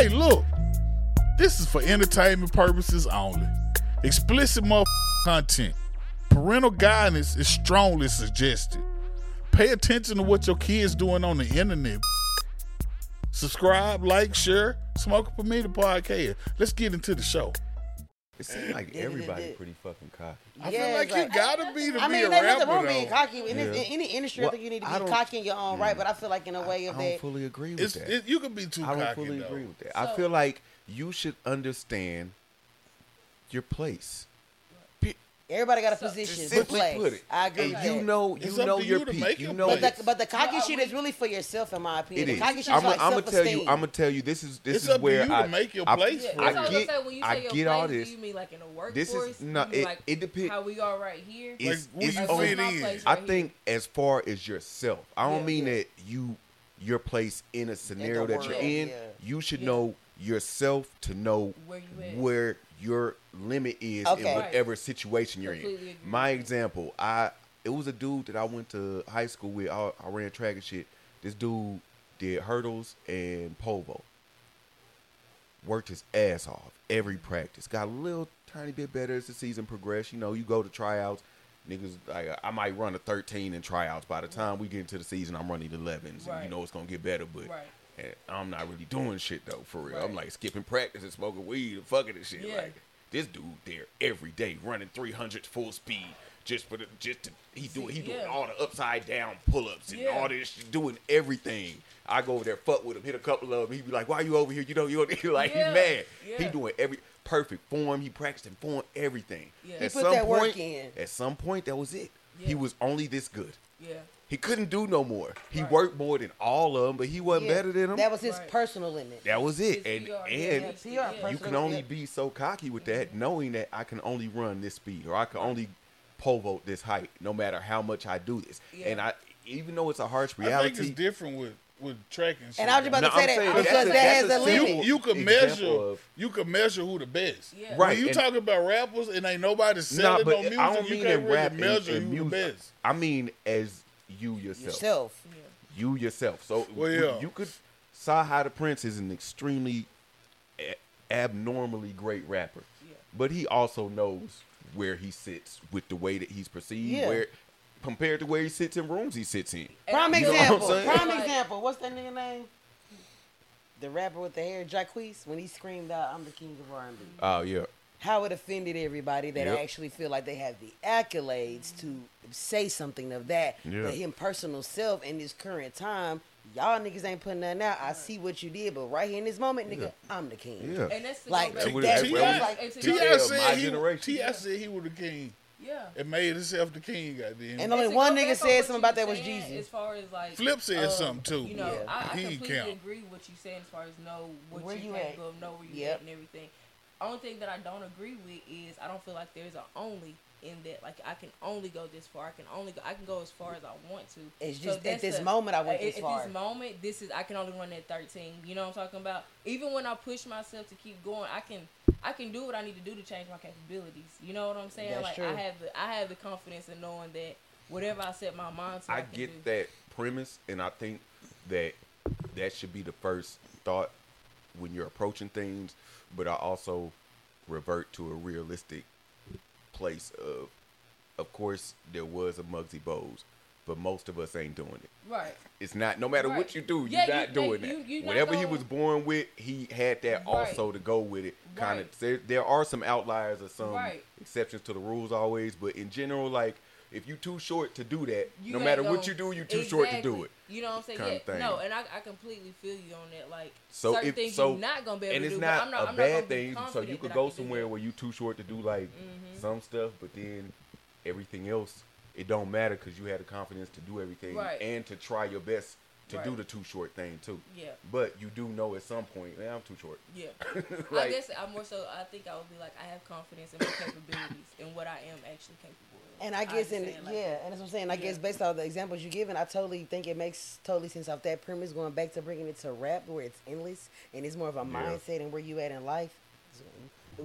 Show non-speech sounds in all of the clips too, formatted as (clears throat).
Hey, look, this is for entertainment purposes only. Explicit mother content. Parental guidance is strongly suggested. Pay attention to what your kids doing on the internet. Subscribe, like, share. Smoke for me podcast. Let's get into the show. It seems like Yeah, yeah, everybody pretty fucking cocky. I Yeah, feel like it's you like- gotta be to I be mean, a there's rapper nothing wrong with being though. cocky. In, this, Yeah. in any industry, Well, I think you need to I be don't- cocky in your own right. But I feel like in a way I of don't that, fully agree with It's, that. it, you can be too cocky. I don't cocky fully though. agree with that. I So- feel like you should understand your place. Everybody got a position to play. put it. I agree. And you that. know, you up know your you peak. You know. But the, but the cocky No, shit we- is really for yourself, in my opinion. is. The cocky shit I'm like gonna self tell you. I'm gonna tell you. This is this It's is where I make your I- place Yeah, for that's I I get- gonna say. When you I your get all place, this. do you mean like in the workforce? This is- no, it- like it depen- How we are right here. It's, where it's you Like, only- where's my fit in. place I right think as far as yourself, I don't mean that you your place in a scenario that you're in. You should know yourself to know Where you where your limit is Okay. in Right. whatever situation you're Completely in. agree. My example, I it was a dude that I went to high school with. I, I ran track and shit. This dude did hurdles and pole vault. Worked his ass off every practice. Got a little tiny bit better as the season progressed. You know, you go to tryouts. Niggas, like I might run a 13 in tryouts. By the time we get into the season, I'm running 11s, and you know it's gonna get better. But Right. And I'm not really doing shit though, for real. I'm like skipping practice and smoking weed and fucking and shit. Yeah. Like this dude there every day running 300 full speed just for the just to he doing he doing Yeah. all the upside down pull ups and Yeah. all this doing everything. I go over there fuck with him, hit a couple of them. He'd be like, "Why you over here? You know you (laughs) like Yeah. he mad. He doing every perfect form. He practicing form everything. Yeah. At He put some that work point, in. at some point that was it. He was only this good. Yeah. He couldn't do no more. He Right. worked more than all of them, but he wasn't Yeah, better than them. That was his Right. personal limit. That was it. His And PR, and yeah, PR, you can only limit. be so cocky with that, knowing that I can only run this speed or I can only pole vault this height, no matter how much I do this. Yeah. And I, even though it's a harsh I think reality, it's different with with track and. And I was about No, to say I'm that saying because a- that has a a limit. simple- you can measure of- you can measure who the best. Yeah. Right. When you and- talking about rappers and ain't nobody selling but no music, I don't you can't really rap and, measure and who music. the best. I mean as you yourself. Yourself. Yeah. You yourself. So Well, you- yeah. you could. Saha the Prince is an extremely a- abnormally great rapper, Yeah. but he also knows where he sits with the way that he's perceived. Yeah. Where compared to where he sits in rooms he sits in. Prime You know what I'm example. Prime example. What's that nigga name? The rapper with the hair, Jacquees, when he screamed out, "I'm the king of R&B." Oh yeah. How it offended everybody that Yep. actually feel like they have the accolades to say something of that. Yeah. But him personal self in this current time, y'all niggas ain't putting nothing out. I see what you did, but right here in this moment, nigga, I'm the king. Yeah. And that's the Like, go That that- was- that like- and to T.I. my said he generation. T.I. said he was the king Yeah. and made himself the king. Goddamn. And only And to one nigga said something about that was saying Jeezy. As far as like Flip said um, something, too. You know, Yeah. I, I He completely count. agree with what you saying as far as know what Where you're you at? capable know where you Yep. at, and everything. Only thing that I don't agree with is I don't feel like there's an only in that. Like I can only go this far. I can only go. I can go as far as I want to. It's So just at this the- moment I went uh, this at, far. At this moment, this is I can only run at 13. You know what I'm talking about? Even when I push myself to keep going, I can I can do what I need to do to change my capabilities. You know what I'm saying? That's like true. I have the I have the confidence in knowing that whatever I set my mind to, I, I can get do. that premise, and I think that that should be the first thought when you're approaching things. But I also revert to a realistic place of, of course, there was a Muggsy Bogues, but most of us ain't doing it. Right. It's not. No matter Right. what you do, Yeah, you're you- not doing you- that. you Whatever he was born with, he had that Right. also to go with it. Kind Right. of. There, there are some outliers or some exceptions to the rules always, but in general, like if you too short to do that, You no matter what gonna- you do, you too short to do it. You know what I'm saying? kinda yeah, no, and I, I completely feel you on that. Like So certain if things so, you're not gonna be able and to it's do. not, I'm not, a I'm bad be thing. So you could go somewhere where you too short to do like Mhm. some stuff, but then everything else it don't matter because you had the confidence to do everything Right. and to try your best to do the too short thing too. Yeah, But you do know at some point, man, I'm too short. yeah. (laughs) I guess I'm more so. I think I would be like I have confidence in my capabilities and what I am actually capable of. And I guess in understand, like, yeah, and that's what I'm saying. I Yeah. guess based on the examples you're giving, I totally think it makes totally sense off that premise. Going back to bringing it to rap, where it's endless and it's more of a Yeah. mindset and where you at in life.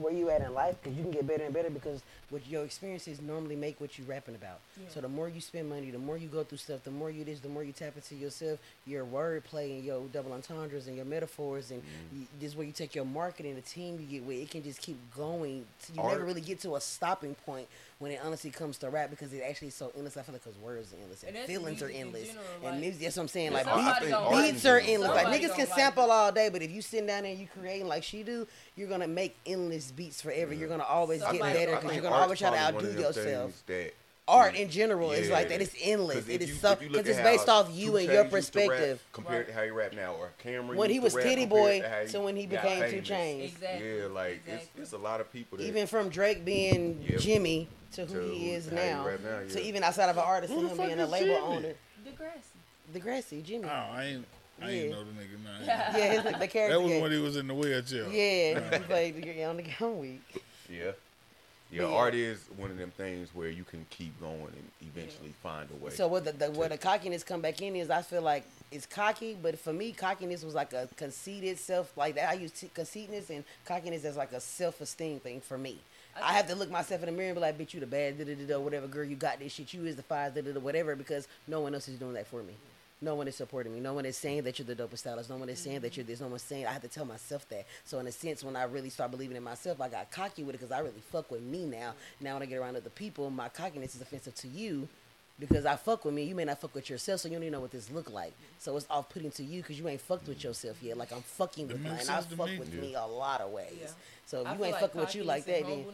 Where you at in life because you can get better and better because what your experiences normally make what you rapping about. Yeah. So the more you spend money, the more you go through stuff, the more you this, the more you tap into yourself, your wordplay and your double entendres and your metaphors, and Mm-hmm. you, this is where you take your marketing, the team you get with. It can just keep going. You Art- never really get to a stopping point when it honestly comes to rap because it actually is so endless. I feel like because words are endless and, And feelings are music in endless, general, and like- music. That's what I'm saying. Like I- I beats, beats are general- endless. Like niggas can like sample it. all day, but if you sit down there and you creating like she do, you're gonna make endless beats forever. You're gonna always get Somebody better because you're gonna always try to outdo probably one of them yourself. Art in general is like that. It's endless. It is if is you- so if you look because it's based off you and your Chainz to perspective. compared Right. to how you rap now, or Cameron When he was Titty Boy to to when he got became Two famous. Chainz. Exactly. Yeah, like it's, Exactly. it's a lot of people that Even from Drake being Yep. Jimmy to who To he is how he now, rap now, to even outside of an artist Who and him being a is label Jimmy? owner, Degrassi. Degrassi, Jimmy. Oh, I ain't, I ain't Yeah. know the nigga name. Yeah, (laughs) his, the character. That was when he was in the wheelchair. Yeah, he played the- on the gun week. yeah. Yeah, yeah. art is one of them things where you can keep going and eventually find a way. So what the, the where the cockiness come back in is I feel like it's cocky, but for me cockiness was like a conceited self like that. I use t- conceitedness and cockiness as like a self esteem thing for me. I have to look myself in the mirror and be like, bitch, you the bad, da da da whatever, girl, you got this shit, you is the five, da da da, whatever, because no one else is doing that for me. No one is supporting me. No one is saying that you're the dopest stylist. No one is saying that you're this. No one's saying I have to tell myself that. So in a sense, when I really start believing in myself, I got cocky with it because I really fuck with me now. Now when I get around other people, my cockiness is offensive to you because I fuck with me. You may not fuck with yourself, so you don't even know what this look like. So it's off putting to you because you ain't fucked with yourself yet. Like I'm fucking with makes mine. I sense to fuck me. with Yeah. me a lot of ways. Yeah. So if I you ain't like fucking with you like that, and then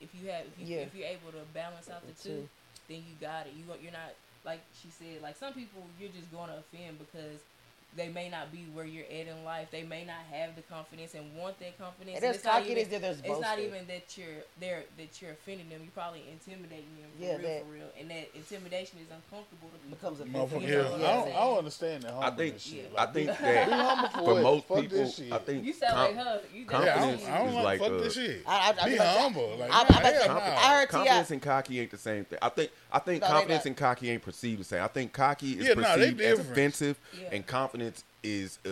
if you have, if, you, Yeah. if you're able to balance out the The two, two. then you got it. You you're not like she said. Like some people, you're just going to offend because they may not be where you're at in life. They may not have the confidence and want that confidence. And there's it's not even- then there's It's not even that you're there that you're offending them. You're probably intimidating them for Yeah, real, that- for real. And that intimidation is uncomfortable to becomes a Motherfucker, You yeah. know, I, don't, I don't understand that I humble think shit. I think that for, for most Fuck people. I think You sound com- like her. You Yeah, I don't, confidence I don't is like, like fuck a- this shit. I- I- I be was about to say- humble. Like, I- I nah, was about to hell say- I heard confidence and cocky ain't the same thing. I think I think confidence and cocky ain't perceived the same. I think cocky is Yeah, nah, they perceived as offensive, and confidence is uh,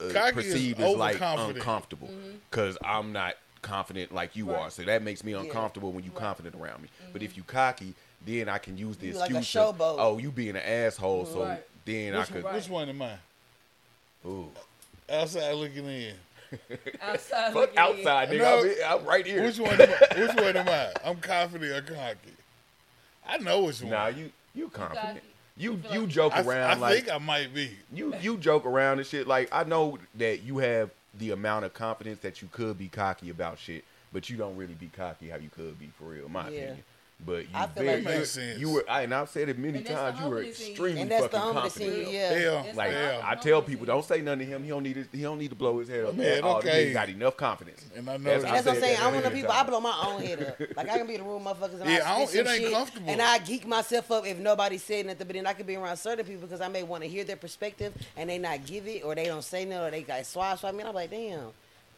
uh, Cocky is perceived as like uncomfortable because I'm not confident like you Right. are. So that makes me Yeah. uncomfortable when you Right. confident around me. But if you cocky, then I can use the You like a excuse of, oh, you being an asshole. So Right. then I could. which one am I? Ooh. Outside looking in. (laughs) outside. Fuck looking in. outside, nigga. No. I'm, in- I'm right here. Which one? Am I? Which one am I? I'm confident or cocky. I know which one. Nah, you you confident. Cocky. You You feel you like- joke I, around I like think I might be. you you joke around and shit. Like I know that you have the amount of confidence that you could be cocky about shit, but you don't really be cocky how you could be for real, in my Yeah. opinion. But you I feel very, like- you, sense. you were, I, and I've said it many And that's the times. You were humbleness in you. extremely and that's fucking humbleness in confident. you. Yeah. Hell, It's Like hell. I tell people, don't say nothing to him. He don't need it. He don't need to blow his head up. Man, oh, okay. He got enough confidence. And I know That's- that. And that's what I'm saying. I'm one of the people. I blow my own head up. Like I can be in the room, motherfuckers, and Yeah, I I don't- it some ain't shit, comfortable. and I geek myself up if nobody said nothing. But then I could be around certain people because I may want to hear their perspective, and they not give it, or they don't say nothing, or they got swap swap me. And I'm like, damn.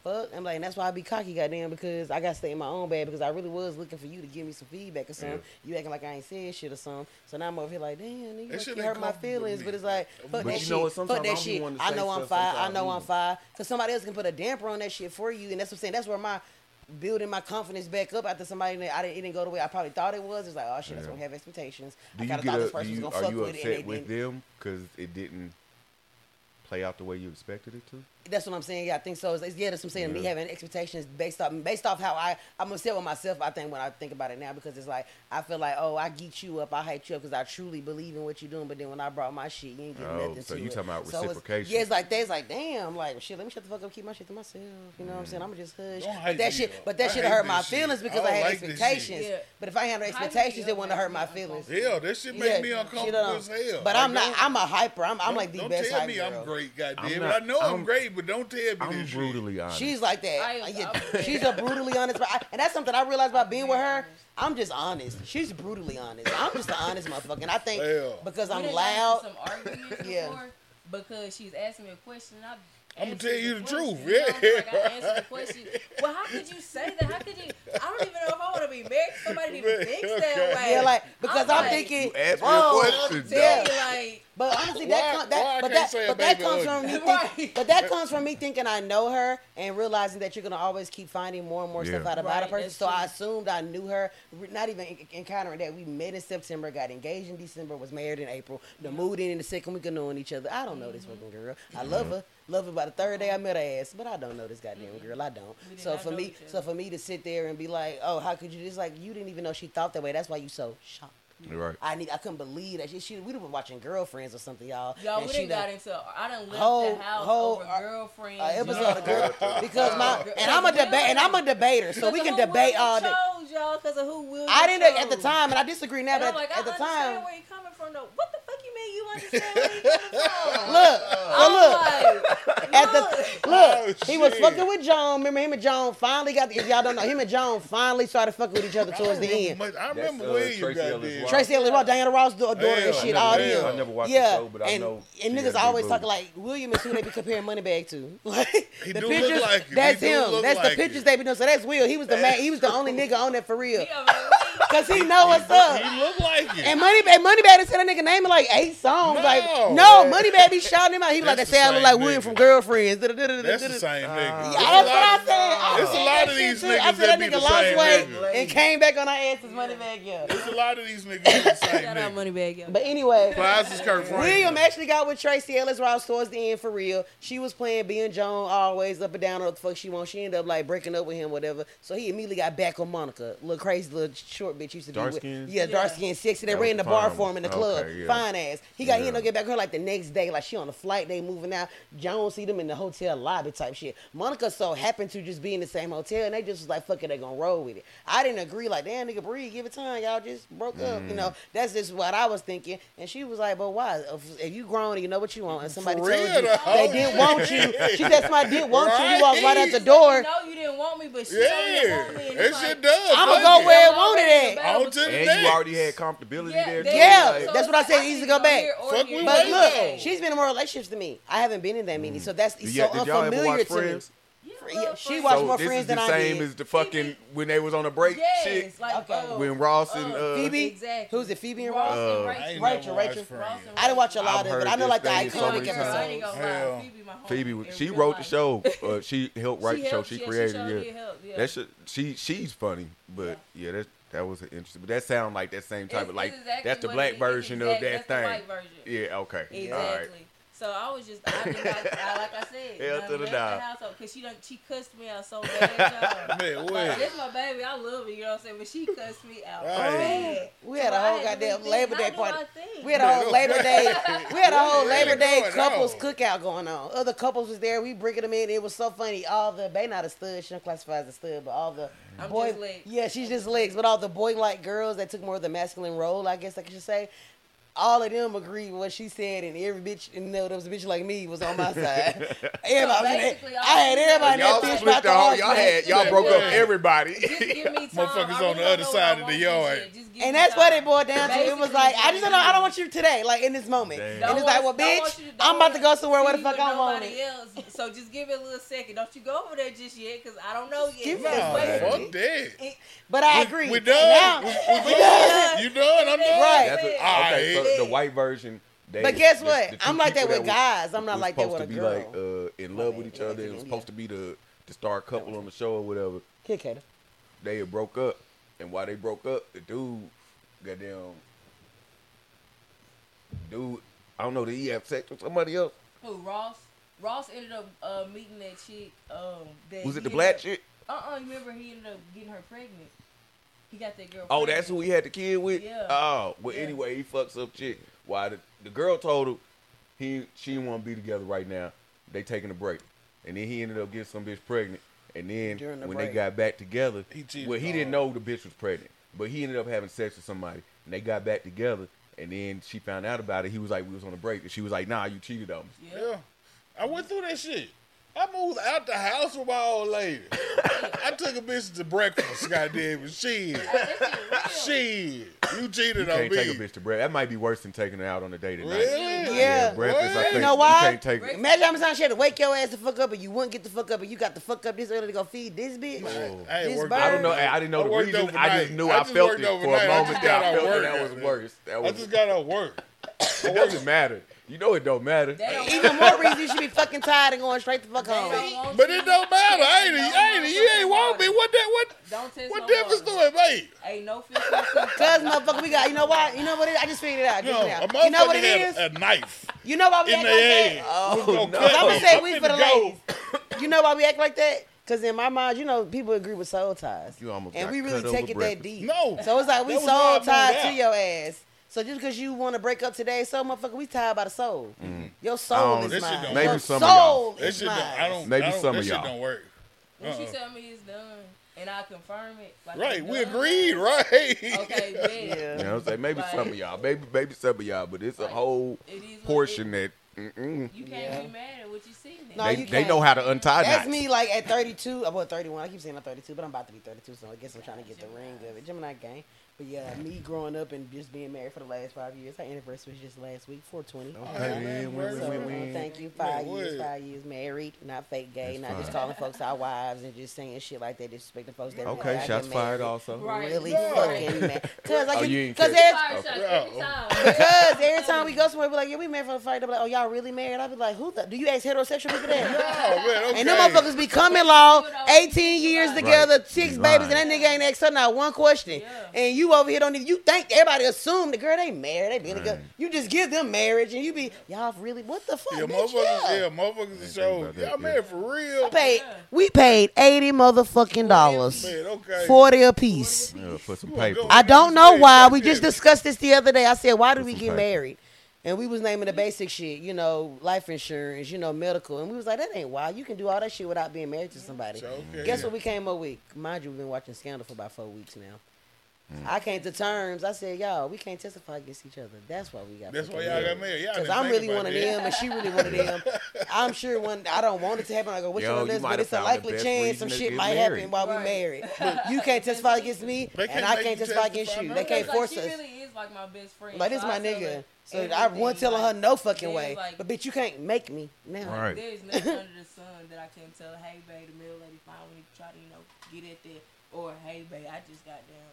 Fuck. I'm like, and that's why I be cocky, goddamn, because I got to stay in my own bed because I really was looking for you to give me some feedback or something. You acting like I ain't saying shit or something. So now I'm over here like, damn, nigga, That you hurt my feelings. But it's like, fuck But that you shit. know? Fuck that I shit. I know I'm fine. I know I'm fine. Because somebody else can put a damper on that shit for you. And that's what I'm saying. That's where my building my confidence back up after somebody that I didn't, it didn't go the way I probably thought it was. It's like, oh shit, Yeah. gonna have expectations. Do I you kind of thought a, this person was gonna are fuck you with it. upset And with they, them because it didn't play out the way you expected it to? That's what I'm saying. Yeah, I think so. It's, it's- yeah, that's what I'm saying. Me Yeah. having expectations based off based off how I I'm upset with myself. I think when I think about it now because it's like I feel like oh I geek you up, I hype you up because I truly believe in what you're doing. But then when I brought my shit, you ain't getting Oh, nothing so to you it. talking about So it's- reciprocation. yeah, it's like that. It's like damn, like shit. Let me shut the fuck up, keep my shit to myself. You know what I'm mm. saying? I'm just hush. But that shit, up. but that I shit hurt my shit. feelings I because I, don't had like expectations. Yeah. But if I had no expectations, it wouldn't hurt my feelings. Hell, that shit make Yeah, me you uncomfortable know. as hell. But I'm not. I'm a hyper. I'm. I'm don't- like the don't best tell me. I'm great, goddamn. I'm I know I'm, I'm- great, but don't tell me I'm this shit. brutally honest. She's like that. I- uh, Yeah, she's a brutally honest, but I, and that's something I realized about being with her. I'm just honest. She's brutally honest. I'm just an honest motherfucker. And I think Well. because I'm loud, some arguments (laughs) Yeah. before because she's asking me a question. And I I'ma tell you the question, truth, you know? yeah. Like I answered the question. Well, how could you say that? How could you? I don't even know if I want to be married to somebody that even thinks that Okay. way. yeah, like because I'm, I'm like- thinking, You asked me oh, a question, Tell yeah. you like But honestly, Why- that, com- that but that but that comes from me. Think, (laughs) but that comes from me thinking I know her and realizing that you're gonna always keep finding more and more stuff out about Right, a person. that's So I assumed I knew her. Not even encountering that. We met in September, got engaged in December, was married in April. The moved in in the second week of knowing each other. I don't know this fucking girl. I mm-hmm. love her. Love her by the third day I met her ass, but I don't know this goddamn girl. I don't. So for me, so for me to sit there and be like, oh, how could you? It's like you didn't even know she thought that way. That's why you so shocked. Right. I need. I couldn't believe that she. she we were been watching girlfriends or something, y'all. Y'all, and we she done got into. I done left Whole- the house whole, over uh, girlfriends. uh, episode y'all. of girl because my and I'm a Cause debate and I'm a debater, so we can debate all day. Chose, y'all, because of who William I didn't at the time, and I disagree now. And But I'm like, at, I at the time, where you coming from, though. What the fuck you mean you understand where you coming from? (laughs) look, so look. Like, At the look. look, Oh, he was fucking with John. Remember him and John finally got. The, if y'all don't know, him and John finally started fucking with each other towards the end. Much- I That's, remember uh, William Tracee got Ellis. Ross. Tracee Ellis Ross, Diana Ross, da- daughter and Hell, shit, I all never- them. I never watched the yeah, show, but I and, know and niggas a always booty. talking like William is who they be comparing money Moneybagg to. (laughs) Like He the do look pictures, like that's He him. That's like the pictures it. they be doing. So that's Will. He was the man. He was the only nigga on that for real. Yeah, man, Cause he know what's up. He look like it. And Moneybagg, Moneybagg done said that nigga name in like eight songs. No. Like, no, Moneybagg be shouting him out. He be like, That's they say I look like same William from Girlfriends. That's the same nigga. Uh-huh. Yeah, It's a that's what I of- said. It's a said lot that of shit these too. I niggas said that that nigga lost weight and came back on our asses, Moneybagg, yeah. It's a lot of these niggas that the same Shout out nigga. Moneybagg, yo. But anyway, Plies is Kurt Franklin. William actually got with Tracee Ellis Ross towards the end for real. She was playing being Joan always up and down or the fuck she wants. She ended up like breaking up with him, whatever. So he immediately got back on Monica. Little crazy little short bitch used to Dark be with. skin? Yeah, dark Yeah. skin, sexy. They ran the bar for him in the club. Okay, yeah. Fine ass. He got he Yeah. ended up get back her like the next day. Like she on the flight, they moving out. Joan see them in the hotel lobby type shit. Monica so happened to just be in the same hotel and they just was like, fuck it, they gonna roll with it. I didn't agree, like, damn nigga breathe, give it time. Y'all just broke up. You Mm. know, that's just what I was thinking. And she was like, but why? If, if you grown and you know what you want and somebody For told you though. they didn't want you. (laughs) She said somebody didn't want you. You walked right out the door. No, you didn't want me, but she don't even Yeah, want me. And it's shit like, does. I'ma go where it wanted already at. about On to the And next. you already had comfortability Yeah, there. too. Yeah, Like, that's what I said, easy to go go back. Fuck here. But look, though. she's been in more relationships than me. I haven't been in that many, so that's Did so y'all- did y'all ever unfamiliar watch to me. Friends? Yeah, love she Friends. watched so more this friends is the than I same did. as the fucking when they was on the break Yes, shit. like Okay. uh, When Ross and uh, Phoebe? Exactly. Who's it, Phoebe and Ross Ross? Uh, and Rachel. Rachel, Rachel. Ross and I didn't watch a I've lot of it, but I know like the thing is so iconic many I times. ain't gonna Hell. Phoebe, my Phoebe, was- in she real wrote the show. Uh, she helped write She the show. helped- She yeah, she created sure it. did help, yeah. That should, she she's funny, but yeah, that that was an interesting. But that sound like that same type It's- of like exactly that's the black it is. version Exact- of that thing. white version. Yeah, okay, Exactly. all right. So I was just, I did not, I, like I said, Hell done to the left nah. household because she done, she cussed me out so bad, y'all. (laughs) Man, Like, wait. this my baby, I love it, you know what I'm saying? But she cussed me out Right. We had So a I whole had goddamn Labor Day party. We had a whole Labor Day. We had a whole Labor Day couples on. cookout going on. Other couples was there. We bringing them in. It was so funny. All the they not a stud. She don't classify as a stud, but all the I'm boy. just legs. Yeah, she's just legs. But all the boy like girls that took more of the masculine role, I guess I should say. All of them agreed with what she said, and every bitch, you know, there was a bitch like me was on my side. Everybody, was in basically, I had everybody Y'all that bitch split about the to whole. Y'all had y'all Yeah. broke up everybody. Just give me (laughs) time. Motherfuckers on the other side of the yard. just yet. Just give And that's what it boiled down to. It was like, I just don't know. I don't want you today, like in this moment. Damn. And it's like, well, bitch, to- I'm about to go somewhere where the fuck I want nobody it. else. So just give it a little second. Don't you go over there just yet, because I don't know yet. give it Just a Nah, wait. second. fuck that. But I agree. We And done. now- We, we (laughs) done. You done? I'm done. Right. That's a, All okay, so the white version. They, But guess what? the two I'm like that with was- guys. I'm not like that with a to be like uh, in love with bad. each other. It was yeah. supposed to be the the star couple on the show or whatever. Kid Kato. They had broke up, and while they broke up, the dude, goddamn, dude, I don't know, did he have sex with somebody else? Who Ross? Ross ended up uh, meeting that chick. Um, that Was it the black up- chick? Uh uh Remember he ended up getting her pregnant. He got that girl. Oh, that's who he had the kid with. Yeah. Oh, well, Yeah. anyway, he fucks up chick. Why the, the girl told him he she want to be together right now. They taking a break, and then he ended up getting some bitch pregnant. And then the when break. they got back together, He cheated well, he on didn't know the bitch was pregnant, but he ended up having sex with somebody, and they got back together. And then she found out about it. He was like, "We was on a break," and she was like, "Nah, you cheated on me." Yeah. Yeah. I went through that shit. I moved out the house with my old lady. I took a bitch to breakfast, goddamn. Shit. Shit. You cheated You on can't me. take a bitch to breakfast. That might be worse than taking her out on a date at night. Really? Yeah. breakfast. I What? think You know why? can't take. Breakfast- Imagine how many times she had to wake your ass the fuck up and you wouldn't get the fuck up and you got the fuck up this early to go feed this bitch. Oh. I ain't This worked bird- I don't know. I didn't know I the worked reason. I overnight. just knew I I, just felt worked it for overnight. a I moment. just That got I out felt work that, that was yesterday. worse. That I was just got off work. (laughs) It doesn't matter. You know it don't matter. Don't, Even more reason you should be fucking tired and going straight the fuck home. But it don't matter. They Ain't it? don't Ain't it? You ain't want me. What that? What? Don't test What no difference do it make? Ain't no fish. no. Cause motherfucker, we got. You know why? You know what? It, I just figured it out. No, just a now. motherfucker You know what it is? a, a knife You know why we in act their like that? Oh, no. Cause I'm gonna say we for the go. ladies. You know why we act like that? Cause in my mind, you know, people agree with soul ties, You almost and got we really cut take it breakfast. that deep. No. So it's like we soul why tied to your ass. So just because you want to break up today, so motherfucker, we tied by the soul. Mm-hmm. Your soul is That mine. don't Your Maybe some of y'all. soul That is shit don't. mine. I don't. Maybe I don't, some that of y'all. don't work. When she Uh-uh. tell me it's done and I confirm it, like Right, we agreed. Right. Okay, (laughs) bet. Yeah. You know what I'm saying? Maybe Like- some of y'all. Maybe maybe some of y'all, but it's a Like, whole It is what portion it, that mm-mm. you can't Yeah. be mad at what you see. No, they, you they can't. know how to untie That's knots. me, like at 32. I'm 31. I keep saying I'm 32, but I'm about to be 32, so I guess I'm trying to get the ring of it. Gemini gang. But yeah, me growing up and just being married for the last five years. Our anniversary was just last week, 420. Okay, man, So, win, win, win. thank you. Five Man, years, what? five years married, not fake gay, That's not just fine. calling folks our wives and just saying shit like that, disrespecting folks that Okay, I shots fired also. Right. Really No. fucking mad. Cause like Oh, you, you ain't cause catch- every, Fire every time. (laughs) because every time we go somewhere, we're like, yeah, we married for the fight. They're like, oh, y'all really married? I be like, who the? Do you ask heterosexual people that? (laughs) Man. Okay. And them motherfuckers be coming law, 18 years Right. together, six Right. babies, and that nigga ain't asked her not one question. Yeah. And you over here don't even, you think everybody assume the girl they married, they been together. Right. You just give them marriage, and you be, y'all really, what the fuck, Yeah, bitch? motherfuckers. Yeah. Yeah, motherfuckers is show. about that, Y'all yeah. married for real. I paid, Yeah. we paid 80 motherfucking dollars, Man, okay. 40 a piece. Yeah, for some paper. I don't know why. We just discussed this the other day. I said, why do we get paper. married? And we was naming the basic shit, you know, life insurance, you know, medical. And we was like, that ain't why. You can do all that shit without being married to somebody. Okay. Guess what we came up with? Mind you, we've been watching Scandal for about four weeks now. I came to terms. I said, y'all, we can't testify against each other. That's why we got. That's why y'all married. got married. Y'all Cause didn't I'm really one of that. them, and she really one of them. (laughs) I'm sure one. I don't want it to happen. I go, which Yo, one of you this? But it's a likely best chance some shit might married. happen while we Right. married. (laughs) But you can't testify against me, and I can't testify against you. They can't Like, force she us. really is like my best friend. Like this So my nigga. So I everything, wasn't telling her no fucking way. like- But bitch, you can't make me now. Right. There's nothing (laughs) under the sun that I can tell. Hey, babe, the middle lady fine when you try to, you know, get at that. Or hey, babe, I just got down.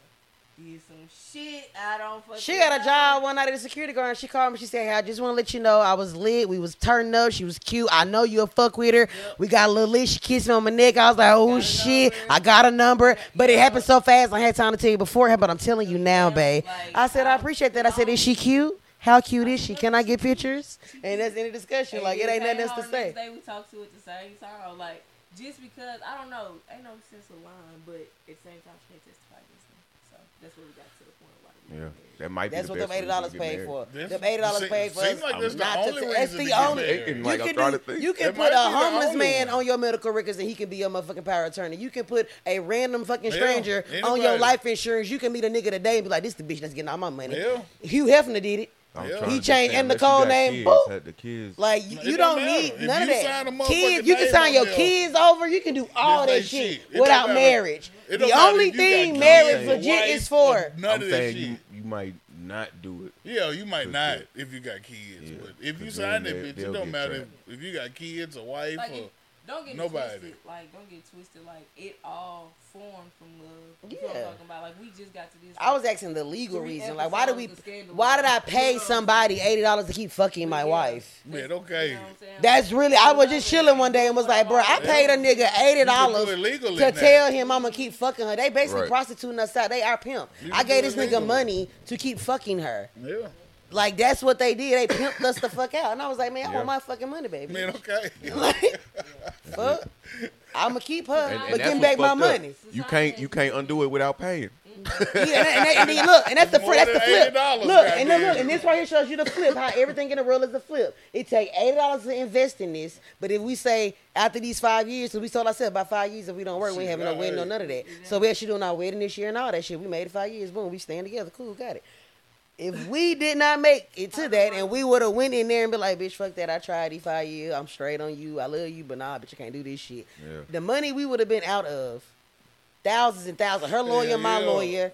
Did some shit I don't fucking She got a job one night at a security guard. And she called me. She said, "Hey, I just want to let you know I was lit. We was turned up. She was cute. I know you a fuck with her. We got a little lit. She kissed me on my neck. I was like, oh shit, number. I got a number. But it happened so fast. I had time to tell you beforehand. But I'm telling you now, babe. like, I said I appreciate that. I said, is she cute? How cute is she? Can I get pictures? (laughs) And that's any discussion. Like it ain't nothing else to say. Day we talked to at the same time. Like just because I don't know, ain't no sense of lying, but at the same time she can't testify against me. So that's what we got to the point of why we Yeah, that might be That's the what best them eighty dollars paid for. That's- Them eighty dollars seem- paid for seems us. like that's the not to only say- That's the only. married. It You can do. You can put a homeless man one. on your medical records and he can be your motherfucking power attorney. You can put a random fucking Yeah, stranger on your life insurance. You can meet a nigga today and be like, "This the bitch that's getting all my money." Yeah. Hugh Hefner did it. I'm Yeah. He changed understand, and Nicole unless you got name, kids, boop. the kids. Like you, you don't don't need If none of you sign a that. motherfucking Kids, you can sign your there, kids over. You can do all that shit shit. Without marriage. The only if you got thing marriage your legit is for. None I'm of that saying shit. you, you might not do it. Yeah, you might not sure. if you got kids, Yeah, but if you sign then that bitch, it they'll don't matter if, if you got kids, a wife, Like or it, don't get nobody. twisted. Like don't get twisted. Like it all formed from love. You what Yeah. I'm talking about? Like we just got to this. I was asking the legal reason. Like, why do we? episodes of Scandal. Why did I pay Yeah. somebody eighty dollars to keep fucking my Yeah. wife? man, okay. You know what I'm saying? That's really. I was just chilling one day and was like, bro, I paid a nigga eighty You dollars can do it legally to now. tell him I'm gonna keep fucking her. They basically Right. prostituting us out. They our pimp. You I gave this nigga legally. money to keep fucking her. Yeah, Like that's what they did. They pimped us the fuck out. And I was like, man, I Yeah. want my fucking money, baby. man, okay. (laughs) Like, fuck. I'ma keep her, And, and but that's give back my up. money. You can't you can't undo it without paying. Yeah, and, and, and then look, and that's the More flip. That's the flip. $80, Look, and then look, and this right here shows you the flip. How everything in the world is a flip. It take eighty dollars to invest in this, but if we say after these five years, so we told ourselves by five years, if we don't work, we ain't having no Shit, wedding, no none of that. So we actually doing our wedding this year and all that shit. We made it five years. Boom, we stand together. Cool, got it. If we did not make it to that, and we would have went in there and be like, "Bitch, fuck that! I tried these five years. I'm straight on you. I love you, but nah, bitch, you can't do this shit." Yeah. The money we would have been out of, thousands and thousands. Her lawyer, Yeah, my yeah. lawyer.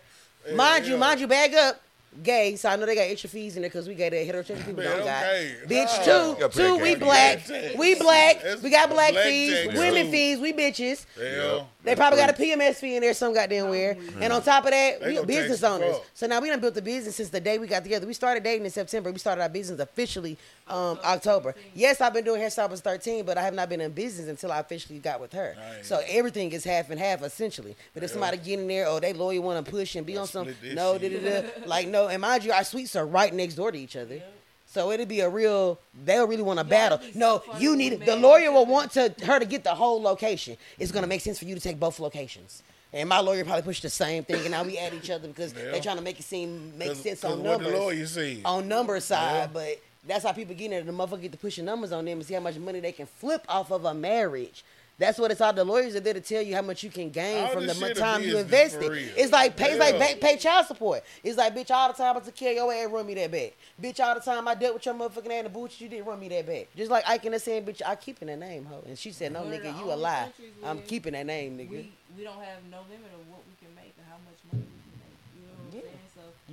Mind you, mind you, bag up. Gay, so I know they got extra fees in there because we got that heterosexual people Man, don't got. okay. Bitch, No. two, two, we black, we black, That's we got black, black fees, women too. fees, we bitches. Hell. They probably got a PMS fee in there, some goddamn where. And on top of that, They we gonna business owners. So now we done built the business since the day we got together. We started dating in September. We started our business officially um, October. Yes, I've been doing hairstyle since 13, but I have not been in business until I officially got with her. Nice. So everything is half and half essentially. But if somebody get in there, oh, they lawyer want to push and be on some, split no, da, da, da. like no. And mind you, our suites are right next door to each other. So it'll be a real. They'll really want to battle. No, so you need the lawyer will want to her to get the whole location. It's gonna make sense for you to take both locations. And my lawyer probably pushed the same thing, and now we at each other because Yeah. they're trying to make it seem make 'Cause- sense 'cause on what the numbers. lawyer said. On number side, Yeah. but that's how people get in there. The motherfucker get to pushing numbers on them and see how much money they can flip off of a marriage. That's what it's all. The lawyers are there to tell you how much you can gain All from the this mon- time you business invested. It's like pay, it's like Yeah. back pay child support. It's like bitch all the time I took care of your ass, run me that back. Bitch all the time I dealt with your motherfucking ass and the bullshit you didn't run me that back. Just like Ike and saying, bitch, I keeping that name, ho. And she said, no, One of nigga, you a lie. I'm keeping that name, nigga. We we don't have no limit of what we can make and how much money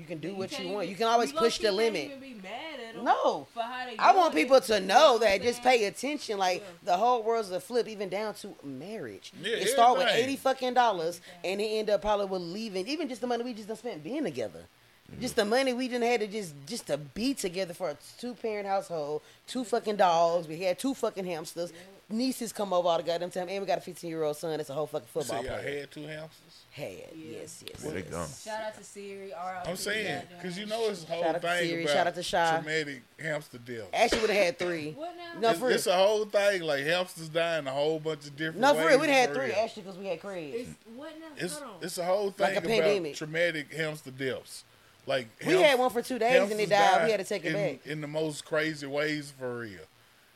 You can do what can't you want. even- You can always you push the limit. even be mad at 'em No. for how they I want doing people to know that just pay attention. Like Yeah. the whole world's a flip, even down to marriage. Yeah, it start with eighty fucking dollars, and it end up probably with leaving. Even just the money we just done spent being together. Mm-hmm. Just the money we didn't had to just just to be together for a two parent household, two fucking dogs. We had two fucking hamsters. Nieces come over all the goddamn time, and we got a fifteen year old son. That's a whole fucking So football y'all player. had two hamsters? Had Yeah. yes yes. Where they yes. gone? Shout out to Siri. R. I'm saying, because you know it's a whole Shout out to thing Siri, about shout out to Shy. traumatic hamster death. Actually, would have had three. (laughs) What now? No, it's, for real. it's a whole thing, like hamsters dying a whole bunch of different No, ways. for real, we done had three real. actually because we had Craig. It's what now? It's, Hold on. it's a whole thing Like a about pandemic. traumatic hamster deaths. Like We had one for two days and hamsters it died. die We had to take it in, back. in the most crazy ways for real.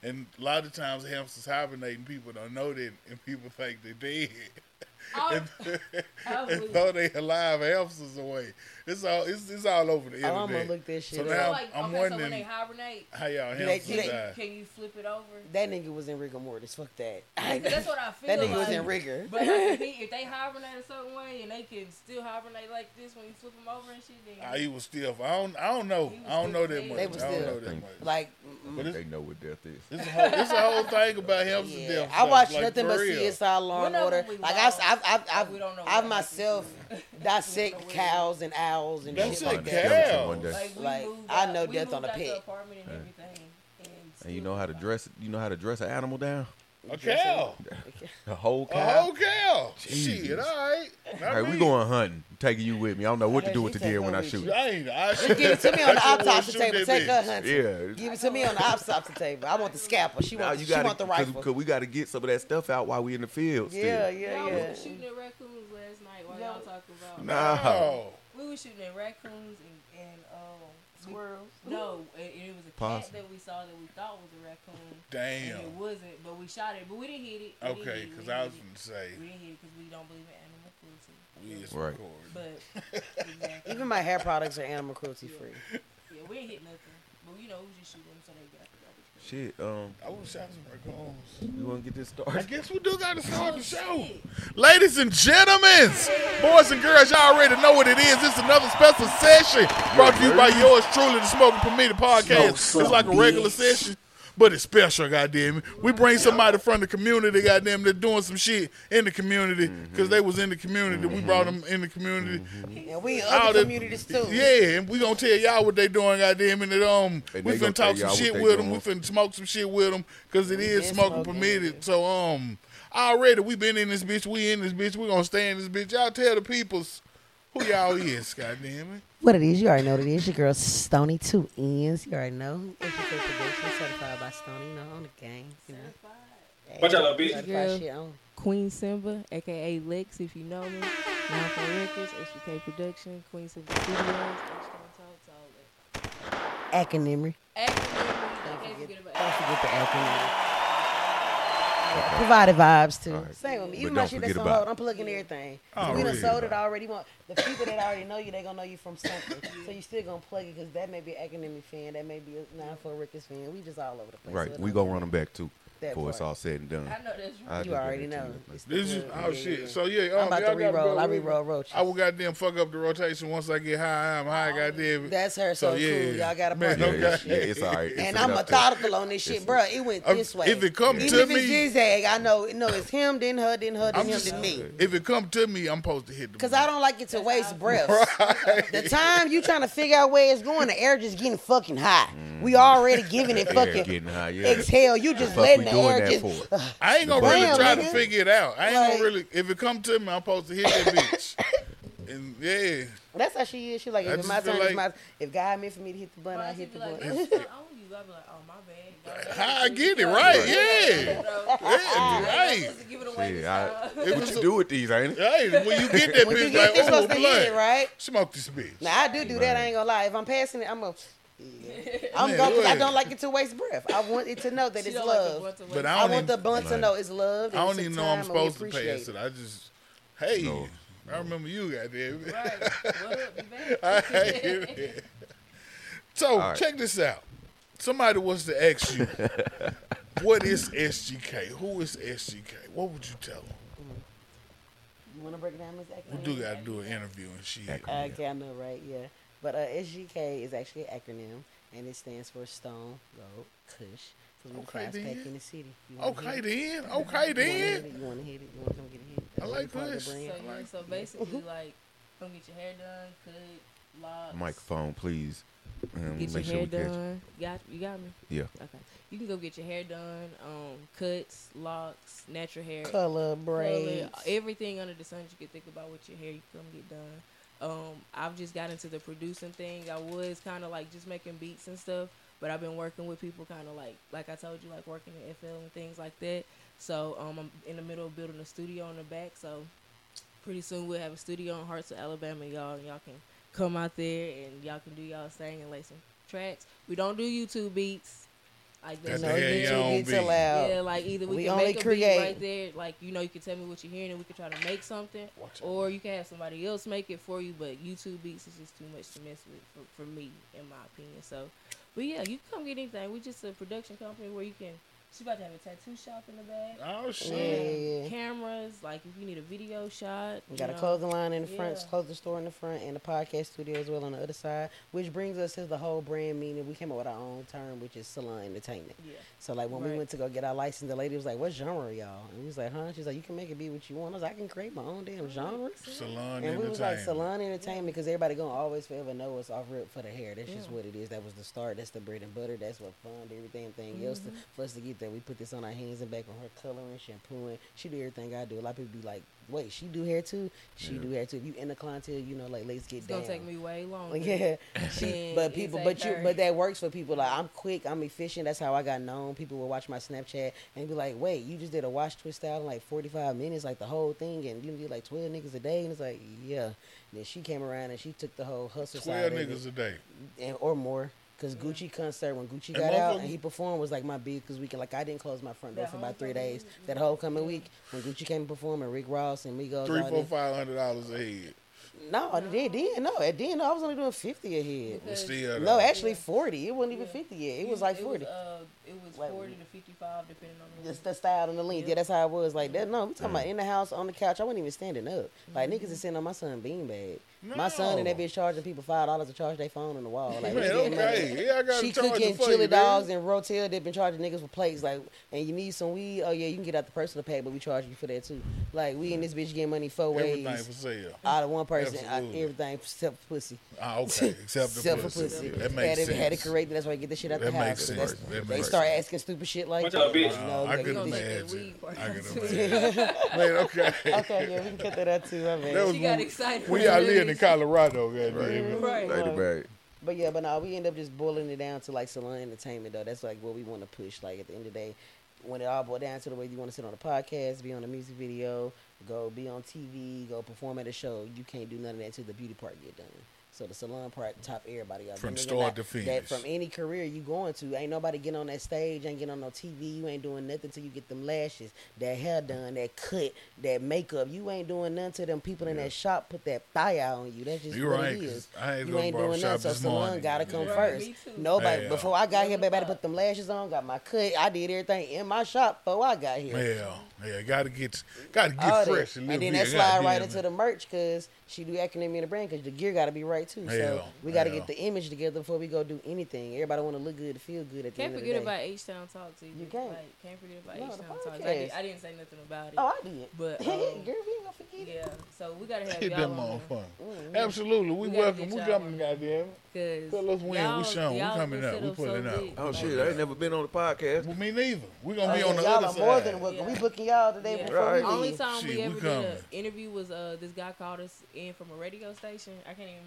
And a lot of times hamsters hibernate and people don't know that and people think they're dead. (laughs) I- oh, and, (laughs) and throw they alive hamsters away. It's all it's, it's all over the Oh, internet. I'm gonna look that shit so up. now like, I'm okay, so when wondering they hibernate, how y'all Do they- hamsters do they- die. can you flip it over? That nigga was in rigor mortis. Fuck that. (laughs) That's what I feel That nigga like. was in rigor. But like, if, they (laughs) hibernate a certain way and they can still hibernate like this when you flip them over and shit, then Ah, he was stiff. I don't. I don't know. I don't know that much. They was I don't stiff. know that much. like, But They know what death is. it's, a whole, it's a whole thing about hamster yeah. death. I stuff, watched like, nothing but. CSI Law and One Order. we Like I've, I've, I've, I've, we don't know I've myself to dissect where- cows and owls and That's shit it, like cow. that. One day. like we Like, I know death on a out the pet. apartment and everything. And, And you know how to dress. You know how to dress an animal down. A cow. A whole cow. A whole cow. Jesus. Shit, all right. All Not right, we going hunting. Taking you with me. I don't know what to do with the deer when I shoot. you. I ain't. I Give it to me (laughs) on the autopsy table. Take her hunting. Yeah. Give it to me on the autopsy table. I want the scalpel. She Now want, you she got want the rifle. because we got to get some of that stuff out while we in the field. Still. yeah, yeah, we yeah. was shooting at raccoons last night while No. y'all talking about. Nah. No. We were shooting at raccoons and, and um, Squirrels. No, and, and it was a Possum. cat that we saw that we thought was a raccoon. Damn. And it wasn't, but we shot it, but we didn't hit it. We didn't Okay, hit it, we because didn't I was going to say. We didn't hit it because we don't believe in animal cruelty. we is Right. recording. But (laughs) exactly. Even my hair products are animal cruelty free. yeah, we ain't hit nothing. But you know, we was just shooting them so they got the garbage. can. Shit. Um, I would shot some raccoons. you want to get this started? I guess we do got to start the show. Ladies and gentlemen, boys and girls, y'all already know what it is. It's another special session brought to you by yours truly, the Smoking Permitted Podcast. It's like a regular session, but it's special, goddamn it. We bring somebody from the community, goddamn, that's doing some shit in the community because they was in the community. We brought them in the community. And we in other the- communities too. Yeah, and we gonna tell y'all what they doing, goddamn it. And, um, And we they gonna finna talk some y'all what shit they with them. We doing. finna smoke some shit with them because it is smoking smoking. permitted. So um, already we been in this bitch. We in this bitch. We gonna stay in this bitch. Y'all tell the peoples who y'all is, (laughs) goddamn it. What it is, you already know what it is. Your girl Stony Two Ends. You already know. SGK Production, certified by Stony. You know, on the gang. You know. Watch out, little bitch. Certified Girl. Queen Simba, aka Lex, if you know me. Now for Records, HBK Production, Queen Simba Studios, H-Town Talks, all that. Acronym. Acronym, Don't forget, forget don't forget the acronym. acronym. Provided vibes too. All right. Same with me. But Even my don't shit forget that's on hold, I'm plugging everything. Oh, we done really? sold it already. Want the people that already know you, they gonna know you from something. so you still gonna plug it because that may be an academic fan, that may be a nine for Rickers fan. We just all over the place. Right. so We don't gonna run them back too. That before it's all said and done. I know that's I right. You already know. you. It's Did the you? plug. Oh Yeah, shit! yeah. So yeah, I'm um, about to gotta re-roll. go I with it. re-roll roach. I will goddamn fuck up the rotation once I get high. I'm high, goddamn. That's her. So, yeah, cool. Y'all got a Man, partner. Yeah, okay. it's, yeah, it's all right. It's And I'm enough to- methodical on this shit, bro. It went Um, this way. If it come Even to if it's me, zigzag, I know. No, it's him, then her, then her, then him, then me. if it come to me, I'm supposed to hit the. Cause I don't like it to waste breath. The time you trying to figure out where it's going, the air just getting fucking high. We already giving it (laughs) fucking getting high, exhale. You just letting we the doing air that just. for? I ain't gonna Damn, really try to figure it out. I ain't Like- gonna really. If it come to me, I'm supposed to hit that bitch. (laughs) and yeah, That's how she is. She like I if it's just my feel turn, it's like- my. If God meant for me to hit the button, But I I hit the be like, button. that's not on you. I be like, oh my bad. how I get it right? Yeah, yeah, right. Supposed to give it away Shit, this I- time. what you do with these, ain't it? Hey, when you get that When you bitch, get like, this oh, supposed to hit it, blood. right? Smoke this bitch. Now I do do that. I ain't gonna lie. If I'm passing it, I'm gonna. I'm Man, going because I don't like it to waste breath. I want it to know that it's don't like love. But I I don't want even, the blunt to know it's love. I don't even know I'm supposed to pass it. I just, hey, No. I remember you, goddamn. it. Right. What up? You I hate it. So right. check this out. Somebody wants to ask you, (laughs) what is SGK? Who is SGK? What would you tell them? You want to break it down, Miss We do got to do an interview and shit. Okay, I know, right? Yeah. But uh, SGK is actually an acronym, and it stands for Stone Gold Kush. So we're the Okay, fast then. pack in the city. You wanna Okay then. (laughs) Okay You wanna hit then. it? You want to hit it? You want to come get a hit? I like Part of the this. So, brand. yeah, so (laughs) basically, like, come get your hair done, cut, locks. Microphone, please. Um, Get your make sure hair we done. Got you got me. Yeah. Okay. You can go get your hair done. Um, cuts, locks, natural hair, Color, color, braids. everything under the sun you can think about with your hair. You can come get done. Um, I've just got into the producing thing. I was kind of like just making beats and stuff, but I've been working with people kind of like, like I told you, like working in FL and things like that. So um, I'm in the middle of building a studio in the back. So pretty soon we'll have a studio in Huntsville, Alabama, y'all, and y'all can come out there and y'all can do y'all thing and lay some tracks. We don't do YouTube beats. Like That's no, the you you too don't gets be. allowed. yeah, like either we, We can only make a create. beat right there, like you know, you can tell me what you're hearing, and we can try to make something, Watch or you can have somebody else make it for you. But YouTube beats is just too much to mess with for, for me, in my opinion. So, but yeah, you can come get anything. We just a production company where you can. She about to have a tattoo shop in the back. Oh shit. yeah, yeah. Cameras, like if you need a video shot. We you got a clothing line in the front, Yeah. clothing store in the front, and a podcast studio as well on the other side. Which brings us to the whole brand meaning. We came up with our own term, which is salon entertainment. Yeah. So like when we went to go get our license, the lady was like, "What genre, y'all?" And we was like, "Huh?" She's like, "You can make it be what you want." I was like, "I can create my own damn genre." Salon And we was like salon entertainment because everybody gonna always forever know us off rip for the hair. That's just what it is. That was the start. That's the bread and butter. That's what fund everything thing else to, Mm-hmm. for us to get there. We put this on our hands and back on her coloring, shampooing. She do everything I do. A lot of people be like, "Wait, she do hair too?" She do hair too. If you in the clientele, you know, like let's get It's down. gonna take me way longer. (laughs) Yeah, (laughs) she, but people, but you, but that works for people. Like I'm quick, I'm efficient. That's how I got known. People will watch my Snapchat and be like, "Wait, you just did a wash twist out in like 45 minutes, like the whole thing, and you did like 12 niggas a day." And it's like, yeah. And then she came around and she took the whole hustle Twelve side of niggas it, a day. and, or more. Cause Gucci concert when Gucci And got out and he performed was like my biggest weekend. Like I didn't close my front door for about three days. week? That whole coming week when Gucci came and performed and Rick Ross and Migos. Three, all four, them- five hundred dollars a head. No, I did. Then no, at then no, I was only doing fifty a head. Well, still, No, though. actually forty. It wasn't even Yeah. fifty yet. It You- was like forty. uh, it was Like- forty to fifty-five, depending on the. Just the style and the length. Yeah. Yeah. that's how it was. Like that. No, we talking about in the house on the couch. I wasn't even standing up. Like niggas is sitting on my son beanbag. My son and that No. bitch charging people five dollars to charge their phone on the wall. Like we Man, getting money. okay. Yeah, I got She cooking it chili you, dogs man. and rotel. They've been charging niggas for plates. Like, and you need some weed. Oh yeah, you can get out the personal pack, but we charge you for that too. Like we in this bitch getting money four Everything ways for sale. out of one person. I, everything except for pussy. Ah, okay. Except the (laughs) Except for pussy. pussy. That makes to, sense. had to correct. That's why I get this shit out That the makes house. sense. That's- That They makes start asking stupid shit like that. out, bitch. You Wow, I like, could gonna this- take that imagine. I out could imagine. (laughs) Man, okay. Okay, yeah, we can cut that out too. My bad. That was She got excited. We when out living in. Colorado, goddamn. Right. Lady bag. But yeah, but no, we end up just boiling it down to like salon entertainment though. That's like what we want to push. Like at the end of the day, when it all boils down to the way you want to sit on a podcast, be on a music video, go be on TV, go perform at a show, you can't do none of that until the beauty part get done. So the salon part top everybody up. From Them start not- to That from any career you going to, ain't nobody getting on that stage, ain't getting on no TV, you ain't doing nothing till you get them lashes, that hair done, that cut, that makeup. You ain't doing nothing to them people in that shop put that thigh out on you. That's just You what right, it is. 'cause I ain't you ain't doing barbershop nothing, so this salon morning. gotta come Yeah. first. Me too. Nobody Yeah. before I got here, Seven baby, I o'clock. put them lashes on, got my cut. I did everything in my shop before I got here. Yeah, yeah, gotta get, gotta get All fresh. a And little then that slide right into the merch because she do academy in the brand because the gear got to be right too. So we got to get the image together before we go do anything. Everybody want to look good to feel good at the Can't end of the forget day. about H Town Talks either. You can't. Like, can't forget about No, H Town Talks. I, did, I didn't say nothing about it. oh, I did. But, (laughs) girl, um, we ain't gonna forget it. Yeah, so we gotta (laughs) have Hit y'all that on motherfucker. Absolutely, we, We welcome. We y'all coming, on goddamn. Because Tell us when. We showing. We coming up. We pulling up. Oh shit, I ain't never been on the podcast. Well, me neither. We gonna Oh, be yeah, on the y'all other are side. more than welcome. Yeah. We booking y'all today Yeah. before Right. we Only time Shit, we we ever did an interview was uh this guy called us in from a radio station. I can't even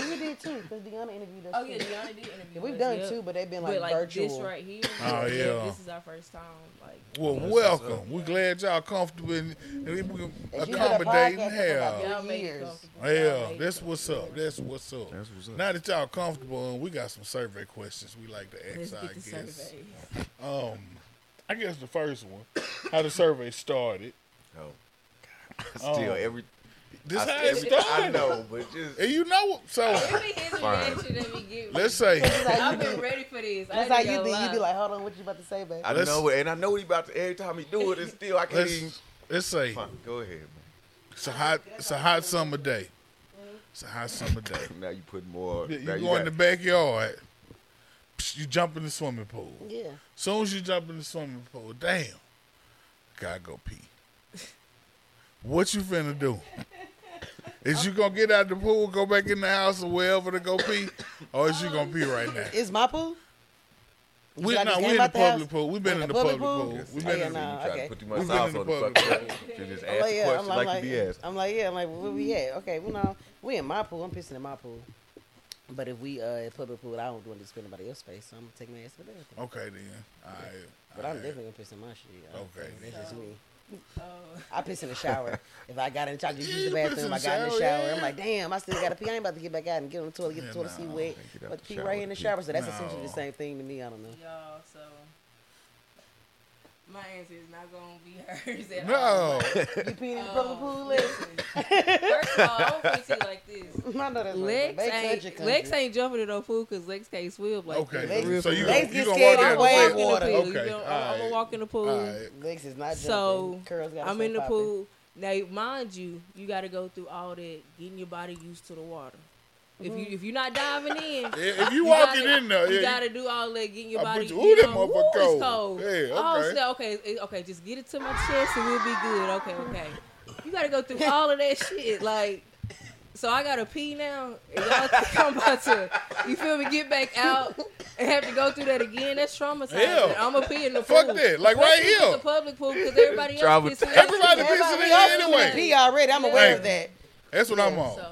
remember. We did too because Deanna interviewed us. Oh too. yeah, Deanna did interview. Yeah, we've us, done yep. two, but they've been like, but like virtual. this right here. Oh, yeah. This is our first time. Like Well, welcome. We're glad y'all comfortable and, and we can And you had a accommodating podcast hell. about y'all Three make it years. comfortable. Y'all Yeah, that's what's up. That's what's up. That's what's up. Now that y'all comfortable, and we got some survey questions we like to ask get our the guests. Um, I guess the first one, how the survey started. Oh. Still, Oh. every This I, how it every- started. I know, but just And you know, so It be his Fine. reaction we get. let's say, I've been ready for this. I That's how you gonna be. You lie. be like, hold on, what you about to say, babe? I Let's- know it, and I know what he about to. Every time he do it, it's still I can't even. let's let's say Fine, go ahead, man. it's a hot it's a hot summer day. It's a hot summer day. (laughs) Now you put more. You now go you in the backyard. You jump in the swimming pool. Yeah. Soon as you jump in the swimming pool, damn, gotta go pee. What you finna do? (laughs) Is you gonna get out the pool, go back in the house or wherever to go pee, or is you gonna pee right now? Is my pool? We I no, we in the out the house? public pool. We've been In in the public public pool. pool? We've been in the nah. You try to put too We've much been in the on the public fucking pool. Just I'm ask like, yeah, I'm like, like you be asked. I'm like, yeah, I'm like, where we at? Okay, well, no, we in my pool. I'm pissing in my pool. But if we uh at public pool, I don't want to spend anybody else's space, so I'm gonna take my ass to the bathroom. Okay then. All right. But I'm definitely gonna piss in my shit. Okay. that's just me. Oh. I piss in the shower. (laughs) if I got in, I just use the you bathroom. I the got in the shower, shower. yeah. I'm like, damn, I still gotta pee. I ain't about to get back out and get on the toilet, get Yeah, the toilet seat no. wet. But the pee shower right in the pee. shower. So that's No. essentially the same thing to me. I don't know. Y'all, so my answer is not gonna be (laughs) hers at No. all. (laughs) You pee in the public Um, pool, Lex? First of all, I'm gonna put it like this. I know that's Lex right. Ain't. Lex ain't jumping in no pool because Lex can't swim like Okay. that. Lex- real, So you real. gonna Legs you get gonna walk of out wave the water. way? You Okay. know, I'm gonna walk in the pool. All right. Lex is not jumping. So I'm in the popping. pool. Now, mind you, you got to go through all that, getting your body used to the water. If you if you're not diving in, (laughs) Yeah, if you you walking gotta- in there, you yeah, gotta do all that, getting your I body. put you- you ooh, that know, motherfucker ooh, cold. It's cold. Yeah, Oh, okay. so, okay, eh, okay, just get it to my chest and we'll be good. Okay, okay. You gotta go through all of that shit, like. So I gotta pee now. And y'all think I'm about to, you feel me, get back out and have to go through that again. That's traumatizing. Yeah. I'm gonna pee in the pool. Fuck that. Like, right Especially if here. it's a public pool because everybody else Traumatized. pissing. Everybody Everybody pissing in Everybody here else is anyway. gonna Pee already. I'm aware Hey. of that. That's what I'm Yeah, on. So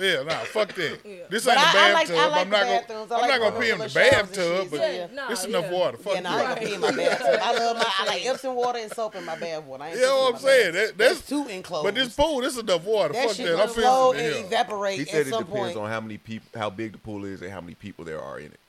yeah. Yeah, nah, fuck that. (laughs) Yeah. This But ain't I- the I like- bathtub. I like I'm not gonna, bathrooms. I I'm like not gonna pee in the little showers and bathtub, but Yeah, nah, it's enough yeah. water. Fuck Yeah, no, I that. ain't gonna pee in my bathtub. I love my. I like (laughs) Epsom water and soap in my bath water. I ain't You know what I'm saying? That, that's That's too enclosed. But this pool, this is enough water. that Fuck shit that. I'm flow and it. evaporate He at said it some depends point. on how many people, how big the pool is, and how many people there are in it.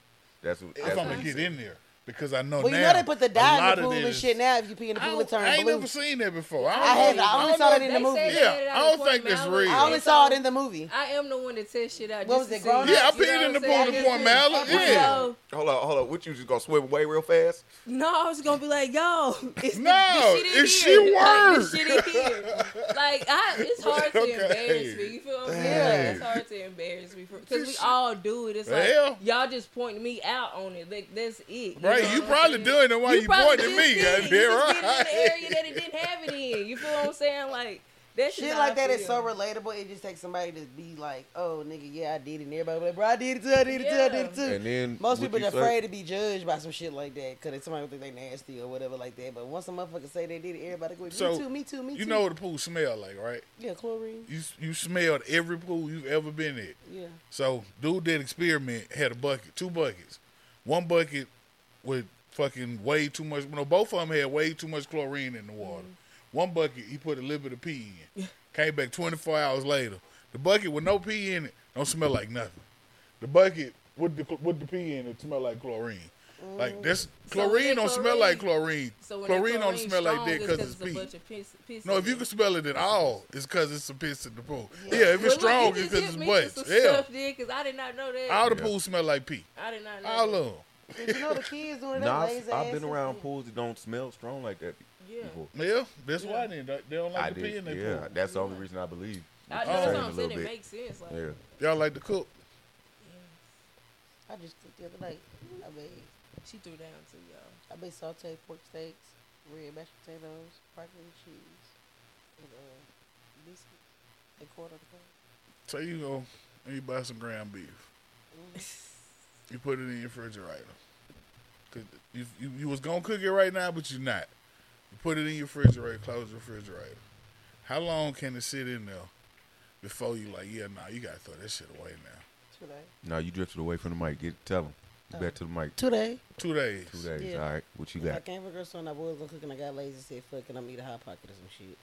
That's what. If That's I'm gonna get in there because I know well, you know they put the dye in the pool and shit now. If you pee in the pool, don't, it turn I ain't blue. never seen that before. I, don't I have- I only don't saw know- that in the movie. Yeah, I don't think that's real. I only saw it in the movie. I am the one that test shit out. What was it, grown Yeah, I up? You peed in the pool I'm in? Point Mallard. So, Yeah. Hold on, hold on. What you just gonna swim away real fast? No, I was gonna be like, yo, (laughs) it's No, the, the shit in it's here. shit Like, the shit in here. Like, I, it's hard to Okay. embarrass me. You feel what I'm. It's hard to embarrass me because we all do it. It's like y'all just pointing me out on it. Like that's it. You Right, you probably saying? doing it while you probably pointing just me, did. goddamn You just did it in right. the area that it didn't have it in. You feel what I'm saying? Like that Shit like that is so relatable. It just takes somebody to be like, "Oh, nigga, yeah, I did it." And everybody be like, "Bro, I did it too. I did it too. I did it too." And then Most people you are say- afraid to be judged by some shit like that because somebody think they nasty or whatever like that. But once a motherfucker say they did it, everybody go, "Me So, too, me too, me too." You know what the pool smell like, right? Yeah, chlorine. You you smelled every pool you've ever been in. Yeah. So, dude did experiment, had a bucket, two buckets. One bucket with fucking way too much, You know, both of them had way too much chlorine in the water. Mm-hmm. One bucket, he put a little bit of pee in. Came back 24 hours later. The bucket with no pee in it, don't smell like nothing. The bucket with the with the pee in it smell like chlorine. Like mm. this So chlorine when don't that smell like chlorine- chlorine. So when chlorine that don't smell like strong, that because it's a pee. bunch of piss, piss No, if you can smell it at all, it's because it's some piss in the pool. Yeah, if it's look, strong, it's because it's me butts. with some Yeah, stuff there, 'cause I did not know that. all the Yeah. pools smell like pee. I did not know All that. of them. But you know the kids doing that Nah, lazy I've been shit. around pools that don't smell strong like that Yeah. before. Yeah, that's why they don't, they don't like I to pee did. in their Yeah, pool. that's the only reason I believe. I, what know that's what I'm saying. It bit. makes sense. Like, Yeah. Y'all like to cook? I just cooked the other night. I made she threw down too, y'all. I made sauteed pork steaks, red mashed potatoes, broccoli and cheese, and uh, biscuits, and quarter of the cup. So you go and you buy some ground beef. You put it in your refrigerator. Cause you, you you was gonna cook it right now, but you're not. You put it in your refrigerator. Close the refrigerator. How long can it sit in there before you like, yeah, nah, you gotta throw that shit away now? Today. No, you drifted away from the mic. Get tell him. Get back to the mic. Today. Two days. Two days. Yeah. All right. What you got? I got? came for girl son. I was gonna cook and I got lazy. Said fuck it, I'm gonna eat a hot pocket or some shit.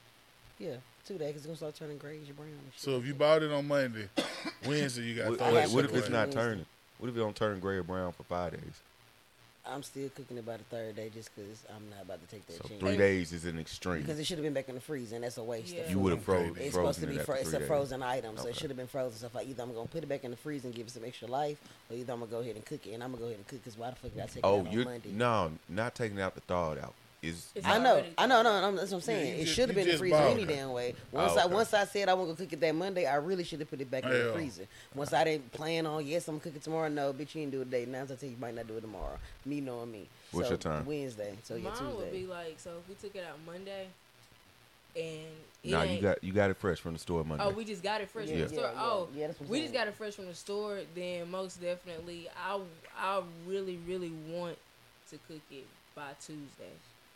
Yeah, two days. Cause it's gonna start turning grayish brown and shit. So if you bought it on Monday, (coughs) Wednesday you got What, to throw wait, that what if it's not turning? What if it don't turn gray or brown for five days? I'm still cooking it by the third day just cause I'm not about to take that So chance. three days is an extreme. Because it should have been back in the freezer, and that's a waste. Yeah. of You would have froze, It's supposed to be it fro- it's three a days. frozen item, so Okay. it should have been frozen. So if I either I'm gonna put it back in the freezer and give it some extra life, or either I'm gonna go ahead and cook it, and I'm gonna go ahead and cook. Cause why the fuck did I take it Oh, out on you're Monday? no, not taking out the thawed out. Is It's I know, I know, thawed. no, no, that's what I'm saying. you it should have been in the freezer bought any it. damn way. Oh, Once I once I said I was gonna cook it that Monday, I really should have put it back in the freezer. Once I didn't plan on, yes, I'm gonna cook it tomorrow. No, bitch, you didn't do it today. Now I tell you, you might not do it tomorrow. Me knowing me. What's so, your time? Wednesday. So yeah, Mine would be like, so if we took it out Monday, and it nah, you got you got it fresh from the store Monday. Oh, we just got it fresh Yeah, from the store. yeah. Oh, Yeah, that's what I'm we just got it fresh from the store. Then most definitely, I I really really want to cook it by Tuesday.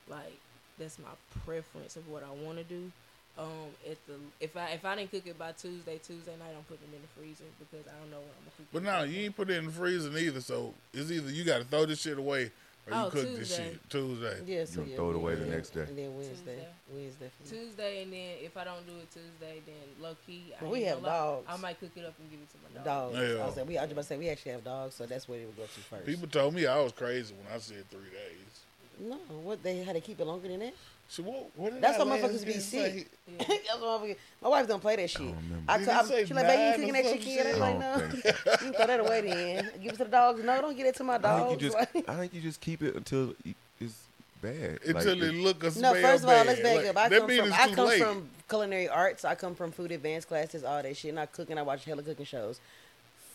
Like that's my preference of what I want to do. Um, at the if I if I didn't cook it by Tuesday, Tuesday night I'm putting it in the freezer because I don't know when I'm gonna cook But it. no, you ain't put it in the freezer neither. So it's either you got to throw this shit away or you Oh, cook this shit Tuesday. Yeah, so gonna yeah, throw it away yeah, the next day. And then Wednesday, Tuesday. Wednesday. Tuesday, and then if I don't do it Tuesday, then low key. I Well, we have gonna lie, dogs. I might cook it up and give it to my dog. Dogs. Yeah. I was, like, we, I was about to say we actually have dogs, so that's where it would go to first. People told me I was crazy when I said three days. No, what they had to keep it longer than that? So what? what did That's I why last motherfuckers be game sick. (laughs) That's what motherfuckers- my wife don't play that shit. remember. I, Did co- he I'm, she like, baby, you nine cooking or that some chicken? I'm like, no. you can throw that away then. Give it to the dogs. No, don't get it to my I dogs. think you just (laughs) I think you just keep it until it's bad. Until like, it look or No, first of all, let's back Like, up. I that come from I come late. from culinary arts. I come from food advanced classes, all that shit. And I cook and I watch hella cooking shows.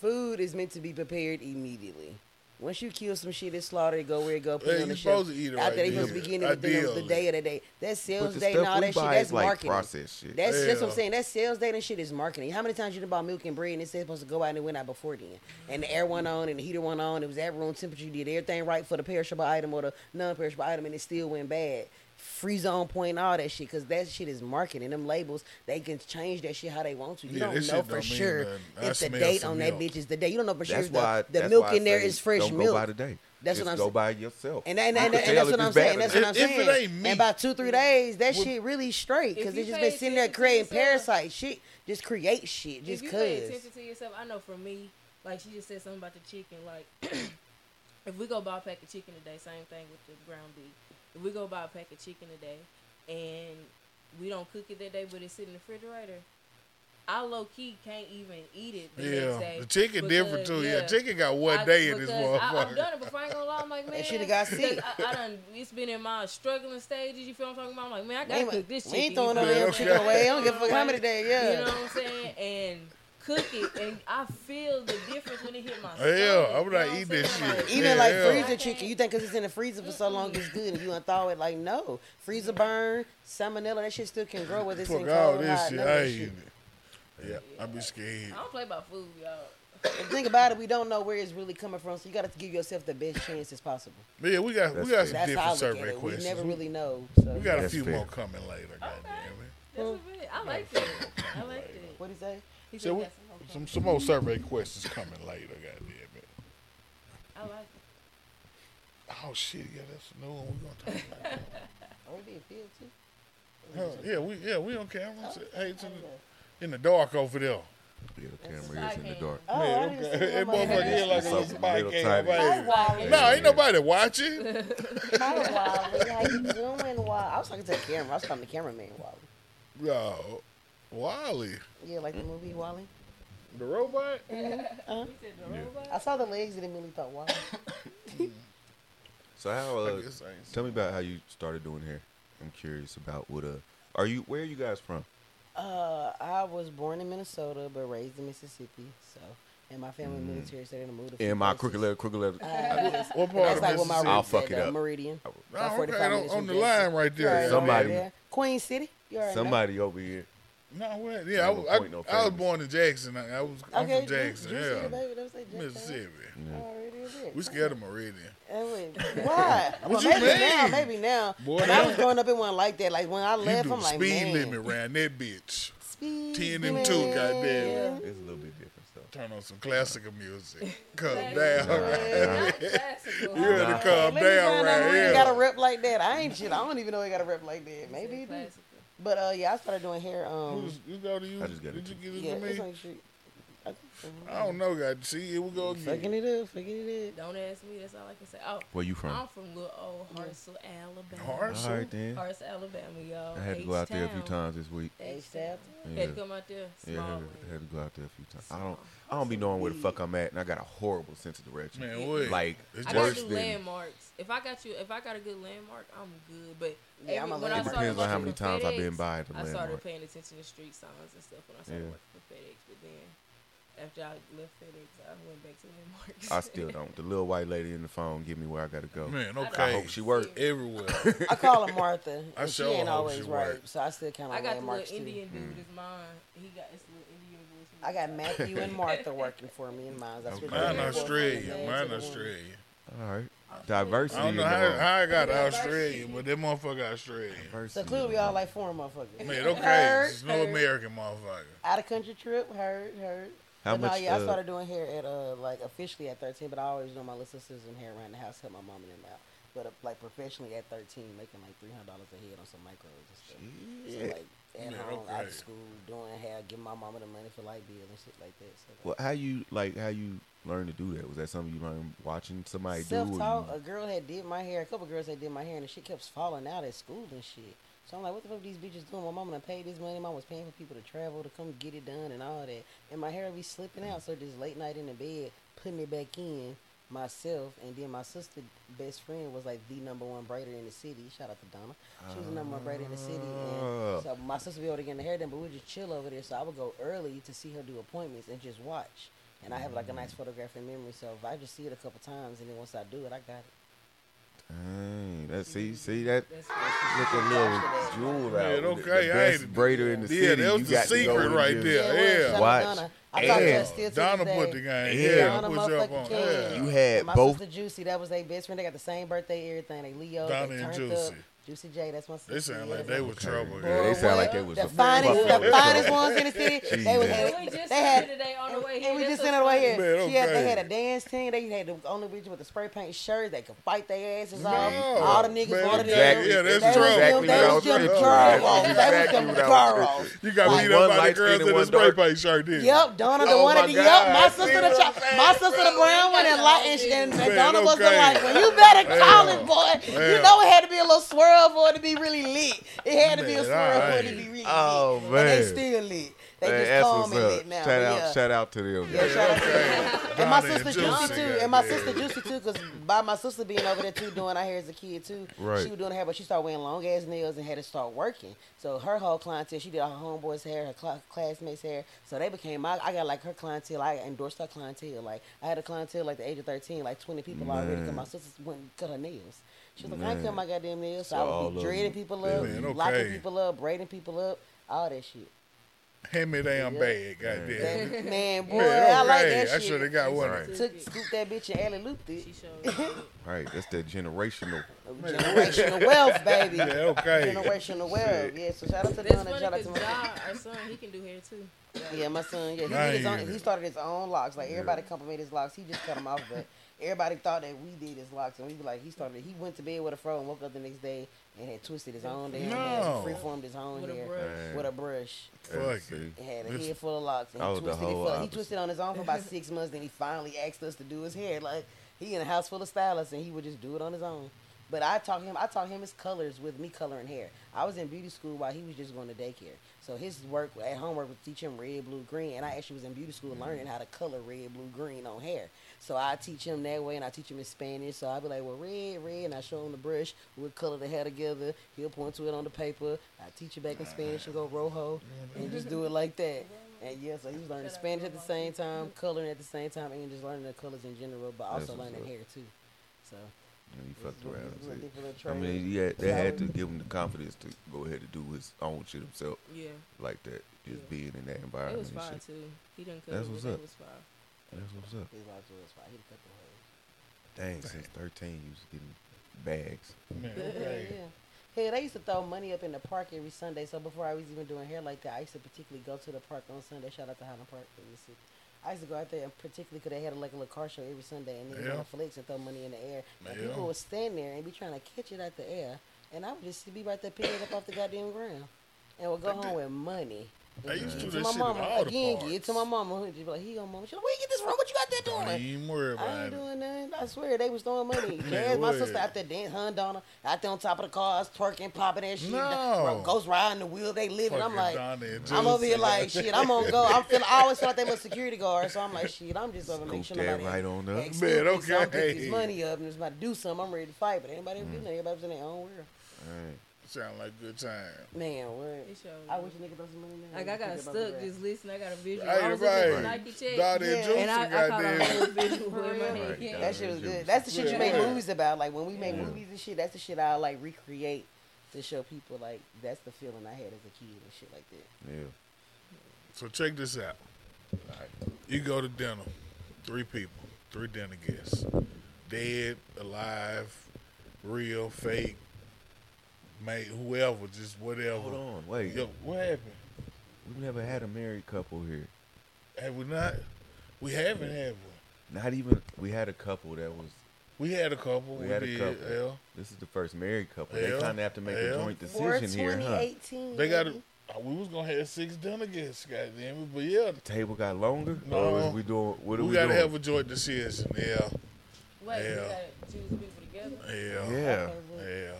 Food is meant to be prepared immediately. Once you kill some shit, it's slaughtered, go where it go, put Yeah, it on the shelf. supposed to eat it After right they supposed to then. be getting it within the, the day of the day. That sales the day and all that shit, that's like marketing. processed shit. That's that's what I'm saying. That sales day and shit is marketing. How many times you done bought milk and bread and it said supposed to go out and it went out before then? And the air went on and the heater went on. It was at room temperature. You did everything right for the perishable item or the non-perishable item and it still went bad. Freeze zone point, all that shit, because that shit is marketing. Them labels, they can change that shit how they want to. You Yeah, don't know for don't sure nothing. If the date some on that bitch is the day. You don't know for sure That's if the, why the that's milk in there is fresh don't milk. Go by the day. That's Just what I'm saying. go saying. by yourself. And, and, You and, can and that's what I'm saying. or That's what I'm If- if it saying. ain't meat- and about two, three days, that Would- shit really straight because you it's just been sitting there creating yourself- parasite shit. Just create shit just if you pay cause. attention to yourself, I know for me, like she just said something about the chicken. Like, (clears throat) if we go buy a pack of chicken today, same thing with the ground beef. If we go buy a pack of chicken today, and we don't cook it that day, but it's sitting in the refrigerator, I low key can't even eat it the next Yeah, day. the chicken different because, too. Yeah, chicken got one I- day in this because I, I've motherfucker. done it before. I ain't gonna lie. I'm like, man, should have got sick. I, I done. It's been in my struggling stages. You feel what I'm talking about? I'm like, man, I gotta ain't, cook this chicken. we ain't throwing no damn chicken away. I don't give a fuck how many days. Yeah. you know what I'm saying? And cook it, and I feel the difference when it hit my stomach. Hell, I would You not know what I'm eat that saying? shit. Like, Even Yeah, like yeah. freezer chicken, you think because it's in the freezer for so long it's good, and you unthaw it, like no, freezer burn, salmonella, that shit still can grow whether it's in Fuck all cold, this hot, shit. none I ain't shit. eating it. Yeah, I be scared. I don't play about food, y'all. And think about it, we don't know where it's really coming from, so you got to give yourself the best chance as possible. But yeah, we got we That's got fair. some That's how I different look at survey it. We never really know. So. we got a That's few fair. more coming later. Goddamn it. That's a bit. I like that. I like that. What do you say? He So we, that's some some some more survey questions coming later. Goddamn it. I like it. Oh shit, yeah, that's a new one. We gonna talk about. (laughs) Are we being filled too? Huh, yeah, we yeah we on camera. Oh, Hey, to okay. the, in the dark over there. Yeah, the That's camera is in the dark. Oh, I okay. see that motherfucker. motherfucker here like a little Something spy little cam, tiny. Hi, baby. Wally. No, ain't nobody watching. (laughs) Hi, Wally. How you doing, Wally? I was talking to the camera. I was talking to the cameraman, Wally. No, Wally, Yeah, like the movie WALL-E. the robot. Uh-huh. You said the Yeah. robot? I saw the legs and immediately thought WALL-E. (laughs) So how? Uh, guess I tell me about how you started doing hair. I'm curious about what. Uh, are you? Where are you guys from? Uh, I was born in Minnesota but raised in Mississippi. So, and my family Mm. military, so they done moved. a few In my crooked letter, crooked letter. Uh, What part that's of like Mississippi? I'll fuck at, it uh, up. Meridian. Oh, About okay, on, on the line right there. Right, Somebody- right there. Queen City. You already know. Somebody over here. No, what? Yeah, I, was- I, no I was born in Jackson. I, I was I'm Okay, from Jackson. Ju- Juicy, Yeah, baby, don't say Jackson. Mississippi. Already is. We scared of Meridian. Why? (laughs) What well, you maybe mean? now, maybe now. Boy, when I was growing up, it wasn't like that. Like when I You left, do I'm like, speed man. limit around that bitch. Speed 10 and limit. two, goddamn. Yeah. It's a little bit different stuff. Turn on some classical music. (laughs) Calm down. Yeah. Not classical. You had to Nah. calm down find out right who here. got a rep like that. I ain't shit. I don't even know he got a rep like that. Maybe he do. Classical. But uh, yeah, I started doing hair. Um, Who's- You go to you? I just got Did it. you get it yeah, to it's me? on the street. I, I don't know, God. See, here we go mm-hmm. Fucking again. it up, fucking it up. Don't ask me. That's all I can say. Oh, Where you from? I'm from little old Hartselle, Alabama. Hartselle? All right then. Hartselle, Alabama, y'all. I had to go out there a few times this week. H-Town. Yeah. Had to come out there. Yeah, Small had, one. had to go out there a few times. I don't. I don't be knowing where the fuck I'm at, and I got a horrible sense of direction. Man, what? Like It's I gotta worse do than. landmarks. If I got you, if I got a good landmark, I'm good. But Yeah, I'm a when It started depends on how many for times I've been by the I started paying attention to street signs and stuff when I started Yeah. working for FedEx. But then after I left FedEx, I went back to landmarks. (laughs) I still don't. The little white lady in the phone give me where I gotta go. Man, okay. I hope she works Everywhere. (laughs) I call her Martha. I she sure ain't hope always she right. right. So I still kind of. I on got the landmarks little too. Indian dude. Mm. It's mine. He got this little Indian voice. I got Matthew and (laughs) Martha working for me in mine. That's what Okay. they Mine do for us. Australian. Mine to the woman. Australian. All right. Diversity. I don't know how, how I got Yeah, Australian, but that motherfucker got Australian. Diversity So clearly we all like foreign motherfuckers. Man, okay. Heard, It's no heard. American motherfucker. Out of country trip, heard, heard. How but no, much, yeah, I uh, started doing hair at uh like officially at 13, but I always do my little sisters and hair around the house, help my mom and them out. But uh, like professionally at 13, making like 300 dollars a head on some micros and stuff. So Shit. like at Yeah, home, out of school, doing hair, giving my mama the money for light bills and shit like that. So Well, how you like? How you learn to do that? Was that something you learned watching somebody self do? or taught. A girl had did my hair. A couple girls had did my hair, and the shit kept falling out at school and shit. So I'm like, what the fuck these bitches doing? My mom mama done paid this money. My mom was paying for people to travel to come get it done and all that. And my hair be slipping out. So just late night in the bed, putting it back in myself. And then my sister best friend was like the number one braider in the city. Shout out to Donna. She was the number one braider in the city. And uh. so my sister would be able to get in the hair done, but we would just chill over there. So I would go early to see her do appointments and just watch. And I have like a nice photographic memory. So if I just see it a couple times and then once I do it, I got it. Dang, that see, see that That's look a little jewel Man, out. The- okay, the I best ain't- braider in the Yeah, city. that was you the got to go secret right there. it was. Yeah. Watch. Donna. I talk to her And still Donna this put the game. Yeah. Yeah, Donna push up on. King. Yeah. You had my both. sister Juicy, that was their best friend. They got the same birthday, everything. They Leo, Donna they and Juicy. up. Juicy J, that's my sister. They sound like they were trouble. Yeah, they sound like they was the a finest, the finest ones in the city. (laughs) They was Jesus. had, we just they had, today on the and, way and we just sent it away here. Man, She had, they had a dance team. They had the only bitch with the spray paint shirt. They could fight their asses No. off. All the niggas Man, wanted Exactly. them. Yeah, that's they trouble. Was them, Exactly they was was them girls. They was exactly them what I was girls. You got beat up by the girls in the spray paint shirt, didn't? Yep, Donna the Oh one my of the yep, my sister the man. my sister the brown one and light and, and, and Man, Donna was the okay. light one. You better call it, boy. You know it had to be a little swirl for it to be really lit. It had to be a Man, swirl for it to be really Oh, lit. And they still lit. They Hey, just that's calm what's and up. lit now. Shout out, yeah. shout out to them. Yeah, shout out to them. And my sister Juicy, too. And my sister Juicy too, because by my sister being over there too, doing our hair as a kid too. Right. She was doing her hair, but she started wearing long ass nails and had to start working. So her whole clientele, she did her homeboys' hair, her cl- classmates' hair. So they became my. I got like her clientele. I endorsed her clientele. Like I had a clientele like the age of thirteen, like twenty people already. Because my sister went and cut her nails. She was like, I ain't Man. cut my goddamn nails. So, So I all would be dreading people up, man, locking people up, braiding people up, all that shit. Hand me damn Yeah. bad, goddamn. That- man, (laughs) boy, Man, I like that shit. I should have got one. Right. Took scooped that bitch and alley looped it. She. (laughs) Right, that's that generational. Generational wealth, baby. (laughs) Yeah, okay. Generational wealth. Yeah, so shout out to That's Donna. funny Shout out to my Ja, our son, he can do hair too. Yeah, my son. Yeah, he, did his own, he started his own locks. Like everybody complimented his locks. He just cut them off, but everybody thought that we did his locks, and we be like, he started. He went to bed with a fro and woke up the next day and had twisted his own damn No. hair, freeformed his own With hair brush. Man. with a brush. Fuck Hey, it. had a This- head full of locks. And he was the twisted it whole he opposite. twisted on his own for about (laughs) six months. Then he finally asked us to do his hair. Like he in a house full of stylists, and he would just do it on his own. But I taught him. I taught him his colors with me coloring hair. I was in beauty school while he was just going to daycare. So his work at homework was teach him red, blue, green, and I actually was in beauty school learning how to color red, blue, green on hair. So I teach him that way, and I teach him in Spanish. So I be like, well, red, red, and I show him the brush. We'll color the hair together. He'll point to it on the paper. I teach it back in Spanish and go rojo, and just do it like that. And yeah, so he was learning Spanish at the same time, coloring at the same time, and just learning the colors in general, but also learning up. hair too. So And he fucked around. we're and deep in the said- I mean, he had, they had to give him the confidence to go ahead and do his own shit himself Yeah, like that. Just Yeah. being in that environment. it environment was and fine too. He didn't cut That's it, what's up. it was fine. That's what's up. his watch was fine. He cut the hose. Dang, since 13, you was getting bags. Man, Yeah, okay. yeah. Hey, they used to throw money up in the park every Sunday. So before I was even doing hair like that, I used to particularly go to the park on Sunday. Shout out to Highland Park in Mississippi. I used to go out there and particularly because they had like a little car show every Sunday and they Yeah. yeah. flex and throw money in the air. And Yeah. people would stand there and be trying to catch it out the air. And I would just be right there picking it up off the goddamn ground. And we would go They home did- with money. They And used to give do it that shit at mama. all the Again, give it to my parks. mama. She'd be like, he on mama. She's like, where you get this from? What you out there Don't doing? even worry I ain't it. doing nothing. I swear they was throwing money. (laughs) Man, Jazz, my what? sister out there dancing, hun Donna, out there on top of the cars, twerking, popping that shit. No. Ghost riding the wheel, they living. I'm Fucking like, Donna and I'm over here Juicy. like, shit, I'm gonna go. I'm feeling, I always felt like they was security guards, so I'm like, shit, I'm just over to make Scoop sure that nobody right on up. exclude Man, me, so I'm okay. pick this money up and it's about to do something. I'm ready to fight, but anybody Mm. ever did nothing. Everybody was in their own world. Alright. Sound like good time. Man, what? I wish a nigga throw some money in there. Like I got Pick it up stuck just listening. I got a visual. Hey, I was looking at right. Nike check, Donna and Yeah. Juicy and I, I caught a whole visual in my Right, head. got Yeah. That shit was good. That's the shit you Yeah. make movies about. Like when we make Yeah. movies and shit, that's the shit I like recreate to show people. Like that's the feeling I had as a kid and shit like that. Yeah. So check this out. You go to dinner, three people, three dinner guests, dead, alive, real, fake, mate, whoever, just whatever. Hold on, wait. Yo, what happened? We've never had a married couple here. Have we not? We haven't had one. Not even. We had a couple that was. We had a couple. We had a couple. Yeah. This is the first married couple. They kind of have to make Yeah. a joint For decision here, huh? 2018, They got. baby. Uh, we was gonna have six dinner guests, goddamn it. But yeah, The Table got longer. No. Or is we doing? What are we, we, gotta doing? have a joint decision. Yeah, Wait, Yeah. you gotta choose people together. yeah, yeah. yeah.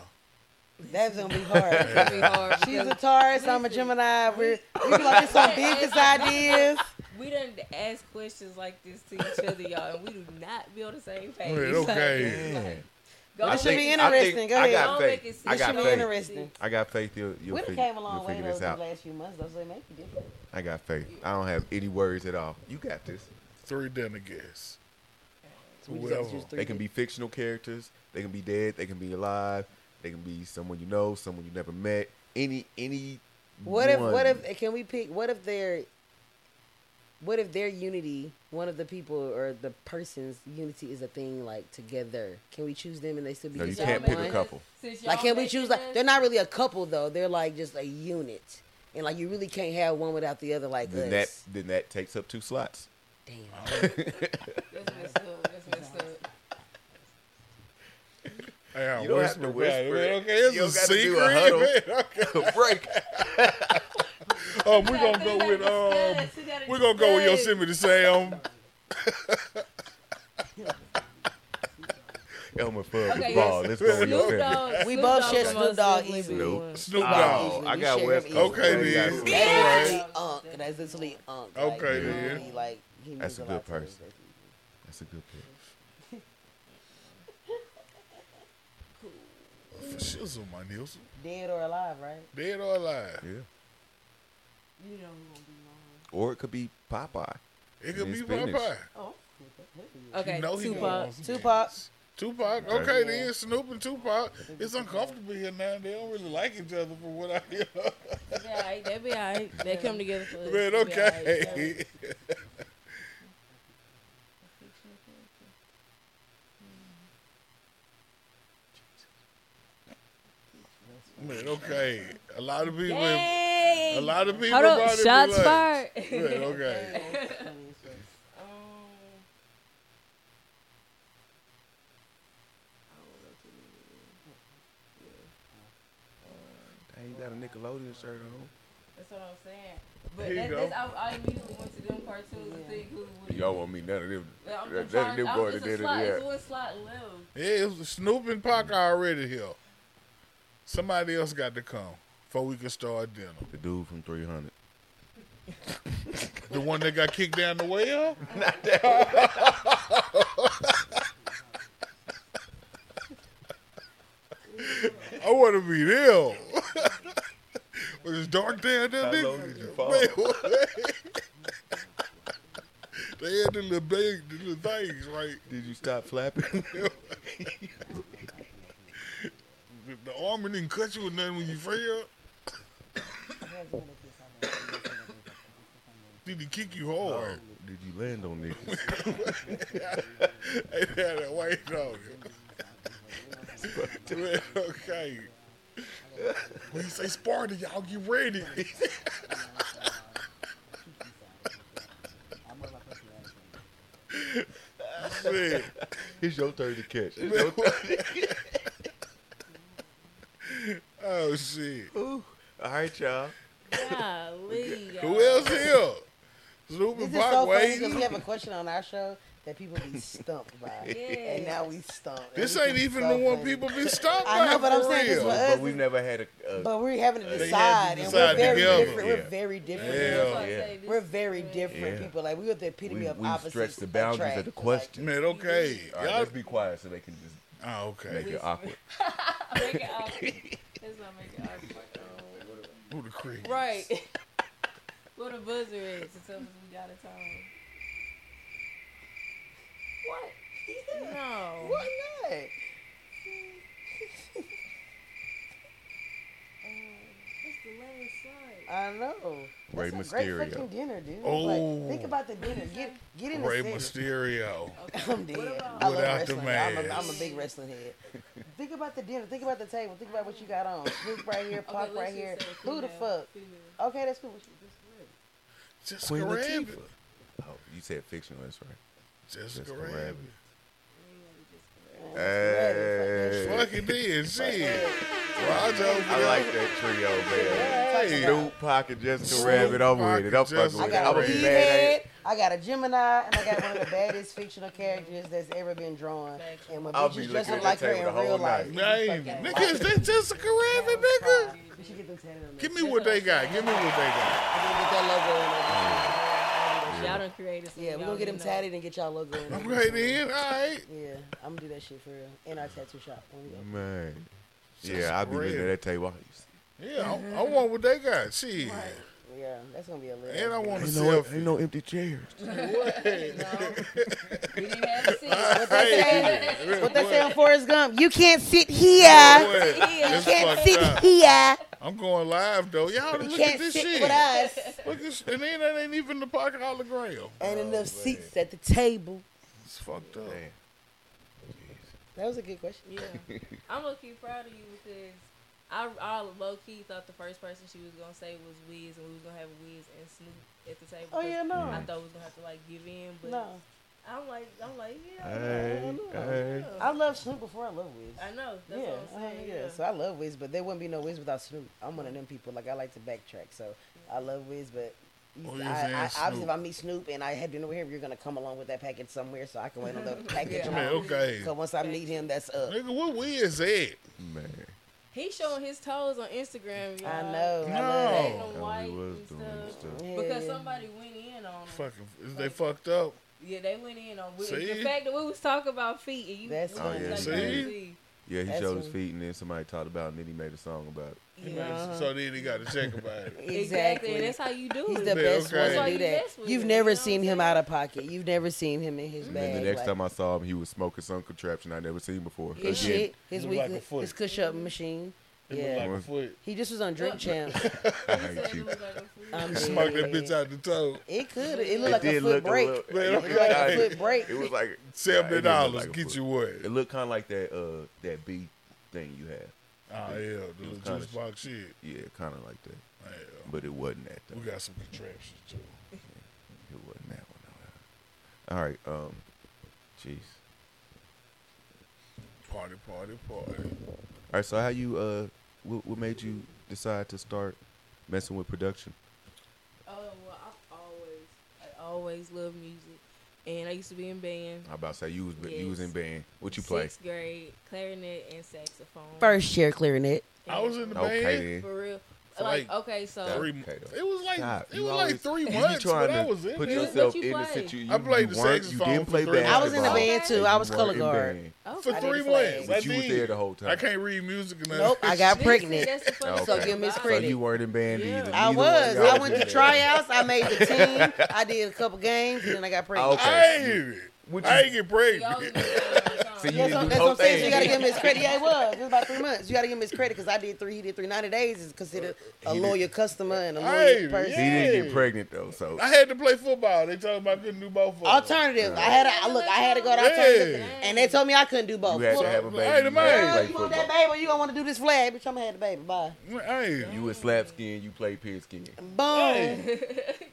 That's gonna be hard. Gonna be hard She's a because Taurus. I'm a Gemini. We're we be like some (laughs) business ideas. we don't ask questions like this to each other, y'all, and we do not be on the same page. Wait, okay. it's like, Go This should think- be I interesting. think- Go I ahead. got Don't faith. make it I This got should be interesting. I got faith. You'll, you'll We done figure, came a long you'll way figure though this the out. last few months though, so it may be different. I got faith. I don't have any worries at all. You got this. Three dinner guests. We just have to Whoever. choose three They can be fictional characters. They can be dead. They can be alive. They can be someone you know, someone you never met. Any any. What if what if can we pick what if their what if their unity, one of the people or the person's unity is a thing like together? Can we choose them and they still be No, you can't pick a couple. Like can we choose like they're not really a couple though. They're like just a unit. And like you really can't have one without the other like Then that then that takes up two slots. Damn. That's messed up. That's messed up. Hey, I You don't have to whisper whisper it. Okay, it's You a don't do secret. a man. (laughs) Okay. Break. (laughs) Um, we're gonna go with um, we're gonna go with Yosemite Sam. (laughs) Elmer Fudd Okay, ball. Let's go with your Snoop. Dogg. We Snoop both Dogg share the Snoop most Dogg easily easily. Snoop. one. Snoop Oh, Dogg. I got share West Coast. Okay, man. You then. That's Yeah. literally Unc. That's literally Unc. Okay, like, then. Like, he That's a good person. That's a good pick. For shizzle, my Nielsen. Dead or alive, right? Dead or alive. Yeah. You know who gonna be mine. Or it could be Popeye. It could be Spanish. Popeye. Oh. Okay, You know he Tupac. gonna want some Tupac. Tupac. Okay, then Snoop and Tupac. It's uncomfortable here now. They don't really like each other from what I hear. They. They be alright. They come together for us. Man, They be alright. okay. (laughs) Man, okay. A lot of people. Have, a lot of people. Hold up. Shots fired. (laughs) Like, okay. He got a Nickelodeon shirt on. That's what I'm saying. But Here that, that's I, I immediately went to them cartoons and think who would. Y'all want me none of them. I'm, that, I'm that, trying, them going to did it. Yeah. It's what slot live. Yeah, it was Snoop and Pac already here. Somebody else got to come before we can start dinner. The dude from 300. The one that got kicked down the well? (laughs) I want to be them. Was it dark down there, How nigga. low did you fall? Man, what? (laughs) they had the little big, the little things, right? Did you stop flapping? (laughs) The, the armor didn't cut you with nothing when you fell. Did he kick you hard? Did you land on niggas? (laughs) Hey, that white dog. (laughs) Man, okay. When you say Sparta, y'all get ready. (laughs) Man, It's your turn to catch. It's your turn. Oh shit. Ooh. All right, y'all. Golly, Who else here? Snoop This and is Pac so funny because we have a question on our show that people be stumped by, (laughs) and now we stumped. This And ain't is even so the one funny. people been stopped by. I know, but I'm for saying this real. was- But we've never had a. a But we're having to They had to decide, and we're very together. different. Yeah. We're very different. Yeah. people. Yeah. We're very different Yeah. people. Like we were the epitome we, of we've opposites. stretched the boundaries of the attract. question. Man, okay. All right, Y'all, let's be quiet so they can just oh, okay. make it awkward. it awkward. Let's make it awkward. (laughs) Who the creep? right. what a buzzer is to tell us we got a time. What? No. Why not? It's oh, the last slide. I know. Rey That's a great Mysterio. fucking dinner, dude. Oh. Like, think oh. about the dinner. Get get in the Rey center. Mysterio. (laughs) I'm dead. about- I love Without the wrestling. I'm a, mask. I'm a big wrestling head. Think about the dinner. Think about the table. Think about what you got on. Snoop right here, (coughs) Pop let's right here. Who the fuck? female. Okay, that's cool. What you- Jessica Queen Rabbit. Latifah. Oh, you said fictional. That's right. Jessica, Jessica Rabbit. Rabbit. Hey. Fuck it did. Shit. Roger I like that trio, man. Hey. Snoop, Pocket, Jessica Snoop, Rabbit. I'm with it. I'm fucking with it. got I'm a gonna be big mad at head. I got a Gemini, and I got one of the baddest fictional characters that's ever been drawn. And when I'll be bitches up like that her in real whole life, night. you nigga, is that Jessica Rabbit, nigga? We should get them tatted Give me what they got. Give me what they got. We're gonna get that logo on there. Y'all done created some. Yeah, we're gonna get them tatted and get y'all logo on I'm right in. All right. Yeah, I'm gonna do that shit for real. In our tattoo shop. When we go. Man. Jessica Yeah, I'll be looking at Rabbit. that table. Yeah, I, I want what they got. Shit. Yeah, that's gonna be a lit. And I want a Ain't no, selfie. ain't no empty chairs. We didn't have a seat. What they say? Hey, What they say on Forrest Gump? You can't sit here. boy, You can't sit up. here. I'm going live though. Y'all You look at can't this sit shit. with us. Look at, and then that ain't even the pocket hologram. Ain't oh, enough seats at the table. It's fucked up. Damn. That was a good question. Yeah, (laughs) I'm low key proud of you because I, I low key thought the first person she was gonna say was Wiz, and we was gonna have Wiz and Snoop at the table. Oh yeah, no, I thought we was gonna have to like give in, but no. I'm like, I'm like, yeah, Hey, hey. I love Snoop before I love Wiz. I know. That's yeah, what I'm uh, saying. yeah. yeah. So I love Wiz, but there wouldn't be no Wiz without Snoop. I'm one of them people. Like I like to backtrack, so I love Wiz, but. Oh, I, you're I, saying obviously, if I meet Snoop and I have dinner with him, you're gonna come along with that package somewhere, so I can wait on the (laughs) package. Yeah. Man, okay. So once I meet him, that's up. Nigga, what we is that? Man. He's showing his toes on Instagram. Y'all. I know. I No. love Painting that. them white was and doing stuff. stuff. Yeah. Because somebody went in on him. Fucking, is they fucked up? Yeah, they went in on with See? the fact that we was talking about feet and you. That's Oh, was yeah, like, see? crazy. Yeah, he That's showed his feet, and then somebody talked about it, and then he made a song about it. Yeah. So then he got to check about it. (laughs) Exactly. Exactly. And that's how you do He's it. the Yeah, best okay. one to do that. mess You've him, never you know seen him out of pocket. You've never seen him in his And bag. then the next like, time I saw him, he was smoking some contraption I'd never seen before. his Again, shit, his Look week, like a foot. his push up machine. It look Yeah, like a foot. he just was on Drink (laughs) Champ. (laughs) I hate you. it was like a food. I'm Smoke that bitch out the toe. It could. It looked It like a foot look break. little- Man, it looked like a foot break. It was like Seventy it did dollars. like Get foot. you what? It looked kind of like that uh that beat thing you had. Oh yeah, the was little kinda juice box shit. Yeah, kind of like that. Yeah. But it wasn't that though. We got some contraptions too. It wasn't that one. All right. Um. Jeez. Party, party, party. All right. So how you uh what, what made you decide to start messing with production? Oh well, I've always, I always loved music, and I used to be in band. I about to say you was you was in band. What you play? Sixth grade, clarinet and saxophone. First chair clarinet. I was in the Okay band. then. For real. For like, like okay, so Three, Okay, it was like Stop. it You was always- like three months. (laughs) you months trying when I to was in put there. Yourself you in the play? situation. I played you the weren't- saxophone You didn't for play three basketball. I was in the band too. I was color guard. okay. for three months. But you was did. there the whole time. I can't read music and Nope, I got (laughs) pregnant. that's the funny Okay. So thing give me about So you weren't in band Yeah. either. I was. I went to tryouts. I made the (laughs) team. I did a couple games, and then I got pregnant. Okay. I ain't it. What I you- get Y'all was in pregnant. The band all the time. So you That's, didn't what, do that's what I'm saying. So you got to give him his credit. Yeah, it was. It was about three months. You got to give him his credit because I did three. He did three. Ninety days is considered a He did- loyal customer and a Hey, loyal person. He didn't get pregnant though, so I had to play football. They told me I couldn't do both of them. Alternative. I had to look. I had to go to Yeah. alternative, and they told me I couldn't do both. you had to have a baby. Hey, the you man. to Girl, you want that football. baby? You gonna want to do this flag? Bitch, I'm gonna have the baby. Bye. Hey, You was slap skin, you played pigskin. Boom.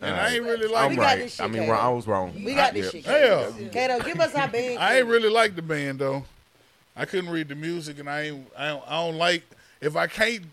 and I ain't really like I'm like. Right. I mean, Kato. I was wrong. We got this shit. Hell, Kato, give us our band. I ain't really like the band though. I couldn't read the music, and I ain't. I don't, I don't like if I can't.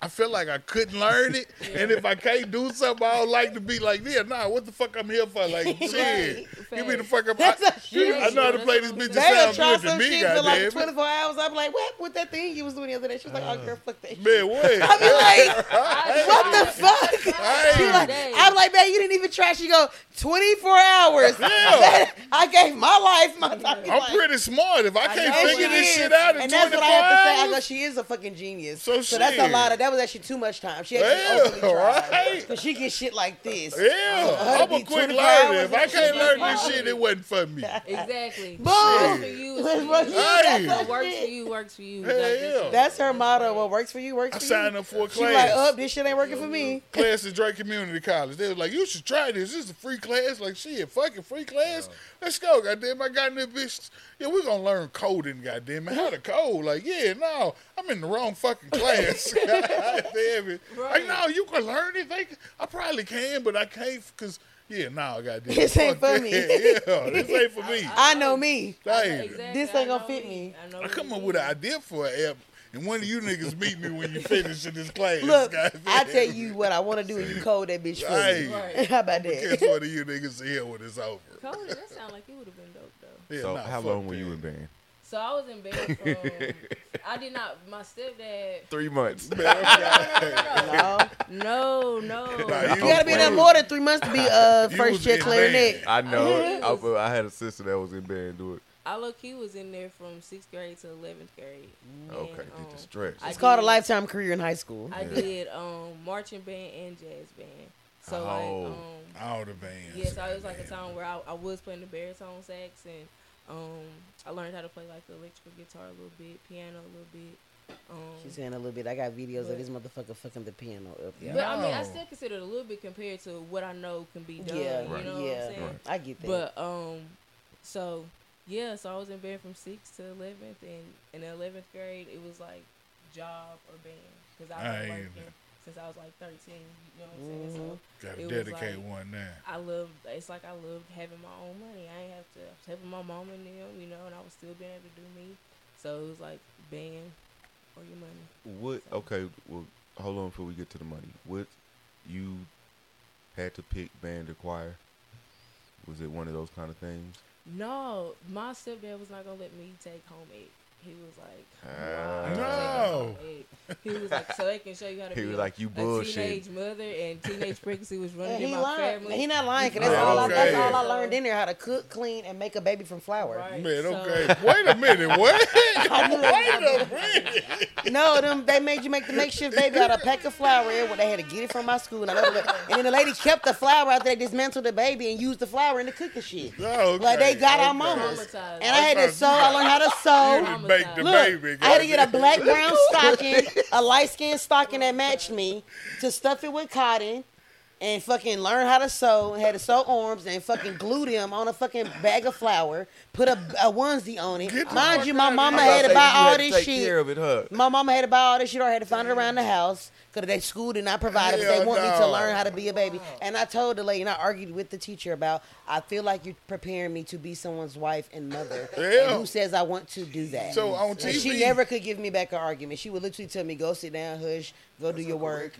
I feel like I couldn't learn it, (laughs) and if I can't do something, I don't like to be like, yeah, nah, what the fuck I'm here for? Like, (laughs) shit, give me the fuck up. That's I, a shit. I know how to play this bitch. It They done sound try good to some me, shit for like 24 hours. I'm like, what? What that thing you was doing the other day? She was like, oh, girl, fuck that shit. Man, what? I be like, (laughs) what the fuck? She like, I'm like, man, you didn't even try. She go, 24 hours. Yeah. I gave my life, my time. I'm Like, pretty smart. If I I can't know figure this is. shit out in and 24 that's what I have to say. I go, hours, she is a fucking genius. So that's a lot of. That was actually too much time. She actually Yeah, overly tried. right? Cause she gets shit like this. yeah, uh, her I'm a quick learner. If I can't learn like this shit, it wasn't for me. Exactly. Boom. Works for you. is That's for what you. Hey. What what works for you works for you. Hell Like, yeah. That's her motto. What works for you works I for you. I signed you. up for a class. She like, class. up, this shit ain't working for me. (laughs) class at Drake Community College. They was like, you should try this. This is a free class. Like, shit, fucking free class. Let's go, goddamn. I got in that bitch. Yeah, we're going to learn coding, goddamn it. How to code. Like, yeah, no, I'm in the wrong fucking class. (laughs) (laughs) I damn it. Like, no, you can learn it. They, I probably can, but I can't because, yeah, no, goddamn. This This ain't fuck for me. (laughs) yeah, this ain't for me. I know me. Damn. Exactly. This ain't gonna fit me. I, know I come up with an idea for an app, and one of you niggas meet me when you finish in this class. Look, goddamn. I tell you what I want to do, and you code that bitch for Hey. me. Right. (laughs) How about that? Catch that? one of you niggas here when it's over. Cody, that sound like it would have been dope though. Yeah, So nah, how long were you that. in band? So I was in bed (laughs) from. I did not. My stepdad. Three months. (laughs) no, No, no. Nah, you gotta be in there more than three months to be uh (laughs) first was chair clarinet. I know. I, I had a sister that was in band. Do it. I look, he was in there from sixth grade to eleventh grade. Okay, And, did um, the stretch. I It's called a lifetime career in high school. I Yeah. did um marching band and jazz band. So Oh. like um All the bands. yeah, so it was like a time where I, I was playing the baritone sax and um I learned how to play like the electrical guitar a little bit, piano a little bit. Um, She's saying a little bit. I got videos of But- this motherfucker fucking the piano up. Yeah, But I mean, I still consider it a little bit compared to what I know can be done. yeah, You know yeah. what I'm saying? Right. I get that. But um, so yeah, so I was in band from sixth to eleventh, and in eleventh grade, it was like job or band because I was been Aye. working since I was like thirteen. You know what I'm saying? So mm-hmm. Gotta dedicate like- one now. I love. It's like I love having my own money. I ain't have to I was helping my mom and them, you know, and I was still being able to do me. So it was like band or your money. What? Okay. Well, hold on before we get to the money. What you had to pick band or choir? Was it one of those kind of things? No, my stepdad was not gonna let me take home ec. He was like. "Why are you taking No. He was like, so they can show you how to He be was like, "You a bullshitting." teenage mother and teenage pregnancy was running And in he my lying. family. He not lying. Cause that's Yeah, all. I, that's all I learned in there: how to cook, clean, and make a baby from flour. Right. Man, so- okay. Wait a minute. What? (laughs) Wait a minute. No, them they made you make the makeshift baby out of a pack of flour. Where they had to get it from my school, and, I never, and then the lady kept the flour out there, dismantled the baby, and used the flour in the cooking shit. No, okay. Like they got our okay. mamas. And I had to sew. I learned how to sew. Make the Look, baby. I had to get a black (laughs) brown stocking, a light skin stocking that matched me, to stuff it with cotton, and fucking learn how to sew, and had to sew arms and fucking glue them on a fucking bag of flour, put a, a onesie on it. Get Mind you, my mama had to buy all this take shit. care of it, huh? My mama had to buy all this shit or I had to find it around the house because they school did not provide it, but they Hell want me to no. learn how to be a baby. And I told the lady, and I argued with the teacher about, I feel like you're preparing me to be someone's wife and mother. Yeah. And who says I want to do that? So on And TV, she never could give me back an argument. She would literally tell me, "Go sit down, hush, go do your work."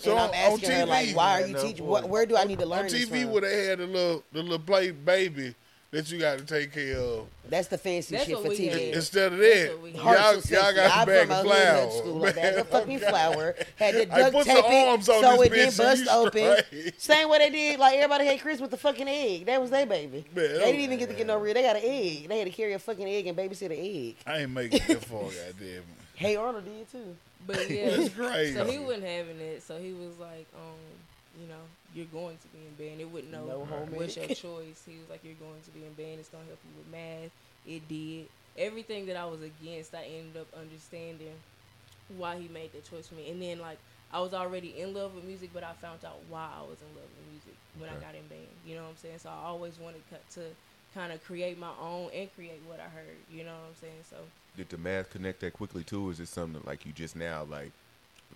So and I'm on- on asking her like, TV "Why are you no teaching? What, where do I need to learn on TV would have had the little the little play baby that you got to take care of. That's the fancy That's shit for TV. had. Instead of that, y'all, had. Hearts so y'all got I'm a bag of a flour. school, a bag of fucking flour. Had to Hey, duct put tape it arms on so it didn't bust open. straight. Same way they did, like everybody had Chris with the fucking egg. That was their baby. Man, they didn't was- even get to get no oh, real. They got an egg. They had to carry a fucking egg and babysit an egg. I ain't making it that far, goddamn. Hey Arnold did too. But (laughs) yeah, It's crazy. so he wasn't having it. So he was like, um, you know, you're going to be in band. It wouldn't know No what's your (laughs) choice. He was like, you're going to be in band. It's gonna help you with math. It did everything that I was against. I ended up understanding why he made that choice for me. And then like I was already in love with music, but I found out why I was in love with music when I got in band. You know what I'm saying? So I always wanted co- to kind of create my own and create what I heard. You know what I'm saying? So Did the math connect that quickly too? Or is it something like you just now like?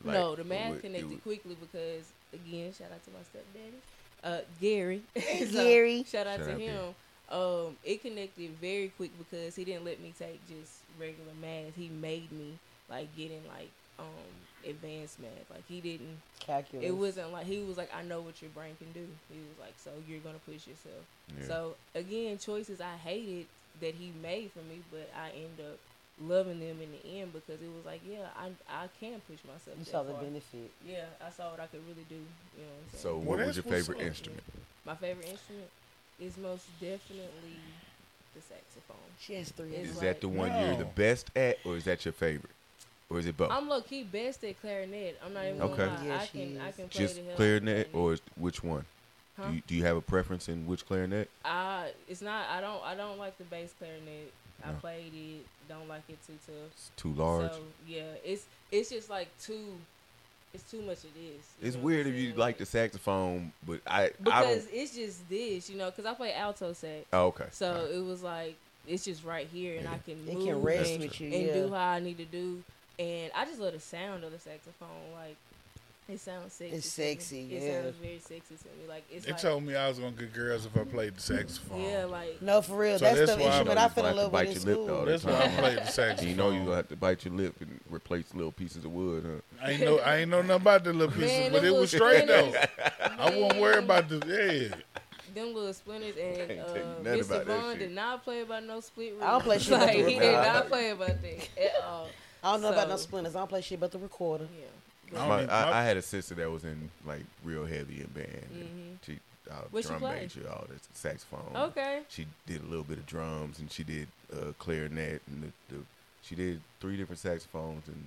like no, the math would- connected would- quickly because again, shout out to my stepdaddy, uh, Gary. (laughs) So, Gary. shout out Shout to out, him. Um, it connected very quick because he didn't let me take just regular math. He made me like getting like um advanced math. Like he didn't. calculate. It wasn't like he was like, I know what your brain can do. He was like, so you're gonna push yourself. Yeah. So again, choices I hated that he made for me, but I end up loving them in the end because it was like, yeah, I I can push myself. You that saw the far. benefit. Yeah, I saw what I could really do. You know what I'm? So Well, what was your favorite up. instrument? My favorite instrument is most definitely the saxophone. She has three. It's Is like- that the one you're the best at, or is that your favorite, or is it both? I'm low key best at clarinet. I'm not even Okay. gonna lie. Yeah, I can I can play Just the hell out clarinet, or which one? Huh? Do, you, do you have a preference in which clarinet? I it's not I don't I don't like the bass clarinet. I played it. Don't like it too tough. It's too large. So yeah, it's it's just like too. It's too much of this. it's weird if you saying? like the saxophone, but I I because don't. it's just this, you know. Because I play alto sax, Oh, okay. so Alright. it was like it's just right here, and I can It move can rest and, with you. and yeah. do how I need to do. And I just love the sound of the saxophone. Like it sounds sexy. It's to me. sexy, It sounds very sexy to me. Like it's They like told me I was gonna get girls if I played the saxophone. yeah, like No, for real. So that's, that's the why I instrument know I fell in love to with in bite your school. That's why I played the saxophone. (laughs) you know you gonna have to bite your lip and replace little pieces of wood, huh? I ain't know I ain't know nothing about the little pieces, Man, but it was little straight though. splinters. I won't worry about the yeah. them little splinters and Can't tell you uh, Mr. about Vaughn did not play about no split I don't play ribs. shit (laughs) like he did not play about that at all. I don't know about no splinters. I don't play shit but the recorder. Yeah. I My, I, I had a sister that was in like real heavy in band. and Mhm. She uh, What she drum major, all this saxophone. Okay. She did a little bit of drums and she did uh, clarinet and the, the she did three different saxophones and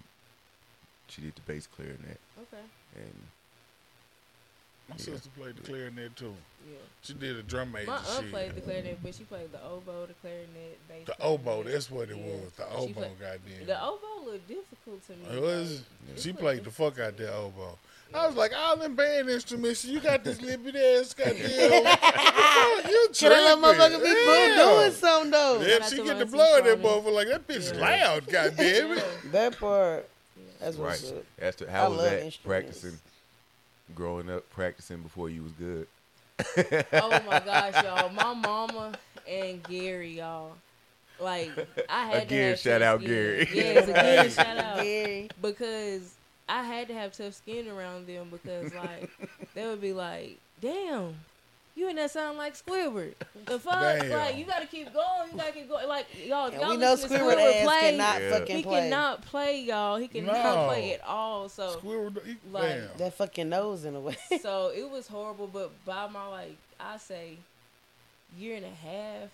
she did the bass clarinet Okay. and My Yeah. sister played the clarinet too. Yeah. She did a drum major My aunt shit. played the clarinet, but she played the oboe, the clarinet, bass. The clarinet. oboe, that's what it Yeah. was. The oboe, played- goddamn. The oboe looked difficult to me. It was. like, She it played the fuck out that oboe. I was like, all them band instruments, you got this little bit ass goddamn. you Can that little motherfucker be tripping. doing something though? Yeah, she get the blow in that Shawty. motherfucker like that bitch Yeah. loud, goddamn it. (laughs) That part. That's right. what's up. That's the, I how was love that instruments. practicing? Growing up, practicing before you was good. oh my (laughs) gosh, y'all! My mama and Gary, y'all. Like I had to Again, have shout out skin. Gary. Yes, (laughs) again, shout out. Gary. because I had to have tough skin around them because like they would be like, "Damn, you and that sound like Squidward." The (laughs) fuck, Damn. like you got to keep going. You got to keep going. Like y'all, And y'all we know listen to Squidward Squidward ass play. cannot Yeah. fucking he play. cannot play, y'all. He cannot No. play at all. So Squirrel, he, Like- damn. That fucking nose in a way. (laughs) so (laughs) it was horrible. But by my like, I say, year and a half,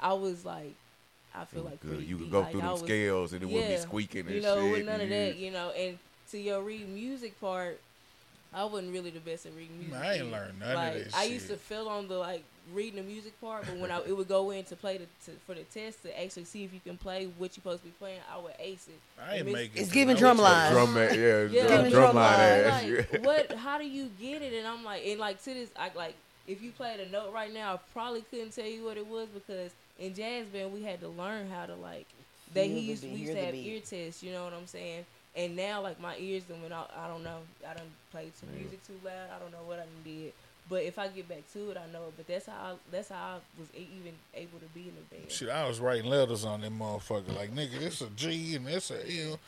I was like, I feel like good. You could go Like, through I them was- scales and it wouldn't be squeaking and you know, shit. with none of that, you- you know. And to your read music part, I wasn't really the best at reading music. Man, I ain't either. learned none of like, that I used to shit. feel on the like reading the music part, but when I it would go in to play the to, for the test to actually see if you can play what you're supposed to be playing, I would ace it. I ain't making. It's giving I drum was- (laughs) line. Drum man, yeah, Yeah. drum, Give drum me line ass. like, what? How do you get it? And I'm like, and like to this, I like if you played a note right now, I probably couldn't tell you what it was because in jazz band we had to learn how to like. They he used we used to have beat. ear tests. You know what I'm saying? And now like my ears done went out. I don't know. I done played some Yeah. music too loud. I don't know what I done did. But if I get back to it, I know it. But that's how I, that's how I was even able to be in the band. Shit, I was writing letters on them motherfucker. Like, nigga, this a G and this a L.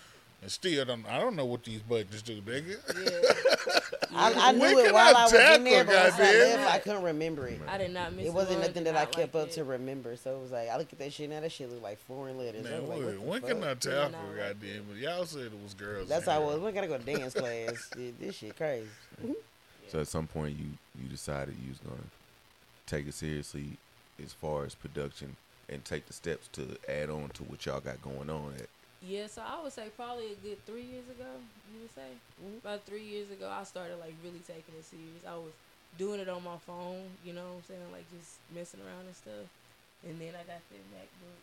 And still, don't, I don't know what these buttons do, nigga. Yeah, (laughs) I, I knew it can while I I was in there, but once I left, I couldn't remember it. I did not miss. It It wasn't nothing that I kept like up it. to remember. So it was like I look at that shit now. That shit look like foreign letters. I Man, was like, when, what when fuck? can I Yeah, tackle, nah, like goddamn it? Y'all said it was girls. That's how I was. We gotta go to dance class. (laughs) Dude, this shit crazy. So at some point, you you decided you was gonna take it seriously as far as production and take the steps to add on to what y'all got going on. At Yeah, so I would say probably a good three years ago. You would say Mhm. about three years ago, I started like really taking it serious. I was doing it on my phone, you know what I'm saying, like just messing around and stuff. And then I got that MacBook,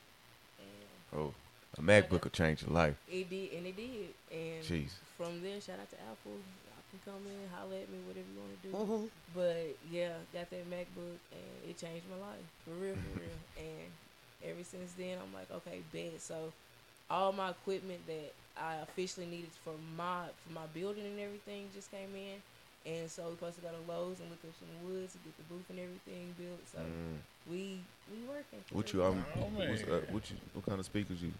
and oh, a MacBook will change your life. it did, and it did. And Jeez. from there, shout out to Apple. Y'all can come in, holler at me, whatever you want to do. Mhm. But yeah, got that MacBook and it changed my life for real, for (laughs) real. And ever since then, I'm like, okay, bet. So all my equipment that I officially needed for my for my building and everything just came in. And so we supposed to go to Lowe's and look up some woods to get the booth and everything built. So Mm. we we working. What real. you um? Oh, what's, uh, what you? What kind of speakers you?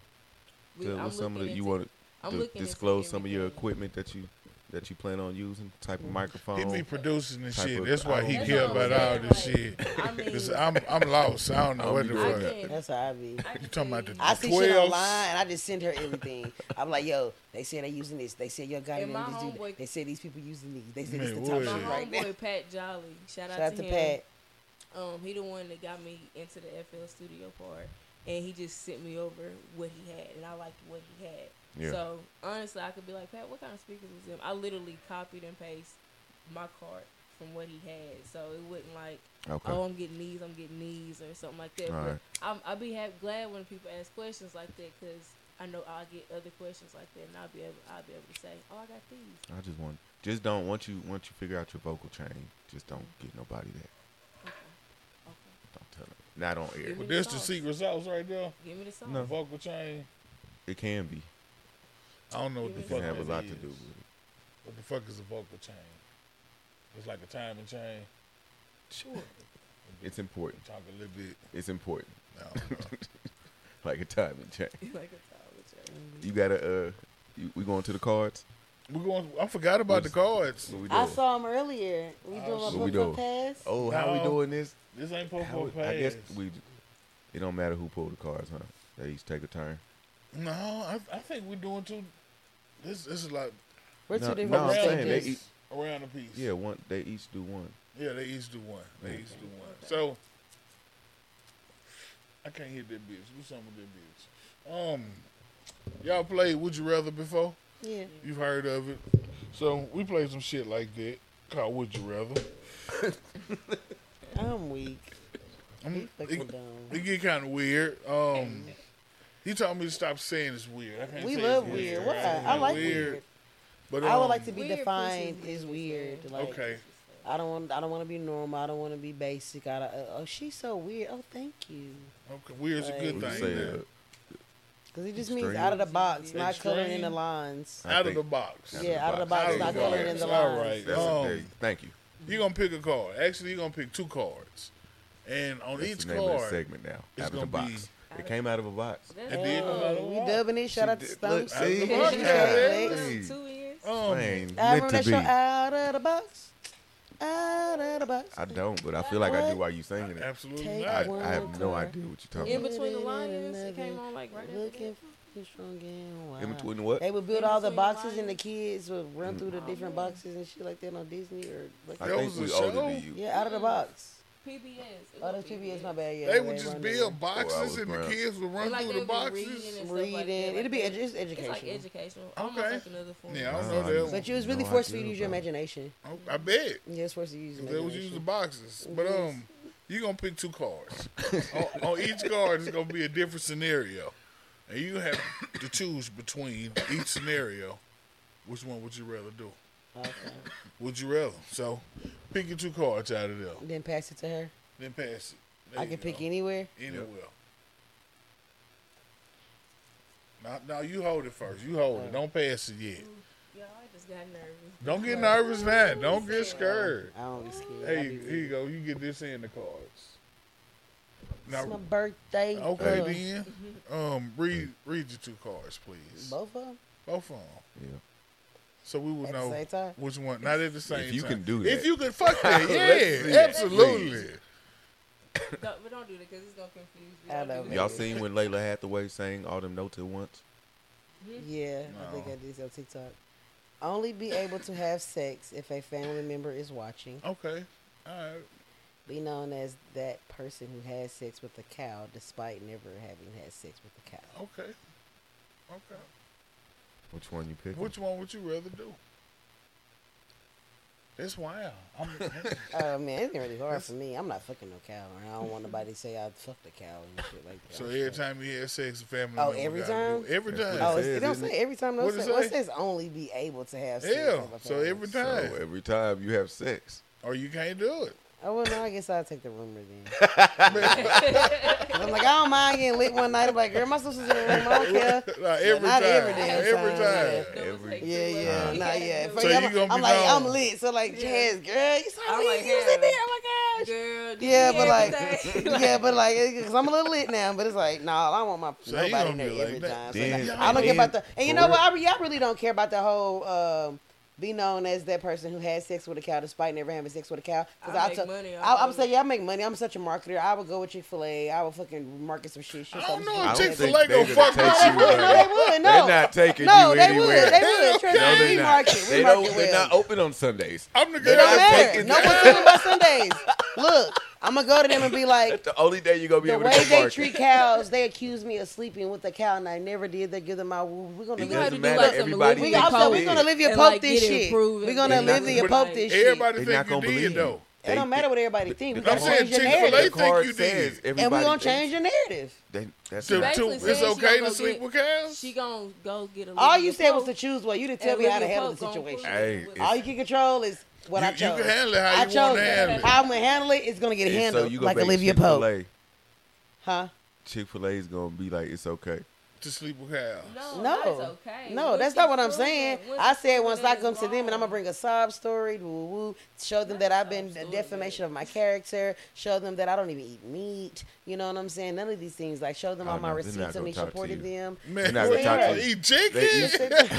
We- Tell I'm what's some of the you want to disclose some of your equipment that you that you plan on using, type of microphone. He be producing and Type shit. of- That's why he That's care about all this shit. (laughs) I mean, 'Cause I'm I'm lost. I don't know I'll what be the fuck. that. I can- That's how I be. I can You talking about tell the- you- I see 12s. shit online and I just send her everything. I'm like, yo, they say they using this. They say your guy And my do that. homeboy- They say these people using these. They say Man, it's the what? top My shit right now. homeboy Pat Jolly, shout out, Shout out to, to him. Pat. Um, he the one that got me into the FL studio part, and he just sent me over what he had, and I liked what he had. Yeah. So honestly, I could be like, Pat, what kind of speakers was them? I literally copied and pasted my cart from what he had, so it wasn't like, Okay. oh, I'm getting these, I'm getting these, or something like that. All but right. I'm, I'll be happy, glad when people ask questions like that, cause I know I'll get other questions like that, and I'll be able, I'll be able to say, oh, I got these. I just want, just don't once you once you figure out your vocal chain, just don't mm-hmm. get nobody that. Okay, okay. Don't tell them. Not on air. Give me But this the sauce. secret sauce right there. Give me the song. No. Vocal chain. It can be. I don't know what the It It fuck can have a that lot to do with it. What the fuck is a vocal chain? It's like a timing chain. Sure. It's important. Talk a little bit. It's important. I don't (laughs) know. Like a timing chain. (laughs) like a Tyler Perry. You gotta uh, you, we going to the cards? we going. I forgot about the cards. I saw them earlier. We Oh, doing shit. a What we doing? pass. Oh, how we doing this? This ain't How Popo Pass. I guess we. It don't matter who pulled the cards, huh? They each take a turn. No, I, I think we're doing two. This this is like We're No, two different no, I'm saying they stages. eat- around a piece. Yeah, one. They each do one. Yeah, they each do one. They Yeah. each do one. So I can't hit that bitch. Do something with that bitch. Um, y'all played Would You Rather before? Yeah. You've heard of it. So we played some shit like that called Would You Rather. (laughs) I'm weak. I'm- He fucking it, it get kind of weird. Um, he told me to stop saying it's weird. I can't We say love it's weird. right? Why? I like weird. But I would um, like to be Weird defined as weird, weird. Like, Okay. I don't want. I don't want to be normal. I don't want to be basic. I don't, uh, oh, she's so weird. Oh, thank you. Okay, weird's a good Like- Would thing. say now. Because it just means out of the box, not Extreme. coloring in the lines. I out of the box. Out of Yeah, the out of the box. box, There not coloring in the lines. right. That's Um, a, thank you. You're gonna pick a card. Actually, you're gonna pick two cards, and on That's each the name of the card, segment now. it's Out of the gonna box. be- It came out of a box. It did come out of Oh, the we box. dubbing it. Shout She out to did- Stone. look, see? She Yeah. straight Yeah. legs. Hey. Two ends. um, Man, I meant remember to that be. show out of the box. Out of the box. I don't, but I feel like I do while you singing it. absolutely Take not. I. I have no idea what you're talking about. In between the lions, it came on like right after Looking for strong and wild. In between what? They would build all the Between the boxes and the kids would run through the Oh, different man. boxes and shit like that on Disney or like I That think was a we older show? than you. yeah, out of the box. PBS. Oh, was that's PBS. My bad. Yeah, They yeah, would just run build there. Boxes was and the kids would run like, through the would be reading boxes. and stuff like that. Reading. Like, It'd be they- edu- it's It's like educational. educational. Okay. like another form. Yeah, I don't know that. But you was No really forced to use your imagination. Oh, I bet. Yeah, it's forced to use your They was using the boxes. But um, you gonna pick two cards. on, on each card is gonna be a different scenario, and you have to choose between each scenario. Which one would you rather do? Okay. Would you rather? So, pick your two cards out of there. Then pass it to her. Then pass it. There I you can pick go. anywhere. anywhere. Now, now you hold it first. You hold it. Don't pass it yet. Y'all, I just got nervous. Don't get nervous now. Don't get scared. I don't be scared. Hey, here you go. You get this in the cards. Now, It's my birthday. okay uh, then. (laughs) Um, read read your two cards, please. Both of them Both of them. Yeah. So we will at the know same time. which one. Not at the same time. If you time. can do it. If you can, fuck that. (laughs) Yeah, absolutely. please. Don't, but don't do that because it's gonna confuse me. I know. Y'all seen when Lalah Hathaway sang all them notes at once? Hmm? Yeah, I think No. I did this on TikTok. Only be able to have sex if a family member is watching. Okay. All right. Be known as that person who has sex with a cow despite never having had sex with a cow. Okay. Okay. Which one you pick? Which one would you rather do? That's wild. I'm, (laughs) Oh man, it's really hard for me. I'm not fucking no cow, and I don't want nobody to say I fucked a cow and shit like that. so every time you have sex, a family Oh, oh every time? do. Every time. Oh, it it's, it don't say every time. No, What it say, what says only be able to have sex. Yeah. So family. every So time, every time you have sex. or you can't do it. Oh well, no, I guess I'll take the rumor then. (laughs) I'm like, I don't mind getting lit one night. I'm like, girl, my sister's in the room. I don't care. Like, every not time. every damn every time, time. Every- take Yeah, too yeah, long. not yet. So you, you I'm, gonna I'm be like, I'm lit. So like, Yeah. Jazz, girl, you so I'm lit. like, you was in there. Oh my gosh. Girl, do Yeah, you but like, (laughs) yeah, but like, because I'm a little lit now. But it's like, no, I don't want my So you nobody gonna in there be like every that. time. So Then- like, I don't care about the. And you know what? I, re- I really don't care about the whole. Um, be known as that person who had sex with a cow despite never having sex with a cow. I I'll make tell- money off I, I would of say, yeah, I make money. I'm such a marketer. I would go with Chick Fil A. I would fucking market some shit. shit I don't know if Chick-fil-A think gonna fuck gonna with you. (laughs) you. No, they would. No, They're not taking no, you they anywhere. would. They would. Trust no, they're we not. market. We They market don't. They're not open on Sundays. I'm the It girl don't matter. taking No one's talking about Sundays. (laughs) Look, I'm gonna go to them and be like, That's the only day you're gonna be the able way to go they market. treat cows, they accuse me of sleeping with a cow, and I never did. They give them my. We're gonna It live. have doesn't to do matter. like some Everybody We, Olivia thinks I'm you saying Pope we're gonna live your and, Pope like, this get it shit. proven. We're gonna They're live not- your But Pope this shit. Everybody They're think not you gonna did believe though. It don't matter what everybody thinks. We I'm gotta saying change your Chick-fil-A narrative, The think card you says did. and we're gonna change your narrative. They, that's To, not. to, Basically it's saying she okay gonna to go sleep get- with cows. She gonna go get a. All you said was to choose one. You didn't tell me how to handle the situation. Hey, it with it's- All you can control is what You- I you chose. can handle it how I you wanna chose handle it. how I'm gonna handle it. It's gonna get handled so you gonna like Olivia Pope, Chick-fil-A. huh? Chick Fil A is gonna be like it's okay. To sleep with cows. No, No, that's okay. no, Once that's not what I'm saying. I said once I it's come to them and I'm gonna bring a sob story, woo woo, show them that I've been a defamation of my character, show them that I don't even eat meat. You know what I'm saying? None of these things. Like show them Oh, all my no, they're receipts of gonna me talk supporting them. Man, not what gonna talk you to don't you. eat chicken? They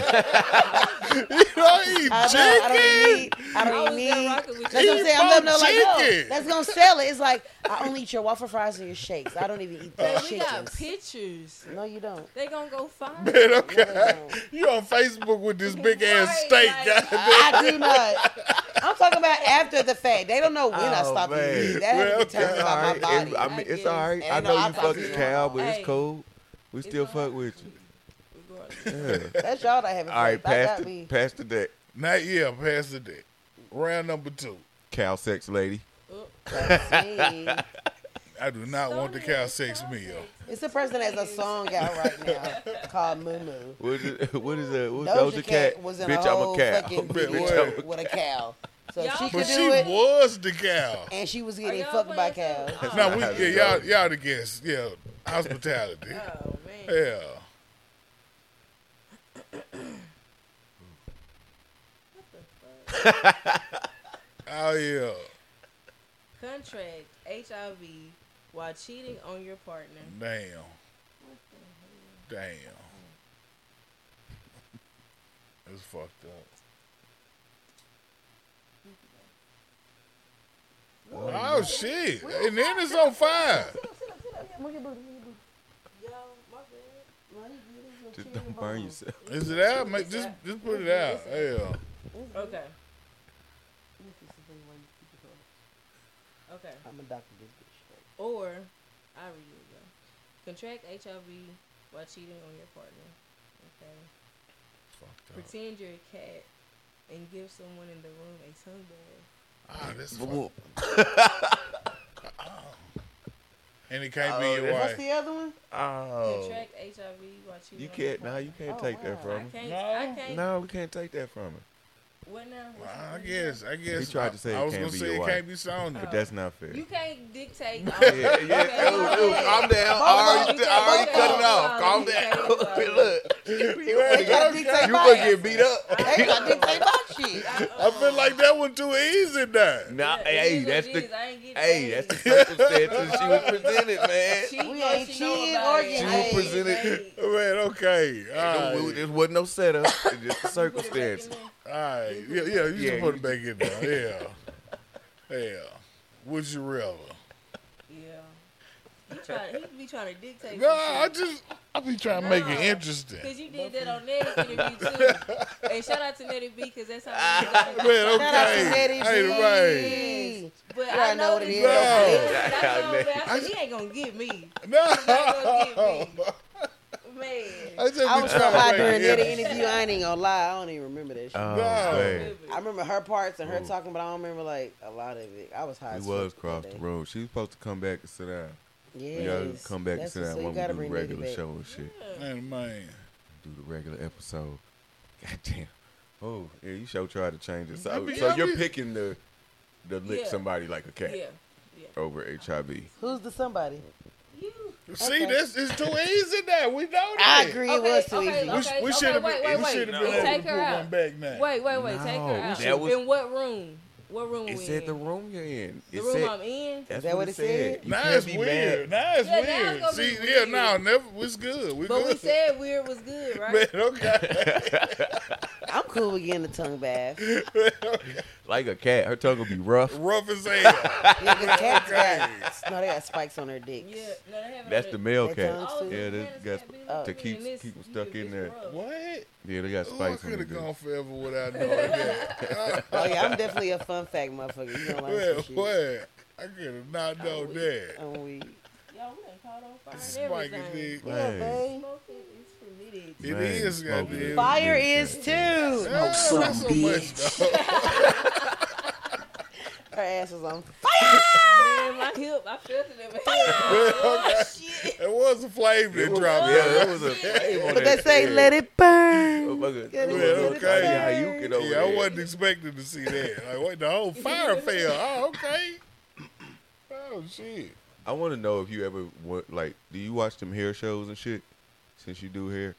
(laughs) you eat- don't eat I, don't, I don't chicken? eat meat. I I don't was eat meat. That's what I'm saying. I'm letting them like, no, chicken. that's gonna sell it. It's like I only eat your waffle fries and your shakes. I don't even eat (laughs) Man, the we got chickens. pictures. No, you don't. They gonna go find. (laughs) Man, No, okay. You on Facebook with this big ass Right, steak, like- I do not. I'm talking about after the fact. They don't know when I Oh, stopped man. eating. That Well, has to be determined by right. my and- body. I mean, I it's all right. guess. I know I you thought fuck a cow, but Hey. it's cool. We It's still fuck with you. Yeah. That's y'all that haven't. all right, fucked. Pass the me. pass the deck. Not yeah, pass the day. Round number two. Cow sex lady. Oh, That's me. (laughs) I do not want the cow sex meal. It's a person that has a song out right now called Moo Moo. What is what is that? What's Doja, Doja Cat Cat? was in Bitch, a I'm a cow. fucking (laughs) Bitch, video what? with a cow. So if Y'all she can But could she do it, was the cow. and she was getting fucked by playing cows. too? No, we yeah, y'all goes. y'all the guests. Yeah, hospitality. Oh man. Yeah. What the fuck? Oh (laughs) yeah. Contract HIV while cheating on your partner. Damn. Damn. It's fucked up. Oh shit! And then it's on fire. Just don't burn yourself. Is it out? Make, just just put it out. Yeah. Okay. Okay. I'm a doctor. This bitch. straight. Or I read it though. Contract HIV while cheating on your partner. Okay. Fucked up. Pretend you're a cat and give someone in the room a tongue bath. Ah, this is Whoa. and it can't Oh, be your that's- What's wife. the other one? Oh, Contract HIV while cheating you on can't your now. You can't Oh, take that wow. from I him. can't. No? I can't. No, we can't take that from him. What now? What Well, I what you got? guess. I guess. He tried to say I it was can't gonna be say your it wife. can't be Sonya. But that's not fair. You can't dictate. (laughs) yeah, yeah. Ooh, ooh, calm down. I already, I already cut it off. Calm down. (laughs) Look, you Right, gonna okay. get, gonna get beat up. Hey, I didn't say my shit. I (laughs) feel like that one too easy now. Nah, Yeah, hey, that's it the is. I ain't getting hey, paid. that's the circumstances she was presented, man. She We ain't she know cheating about or it. getting I ain't paid. getting presented- paid. Oh, man, okay. All There wasn't no setup. It's just the (laughs) Put it back in circumstances. All right. Yeah, yeah, you Yeah, should put you it back in there. Yeah. Yeah. Would you rather? Yeah. He try. He be trying to dictate. No, I just I be trying to make it interesting. Cause you did that on Nettie interview too. (laughs) and shout out to Nettie B, cause that's how we got it. Man, Shout out to okay. Nettie Hey, B. man. But Yeah, I I know know what it this is. No. I know, but I said, he ain't gonna get me. (laughs) No. gonna (laughs) Man. I just I be was so trying high to during make that it interesting. interview. I ain't even gonna lie. I don't even remember that shit. Oh No. man, I remember her parts and her Ooh. talking, but I don't remember like a lot of it. I was high. we as was fuck across the road. She was supposed to come back and sit down. Yes. We gotta come back and That's sit down up. when we do the regular back. show and shit. Man, man. Do the regular episode. God damn. Oh, yeah, you sure try to change it. I So, mean, so I you're mean- picking the the lick Yeah. somebody like a cat Yeah. Yeah. over HIV. Who's the somebody? You. See, Okay. this is too easy now. We know that. I agree. It was too okay, easy. We, okay, we okay, should have been, wait, we wait. should have been Take able to her put out. one back now. Wait, wait, wait. Take her out. that was- in what room? What room It we said in? the room you're in. The It room said, I'm in. That's that what what it it said. said? Now it's weird. mad. Now it's Yeah, now it's weird. See, be yeah, weird. now never was good. We But we said weird was good, (laughs) right? Man, okay. I'm cool with getting the tongue bath. (laughs) Like a cat. Her tongue will be rough. Rough as hell. (laughs) Yeah, 'cause cats Okay. got, no, they got spikes on their dicks. Yeah, no, they have That's the male cat. Oh. Yeah, the they manners got can't Oh. to keep and this- keep them stuck in there. rough. What? Yeah, they got Oh, I spikes could in have the gone forever without (laughs) knowing that. Oh yeah, I'm definitely a fun fact motherfucker. You don't like well, some shit. what? I could have not oh, known Oh, that. I'm weak. Y'all, we done caught on fire and Spiky dick. Yeah, babe. Smoking. It Man, is, goddamn. Fire Yeah. is too. Yeah, not so much. (laughs) Her ass was on. Man, my hip, I felt (laughs) it in my head. Oh, shit. It was a flame that dropped. Yeah, there. that was a flame on But that they say shit. let it burn. Motherfucker, Get it, Yeah, let it okay. burn. How you get over Yeah, I there. wasn't expecting to see that. Like, wait, the whole fire fell. (laughs) Oh, okay. Oh, shit. I want to know if you ever want like, do you watch them hair shows and shit? Since you do hair,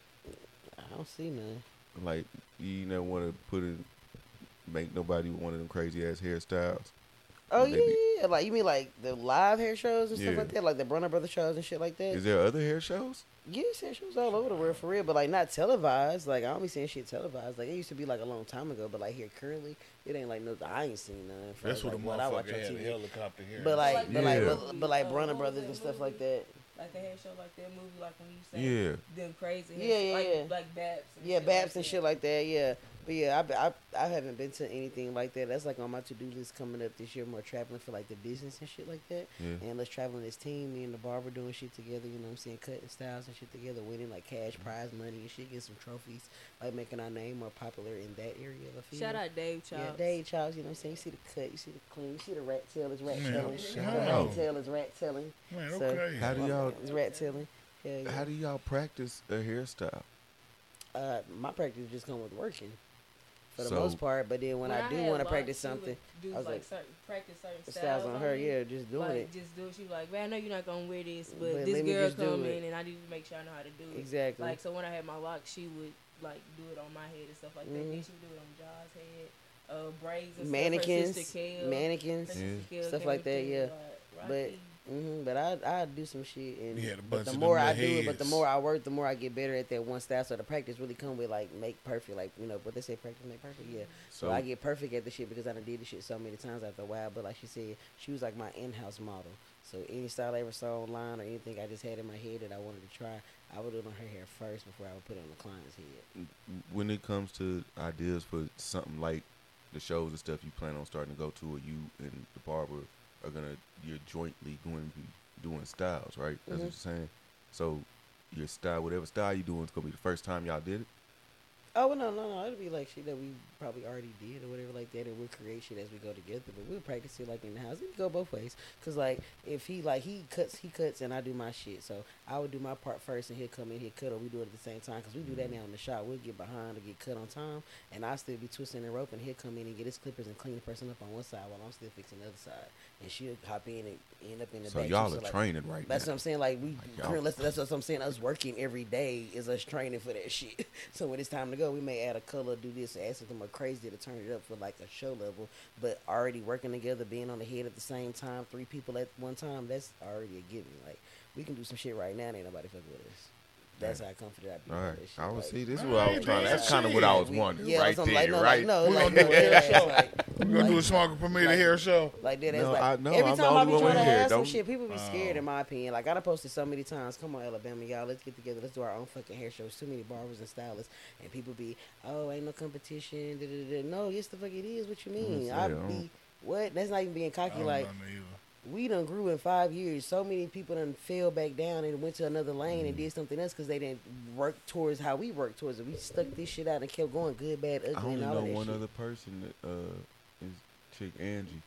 I don't see none. like, you never want to put in, make nobody one of them crazy ass hairstyles. Oh yeah, be- yeah, like you mean like the live hair shows and stuff like that, like the Bronner Brothers shows and shit like that. Is there other hair shows? Yes, hair shows all over the world for real, but like not televised. Like I don't be seeing shit televised. Like it used to be like a long time ago, but like here currently, it ain't like no. I ain't seen none. for, That's what like, the what I watch motherfucker on had, TV. a helicopter here. But like, Like but like, but, but like Bronner Brothers and stuff like that. Like the hair show, like that movie, like when you say Yeah. them crazy. Yeah, yeah, like, yeah. Like Babs. And Yeah, shit Babs like and that. shit like that. Yeah, but yeah, I, I I haven't been to anything like that. That's like on my to do list coming up this year. More traveling for like the business and shit like that. Yeah. And let's travel as team. Me and the barber doing shit together. You know what I'm saying? Cutting styles and shit together, winning like cash prize money and shit. Get some trophies, like making our name more popular in that area of the field. Shout out Dave Yeah, Charles. Dave Charles, you know what I'm saying? You see the cut, you see the clean, you see the rat tail is rat Man, telling. The rat tail is rat telling. Man, So- okay. How do y'all It's rat telling. Hell yeah. how do y'all practice a hairstyle? uh, my practice just come with working for the So- most part. But then when, I do want to practice something, do I was like, like, certain, practice certain the styles, styles on her, me. yeah, just doing like, it. Just do it. She was like, man, I know you're not gonna wear this, but, But this girl just come in and I need to make sure I know how to do it. Exactly. Like so, when I had my locks, she would like do it on my head and stuff like that. Then Mhm. she would do it on Jaws' head, uh, braids and mannequins, stuff. Her sister Kel, mannequins. Yeah. Stuff like that, yeah. like, But Rocky. hmm but I I do some shit and had but the more I little do it, but the more I work, the more I get better at that one style. So the practice really come with like make perfect, like you know what they say, practice make perfect. Yeah. So, So I get perfect at the shit because I done did the shit so many times after a while. But like she said, she was like my in-house model. So any style I ever saw online or anything I just had in my head that I wanted to try, I would do it on her hair first before I would put it on the client's head. when it comes to ideas for something like the shows and stuff you plan on starting to go to, or you and the barber are gonna you're jointly going to be doing styles, right? That's what Mhm. you're saying. So your style, whatever style you're doing, is gonna be the first time y'all did it. Oh well, no, no, no. It'll be like shit that we probably already did or whatever like that, and we'll create shit as we go together. But we'll practice it like in the house. It go both ways. Cause like if he like he cuts, he cuts, and I do my shit. So I would do my part first, and he'll come in, he'll cut, or we do it at the same time. Cause we do that mm-hmm. now in the shop. We'll get behind or get cut on time, and I still be twisting the rope, and he'll come in and get his clippers and clean the person up on one side while I'm still fixing the other side, and she'll hop in and end up in the So back. y'all So, are like, training right that's now. what I'm saying. Like we, Like, that's, that's what I'm saying. Us working every day is us training for that shit. (laughs) so when it's time to go, we may add a color, do this, add something more crazy to turn it up for like a show level. But already working together, being on the head at the same time, three people at one time, that's already a given. Like we can do some shit right now, and ain't nobody fucking with us. That's how confident I be. All with right, that shit. I was Like, see. This is what I was trying. man, That's kind of what I was we- wondering yeah, right something there, like, no, right? Like, no, We like, gonna do a hair show. like, We're gonna do a like- smoking permitted like- hair show. Like that, No, like I know, every I'm time I be trying to in here, have some shit, people be oh. scared Oh. in my opinion. Like I done posted so many times, come on Alabama, y'all, let's get together, let's do our own fucking hair shows. Too many barbers and stylists, and people be, oh, ain't no competition. Da, da, da. No, yes the fuck it is. What you mean? I I be what? That's not even being cocky. Like know neither. We done grew in five years. So many people done fell back down and went to another lane Mm. and did something else because they didn't work towards how we work towards it. We stuck this shit out and kept going, good, bad, ugly, I only and all know one shit. other person that uh is chick Angie.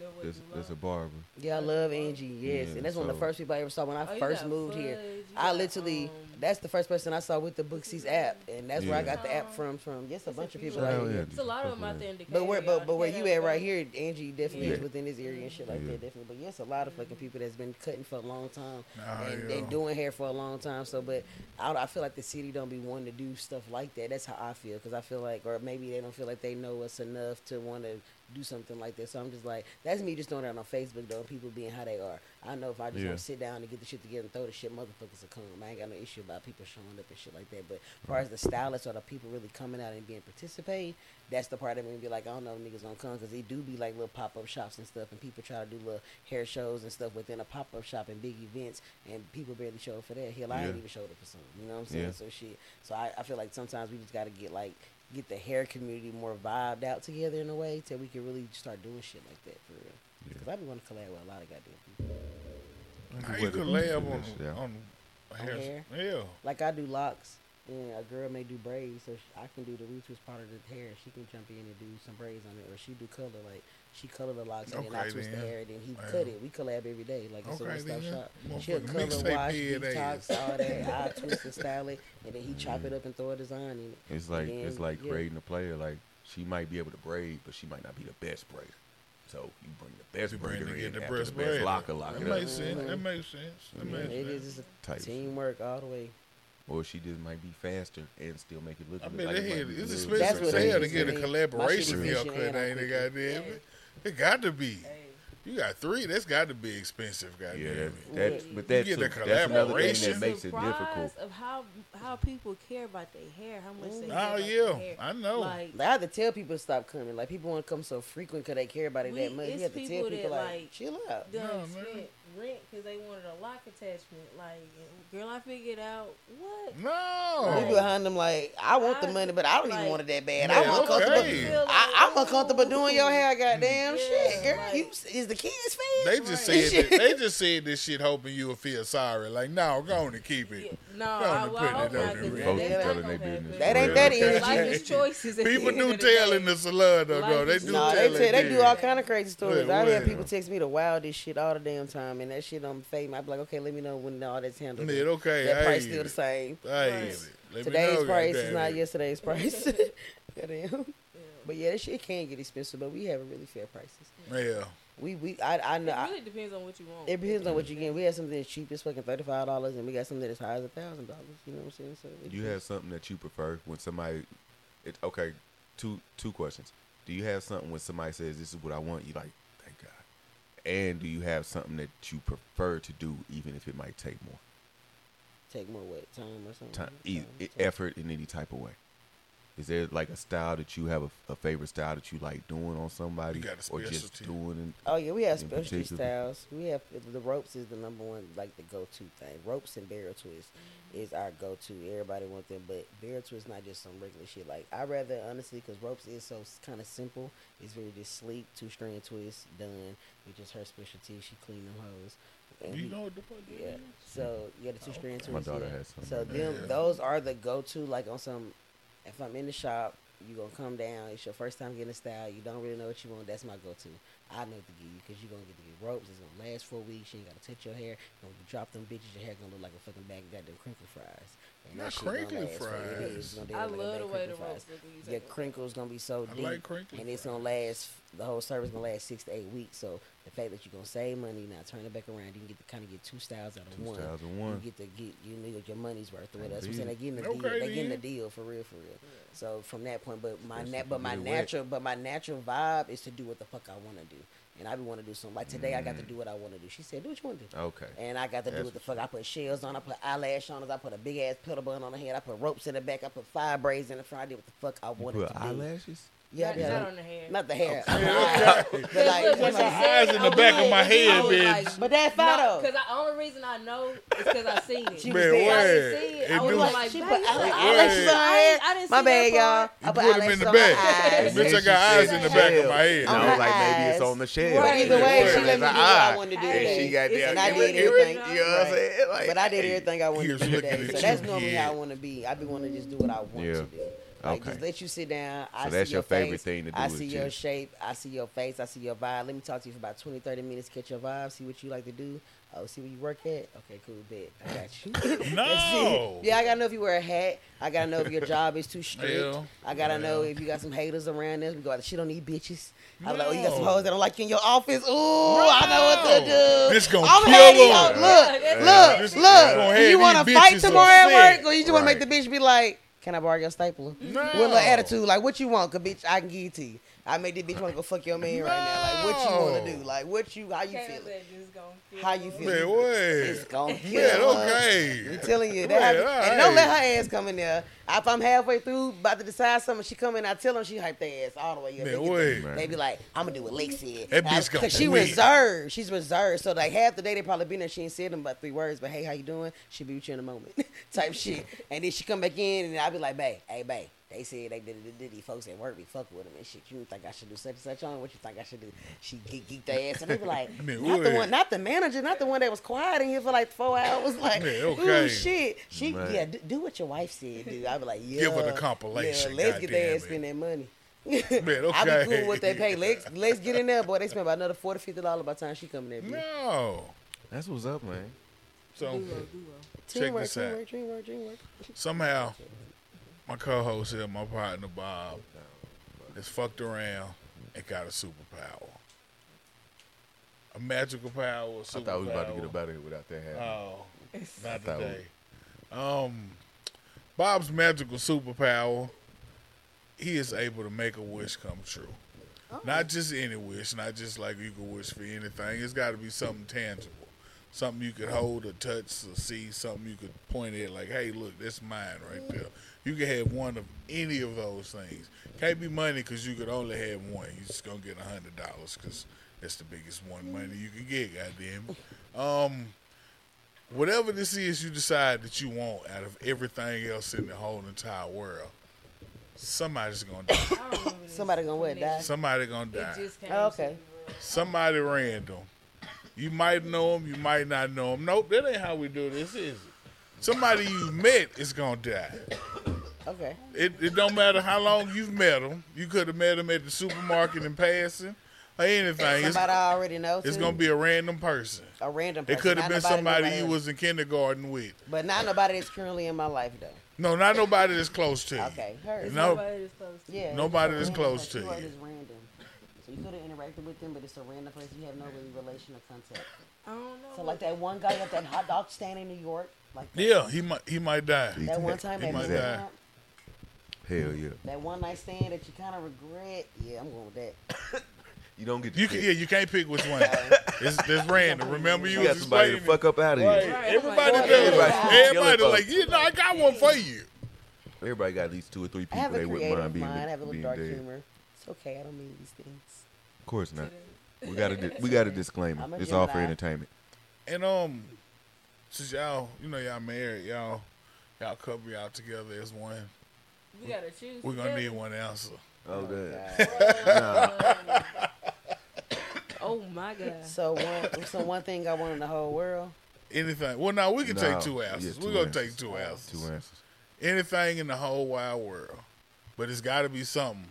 That That's, that's a barber. Yeah, I love Angie. Yes, Yeah, and that's one of the first people I ever saw when I Oh, first got moved here. Fudge, you I literally, um, that's the first person I saw with the Booksies app, and that's where I got the app from. From yes, a It's bunch of people out out here. It's a lot of them Fuck out there in But where, y'all. but, but where you at right here, Angie definitely Yeah. is within this area and shit like Yeah. that, definitely. But yes, a lot of fucking people that's been cutting for a long time Nah, and, yeah. and doing hair for a long time. So, but I, I feel like the city don't be wanting to do stuff like that. That's how I feel because I feel like, or maybe they don't feel like they know us enough to want to do something like that. So I'm just like, that's me just doing it on Facebook though. People being how they are. I know if I just Yeah. want to sit down and get the shit together and throw the shit, motherfuckers will come. I ain't got no issue about people showing up and shit like that. But as far as the stylists or the people really coming out and being participating, that's the part that made me be like, I don't know if niggas gonna come because they do be like little pop up shops and stuff, and people try to do little hair shows and stuff within a pop up shop and big events, and people barely show up for that. Hell, I ain't even showed up for some. You know what I'm saying? Yeah. So shit. So I, I feel like sometimes we just gotta get like get the hair community more vibed out together in a way so we can really start doing shit like that for real. Yeah. Cause I be wanting to collab with a lot of goddamn people. How you collab on, Yeah. on hair? hair? Yeah. Like I do locks, and a girl may do braids, so sh- I can do the retwist part of the hair. She can jump in and do some braids on it, or she do color. Like she color the locks, and then I Okay, twist the hair, and then he Wow. cut it. We collab every day, like it's Okay, a one stop then. shop. She'll color wash, head detox, all that. I twist and style it, and then he chop it up and throw a design in it. It's like And it's like yeah. grading a player. Like she might be able to braid, but she might not be the best braider. So you bring the best You bring braider to in get the after breast the best braid. locker, lock That it up. makes sense. Mhm. That makes sense. That Yeah, makes it sense. is just a shit. teamwork all the way. Or she just might be faster and still make it look. I look bet like they it might it's a little expensive as hell to get a collaboration My shit haircut. Ain't it? Goddamn it. It got to be. You got three. That's got to be expensive. Goddamn Yeah, it. that, that, but that's, a, that's another thing that makes it difficult. of how how people care about their hair, how much they. Care Oh about their yeah, hair. I know. Like Like, I have to tell people to stop coming. Like people want to come so frequent because they care about it We- that much. You have to tell people people that, like, like, chill out. No, man. Spent rent because they wanted a lock attachment. Like, girl, I figured out what. no. We behind them like I want the money, but I don't even want it that bad. Yeah, I'm uncomfortable. okay. Feel I, I'm uncomfortable doing your hair. Goddamn Yeah, shit, girl. like- you is the kids fed? They just Right. said that, they (laughs) just said this shit hoping you will feel sorry. Like, no, go on and keep Yeah, it. no, Go I, on well, and I put hope it on not. the 'cause real. that's telling gonna they business. That ain't that easy. Life is choices. People do of the tell day. in the salon though, Life. They do No, they tell, they do all kind of crazy stories. Yeah, I hear well. people text me the wildest shit all the damn time, and that shit on fade. I'd be like, okay, let me know when all that's handled. Yeah, okay, that I price still it. the same. I Right. it. Today's know, price is not it. yesterday's price. (laughs) (laughs) Goddamn. Yeah. But yeah, that shit can get expensive, but we have really fair prices. Yeah. We we I I know. It really depends on what you want. It depends on what you get. We have something that's cheap as fucking thirty five dollars, and we got something that's high as a thousand dollars. You know what I'm saying? So it You have something that you prefer when somebody. It, okay, two two questions. Do you have something when somebody says this is what I want? You like, thank God. And do you have something that you prefer to do, even if it might take more take more what time or something. time, e- effort in any type of way? Is there like a style that you have a, a favorite style that you like doing on somebody, You got a or just doing? In, Oh yeah, we have specialty particular? styles. We have the ropes is the number one, like the go-to thing. Ropes and barrel twist is our go-to. Everybody want them, but barrel twist not just some regular shit. Like I rather honestly, because ropes is so kind of simple. It's very just sleek, two strand twist done. It's just her specialty. She clean them hoes. And You we- know what the fuck that yeah. is? So yeah, the two strand My twist. daughter yeah. has some. So them Yeah. those are the go to like on some if I'm in the shop, you gonna come down, it's your first time getting a style, you don't really know what you want, that's my go to. I know what to give you because you're gonna get the ropes, it's gonna last for a week, you ain't gotta touch your hair, you drop them bitches, your hair gonna look like a fucking bag of goddamn crinkle fries. And Not that shit gonna crinkle last for- it is, it's gonna I look like a love the way the crinkle ropes fries. look when you Your crinkles gonna be so I deep, like crinkle and it's gonna last. The whole service gonna last six to eight weeks. So the fact that you're gonna save money, now turn it back around, you can get to kind of get two styles out of Two one. styles in You one. get to get you know your money's worth or I whatever. That's what I'm saying. They believe getting the deal. Okay, They getting the then. deal for real, for real. So from that point, but my Especially nat, if but you my get wet. natural, but my natural vibe is to do what the fuck I want to do, and I be want to do something. Like today, I got to Mm. do what I want to do. She said, "Do what you want to do." Okay. And I got to do what the fuck. I put shells on. I put eyelash on. I put a big ass pedal bun on the head. I put ropes in the back. I put fire braids in the front. I did what the fuck I wanted to do. eyelashes. Yeah, Not, yeah. not on the hair. Not the hair. Yeah, okay. (laughs) But like, Look, when like- My eyes in the back I of my (laughs) was head, like- bitch. but that photo. Because the only reason I know is because I seen it. She Man, was there. I didn't see it. It I was do- like, she put you put eyelashes eyelashes on on her her head. I didn't My see bad, y'all. I You put put 'em in the back. Bitch, I got eyes in the back of my head. And I was like, maybe it's on the shelf. But either way, she let me do what I wanted to do And she got there. And I did everything. You know what I'm saying? But I did everything I wanted to do today. So that's normally how I want to be. I be want to just do what I want to do. Like Okay. just let you sit down. I So see that's your favorite face, thing to do I see your just- shape. I see your face. I see your vibe. Let me talk to you for about 20, 30 minutes. Catch your vibe. See what you like to do. Oh, see where you work at. Okay, cool. Bet I got you. (laughs) No. That's. Yeah, I gotta know if you wear a hat. I gotta know if your job is too strict. Yeah. I gotta know if you got some haters around us. We go out to shit on these bitches. I'm like, oh, you got some hoes that don't like you in your office. Ooh, I know what to No. do. This gonna I'm kill hating them. on- Look, Yeah. look, This- look. gonna Do you want to fight tomorrow at work, or you just want to make the bitch be like, "Can I borrow your stapler?" No. With a little attitude, like, "What you want? Cause bitch, I can give it to you." I made this bitch want to go fuck your man right now. Like, what you want to do? Like, what you? How you Can't feeling? let this go How you her. feel? Man, what? It's gonna kill Man, her. okay. I'm telling you, that Man, happen. all and don't let her ass come in there. If I'm halfway through, about to decide something, she come in, I tell her she hype their ass all the way up. Man, They wait. the- They be like, I'm gonna do what Lex said. That bitch gonna Cause she win. reserved. She's reserved. So like half the day they probably been there. She ain't said them but three words. But hey, how you doing? She be with you in a moment, (laughs) type shit. And then she come back in, and I be like, babe, hey, babe. They said they did, did, did these folks at work be fucking with them and shit. You think I should do such and such on? What you think I should do? She geek, geek their ass, and they be like, (laughs) Man, not the one, not the manager, not the one that was quiet in here for like four hours. (laughs) Like, Man, ooh, okay. shit. She, Man. yeah, do, do what your wife said, dude. I be like, yeah. (laughs) Give her the compilation, Yeah, let's get their goddamn ass spend that money. Man, I be okay. cool with what they pay. Let's let's get in there, boy. They spend about another forty, fifty dollars by the time she come in there. bitch. No. That's what's up, man. So Duo, duo. check Teamwork, this out. teamwork, teamwork, teamwork. Somehow, my co-host here, my partner Bob, has fucked around and got a superpower. A magical power, a I superpower. I thought we was about to get up out of here without that happening. Oh, not today. Um, Bob's magical superpower, he is able to make a wish come true. Not just any wish, not just like you can wish for anything. It's got to be something tangible, something you could hold or touch or see, something you could point at, like, hey, look, that's mine right there. You can have one of any of those things. Can't be money because you could only have one. You're just gonna get a hundred dollars because that's the biggest one money you can get. Goddamn. it. Um, whatever this is you decide that you want out of everything else in the whole entire world, somebody's gonna die. (coughs) I don't remember this. Somebody gonna what, die? Somebody gonna It die. just Oh, okay. Somebody random. You might know them, you might not know them. Nope, that ain't how we do this, is it? Somebody you met is gonna die. Okay. It, it don't matter how long you've met them. You could have met them at the supermarket in passing or anything. It's, Somebody I already know. it's too. gonna be a random person. a random. It could have been somebody you was in kindergarten with. but not nobody that's currently in my life though. No, not nobody that's close to you. Okay, her. It's No. nobody that's close to you. Yeah. Nobody that's close to keyword you. is random. So you could have interacted with them, but it's a random place You have no really relation or contact. I don't know. So like that one guy at that hot dog stand in New York, like that, Yeah, he might he might die. that one time He at might die. Trump, Hell yeah. that one night stand that you kind of regret. Yeah, I'm going with that. (coughs) You don't get to You pick. can, yeah, you can't pick which one. (laughs) It's, it's random. Remember, you, You got somebody to fuck up out of Right. here. Right. Everybody Everybody does. kill Everybody like, you know, I got one for you. Everybody got at least two or three people they wouldn't creative mind being, mind. I have a little dark dead. humor. It's okay. I don't mean these things. Of course not. We got a we got a disclaimer. A It's all for Gemini. entertainment. And um, since y'all, you know, y'all married, y'all, y'all couple y'all together as one. We gotta choose. We're gonna need one answer. Oh, oh my that. God. (laughs) Oh my god. So one, so one thing I want in the whole world. Anything. Well, now we can take No, two yeah, answers. two We're gonna answers. take two answers. Two answers. Anything in the whole wide world, but it's got to be something.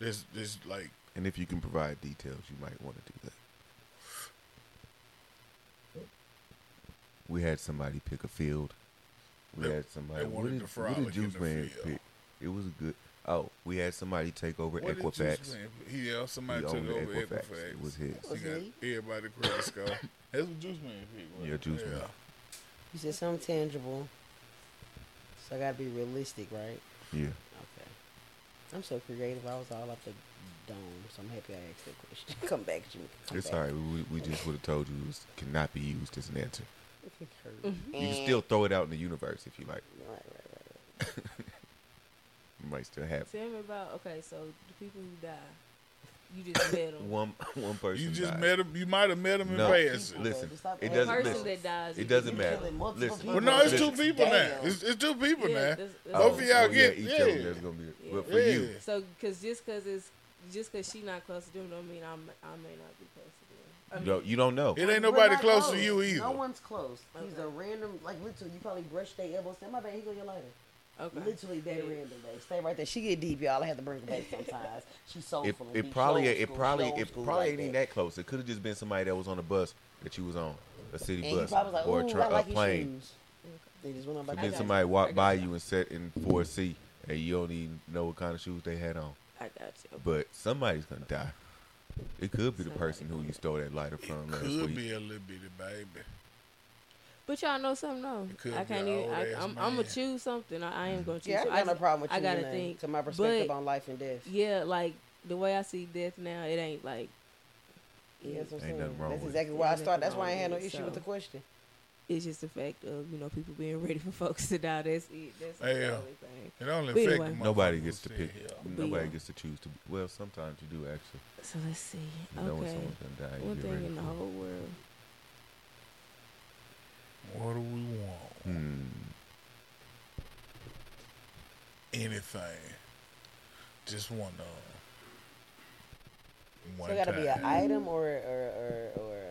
That's that's like And if you can provide details, you might want to do that. We had somebody pick a field. We They- had somebody. they What wanted did, to what did in Juice the Man field. pick? It was good. Oh, we had somebody take over what did Juice Equifax. Man- He, yeah, somebody He took over Equifax. Equifax. It was his. That was He got me. everybody credit (laughs) score. That's what Juice Man picked. wasn't Yeah. Juice Man. You said something tangible. So I gotta be realistic, right? Yeah. Okay. I'm so creative. I was all up the dome, so I'm happy I asked that question. (laughs) come back, Jimmy. Come It's back. all right. We, we just would have told you it cannot be used as an answer. Hurt. You can mm-hmm. still throw it out in the universe if you like. Right, right, right. You (laughs) might still have Tell me about okay. So the people who die, you just (coughs) met them. one one person. You just died. met him. You might have met him in No. passing. Listen, Just stop it asking doesn't. person Listen, that dies, it doesn't you matter. killing multiple Listen, people. Well, no, it's two listen. people now. Damn. It's, it's two people Yeah, now. that's- that's Both of I'm y'all oh, so get yeah, each yeah. of them. There's gonna be. Yeah. But for yeah. you, So, cause just cause it's just cause she not close to them, don't mean I'm I may not be close to them. I you mean, don't. You don't know. It ain't We're nobody not close to you either. No one's close. He's Okay. a random, like literally, you probably brush their elbows. Say, my bad, he go your lighter. Okay. Literally that Yeah. random, babe. Stay right there. She get deep, y'all. I have to bring her back sometimes. (laughs) She's so It, full it probably it school, probably it probably like ain't even that close. It could have just been somebody that was on a bus that you was on, a city And bus like, or a, tra- I like a plane. shoes. They just went on So about then somebody I walked by you. you and sat in 4C, and you don't even know what kind of shoes they had on. I got you. But somebody's gonna die. It could be the person who you stole that lighter from last Could week. be a little bitty baby. But y'all know something though. I can't even. I, I'm, I'm gonna choose something. I, I am gonna choose. Yeah, I so got no problem with I gotta Renee, uh, think. To my perspective But- on life and death. Yeah, like the way I see death now, it ain't like Yeah, that's Ain't nothing wrong That's with it. exactly why I Ain't started. That's why I ain't had no issue it, with the question. it's just the fact of you know people being ready for folks to die. That's it. That's Hey, the yeah. only thing. It only But affect anyway. Nobody gets to pick. stay Nobody yeah. gets to choose to. Well, sometimes you do actually. So let's see. You know when Okay, someone's gonna die. One get thing ready in the for it. whole world. What do we want? Hmm. Anything. Just one uh, one So it got to be an item or or or. or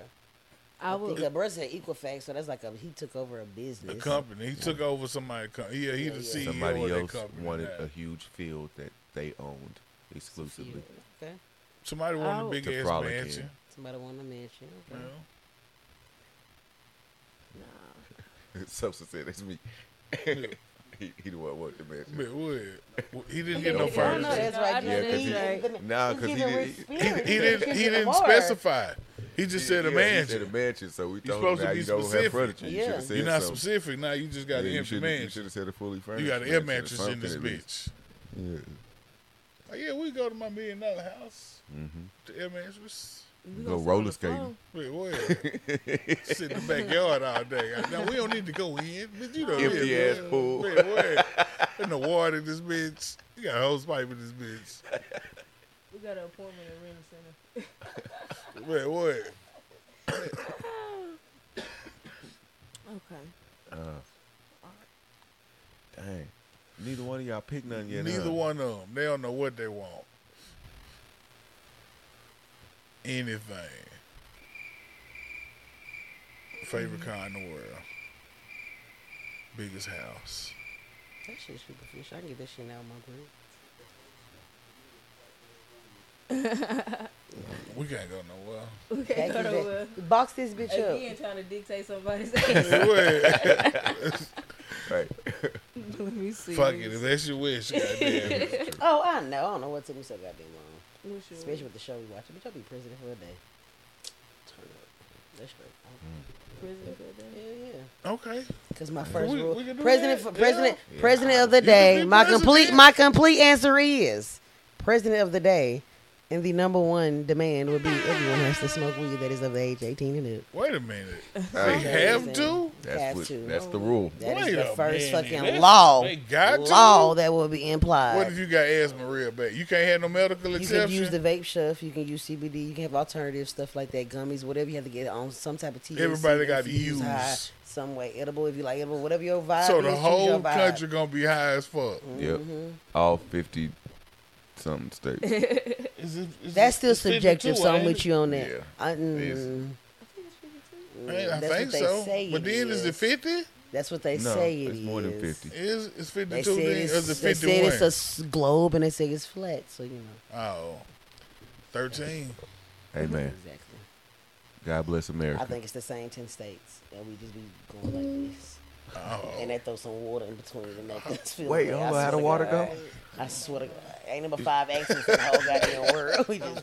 I I would. think the brother said Equifax, so that's like a he took over a business. A company. He took over somebody. Com- yeah, he Yeah, the yeah. CEO Somebody of else company. wanted now. a huge field that they owned exclusively. Okay, Somebody wanted a I'll- big ass frolic in. mansion. somebody want to mention. You Okay. know? Nah. (laughs) Substance said that's me. (laughs) he, he the one wanted the mansion. But what? Well, He didn't get no I know furniture. that's right. Yeah, because he- He- Nah, he's 'cause he giving did- rich he- He, spirit. he didn't. He didn't specify. He just said a Yeah, he said a mansion. mansion, so we You're told supposed him to be you don't specific. have furniture. You Yeah. should have said You're not something. specific. Now you just got Yeah, an you empty should you should have said a fully furnished. You got an air mansion or mattress in this something at least. bitch. Yeah. Oh, yeah, we go to my million dollar house. Mm-hmm. The air mattress. We Go gonna sit roller skating. floor. Wait, what? Sit in the backyard all day. Now we don't need to go in, but you know, Empty yeah, ass man. pool. Wait, what? In the water this bitch. You got a hose pipe in this bitch. We got an appointment at Rent Center. Wait, what? Okay. Uh, dang. Neither one of y'all picked none yet. Neither huh? one of them. They don't know what they want. Anything. Favorite mm. car in the world. Biggest house. That shit's superficial. I can get that shit out of my brain. We can't go nowhere. (laughs) We Thank can't go nowhere. Box this bitch Again, up. trying to dictate somebody's (laughs) ass. Right. (laughs) Let me see. Fuck it. If that's your wish, goddamn. Oh, I know. I don't know what took me so goddamn long. What's Especially with the show we watch. Bitch, I'll be president for a day. Turn up. That's straight. Mm. President for that? Yeah, yeah. Okay. Because my first We- rule, we president that. for president, Yeah. president of the You day. be My complete, my complete answer is president of the day And the number one demand would be everyone has to smoke weed that is of the age 18 and up. Wait a minute. They have to? That's Have what, to. that's the rule. That is Wait the a first minute. fucking That's- law. they got to? law that will be implied. What if you got asthma real bad? You can't have no medical You exception. can use the vape stuff. You can use CBD. You can have alternative stuff like that, gummies, whatever you have to get on some type of THC. Everybody got to infused use. high, some way edible if you like edible, whatever your vibe so is. the choose whole your vibe. country gonna be high as fuck. Yep. Mm-hmm. All 50 something states. (laughs) Is it, is That's it- still subjective, so I'm with you on that. Yeah. I, It is. mm, Man, I think what they so. But then is it 50? that's what they no, say it it's more than 50. Is it's 52 said then? Or it's, is it they said 51? it's a globe and they say it's flat, so you know. oh. 13. Hey, man. Exactly. God bless America. I think it's the same 10 states. And we just be going like this. Oh. And they throw some water in between and make us feel Wait, good. hold I on, how the water God. go? I swear to God. Ain't number five accents in the whole goddamn world. (laughs) We just.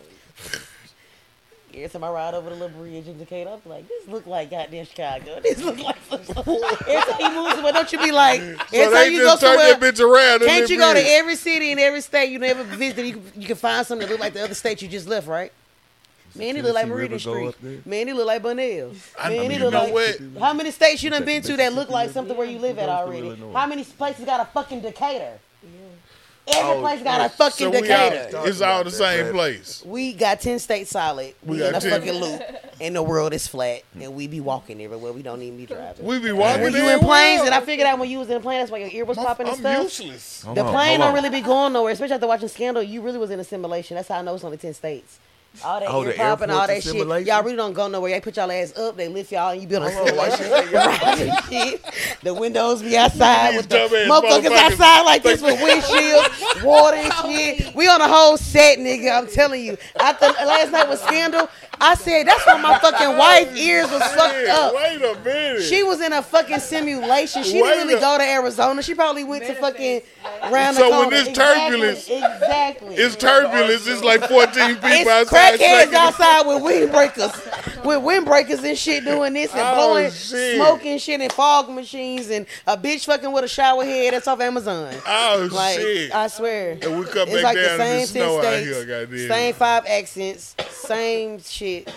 Every time I ride over the little bridge in Decatur, I'm like, this look like goddamn Chicago. (laughs) This look like some (laughs) Every time you move somewhere, don't you be like, every So time they you go just turn somewhere, that bitch around. in can't you go to every city in every state you never visited? You can, you can find something that look like the other state you just left, right? Man, he look like Tennessee Meridian Street. Man, he look like Bunnell. I Man, mean, he you look know like. what? How many states you done been to that look like something where you live at already? How many places got a fucking Decatur? Every Oh, place got a fucking So Decatur. all, it's all the same Right. place. We got ten states solid. We We, got in a 10. fucking loop, (laughs) and the world is flat, and we be walking everywhere. We don't even be driving. We be walking when you in planes, and I figured out when you was in a plane, that's why your ear was I'm, popping and I'm stuff. useless. The plane don't really be going nowhere, especially after watching Scandal. You really was in a simulation. That's how I know it's only ten states. All that Oh, ear popping, all that shit. Y'all really don't go nowhere. They put y'all ass up, they lift y'all, and you build a on, simulation. say Right, shit. The windows be outside with the motherfuckers motherfuckers outside like this with windshields, water and shit. We on a whole set, nigga. I'm telling you. After last night was Scandal, I said that's why my fucking wife's ears was (laughs) fucked up. wait a minute. She was in a fucking simulation. She Wait didn't really a- go to Arizona. She probably went to fucking round So when corner. this Exactly, turbulence- exactly. it's turbulence. It's like 14 people It's outside. crackheads shaking. outside with windbreakers, with windbreakers and shit doing this and Oh, blowing, shit. smoking shit and fog machines and a bitch fucking with a shower head. That's off Amazon. Oh, Like shit. I swear, and we come it's back like down the in same the ten snow out states, here, goddamn. same five accents, same shit,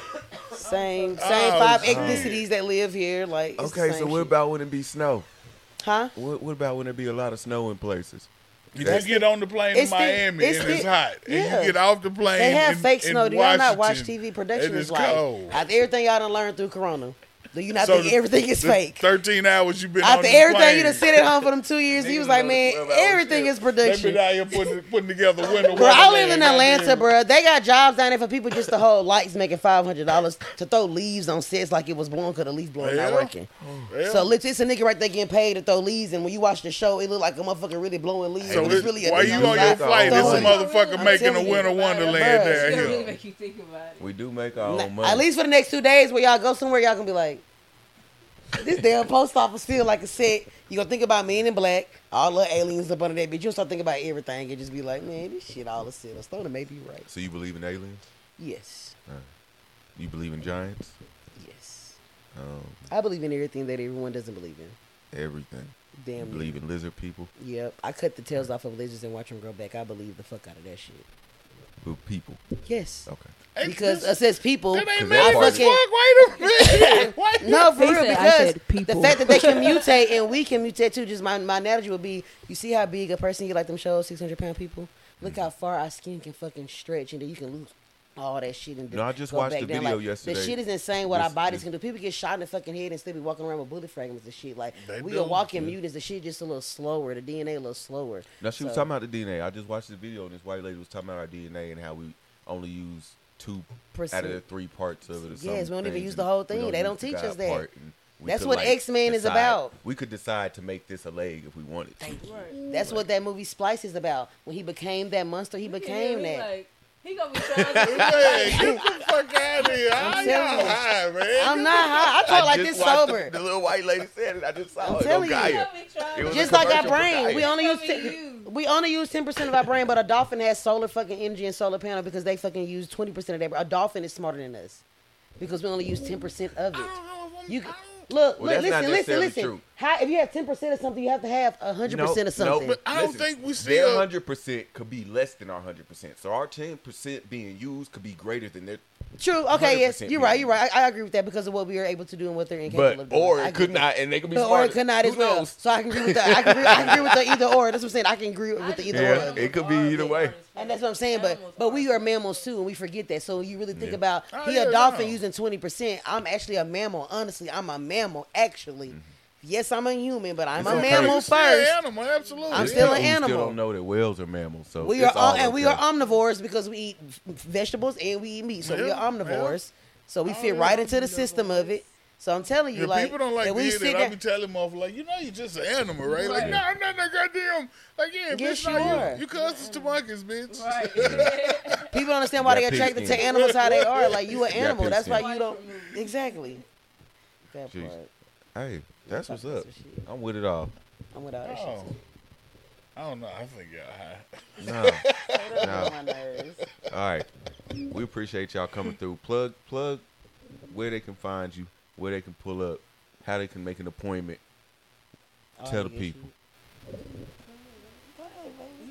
same oh, same Oh, five shit. ethnicities that live here. Like it's the Okay, same so what shit. about when it be snow? huh? What, what about when there be a lot of snow in places? You just get on the plane in it's the- Miami it's and it's the- hot, and yeah. you get off the plane. They have in, fake snow. Do y'all not watch TV? Production and is it's like cold. everything y'all done learned through Corona. Do you not So think the- everything is fake? Thirteen hours you've been on After the everything plane. you done sit at home for them two years, he was like, man, the 12 hour everything shift. is They've production. been out here putting, putting together winter wonderland. Bro, I live in Atlanta, goddamn. bro. They got jobs down there for people just to hold lights, making five hundred dollars to throw leaves on sets like it was blowing because the leaf blowing not working. Yeah. So look, it's a nigga right there getting paid to throw leaves, and when you watch the show, it look like a motherfucker really blowing leaves. So it's really a while nigga you on on the your side flight, there's a motherfucker making a winter wonderland Bruh. down It really here. make you think about it. We do make our own money. At least for the next two days where y'all go somewhere, y'all gonna be like, this damn post office feel like a set. You gonna think about Men in Black, all the aliens up under that bitch. You'll start thinking about everything and just be like, man, this shit all a set. To make you right. So you believe in aliens? Yes, You believe in giants? yes. Um, I believe in everything that everyone doesn't believe in. everything. You Damn. believe in lizard people? Yep. I cut the tails off of lizards and watch them grow back. I believe the fuck out of that shit. With people? Yes. Okay. Hey, Because this- us as people, that ain't Cause mad that fuck. Wait a minute. Wait. No, for He real, because said the fact that they can (laughs) mutate and we can mutate too. Just my, my analogy would be, you see how big a person you like them shows, six hundred pound people. Look mm. how far our skin can fucking stretch, and then you can lose all that shit and No, I just go watched back the down. video like, yesterday. The shit is insane what This- our bodies this- can do. People get shot in the fucking head and still be walking around with bullet fragments and shit. Like They we do, are walking yeah. mutants. The shit just a little slower. The DNA a little slower. Now she was talking about the DNA. I just watched the video and this white lady was talking about our DNA and how we only use two out of the three parts of it. Or Yes, we don't even use the whole we thing. They don't the teach God us that. part, and we That's could, what like, X-Men is decide- about. We could decide to make this a leg if we wanted to. Right. That's what that movie Splice is about. When he became that monster, he became He that. Like, he gonna be (laughs) charged. Hey, get the fuck out of here. How telling y'all high, man? I'm not high. I talk like this sober. The, the little white lady said it. I just saw I'm oh, it telling on you. Gaia. Be. It was Just like our brain, we only use It's gonna be ten, you. we only use ten percent of our brain, but a dolphin has solar fucking energy and solar panel because they fucking use twenty percent of their. brain. A dolphin is smarter than us because we only use ten percent of it. I don't know if I'm- You I can- don't- Look, Well, look, listen, listen, listen. true. How if you have ten percent of something, you have to have hundred percent of Nope, nope. something. But I don't think we Their still. hundred percent could be less than our hundred percent. So our ten percent being used could be greater than their. True. Okay. Yes, 100% you're right. You're right. I, I agree with that because of what we are able to do and what they're incapable But of doing. or it could not, and they could be But or it could not Who as well. So I can agree with that. I can agree, I can agree with the either or. That's what I'm saying. I can agree with the either Yeah, or. it could be either way. And that's what I'm saying. But but we are are mammals too, and we forget that. So you really think Yeah. about Oh, he yeah, a dolphin no. using twenty percent. I'm actually a mammal. Honestly, I'm a mammal. Actually, mm-hmm. Yes, I'm a human, but I'm. It's a okay. mammal first. an animal, absolutely. I'm yeah. still an People animal. Still don't know that whales are mammals. So We are all om- and we are omnivores because we eat vegetables and we eat meat. So we are omnivores. So we Oh, fit right into the system of it. So I'm telling you, Yeah, like, people don't like if we hear sit that. I be telling them off like, you know, you're just an animal, right? Like, Right. no, I'm not no goddamn. Like, yeah, Yes, bitch, you no, are. you, you cousins to monkeys, bitch. Right. (laughs) people don't understand why they pig attracted to animals how they are. Like you (laughs) an animal. That's why you don't exactly. That Jeez. part. Hey, that's what's up. I'm with it all. I'm with all that Oh. shit. I don't know. I think y'all high. Nah. (laughs) (laughs) Too. No. My nerves. All right. We appreciate y'all coming through. Plug plug where they can find you, where they can pull up, how they can make an appointment. All Tell the people. You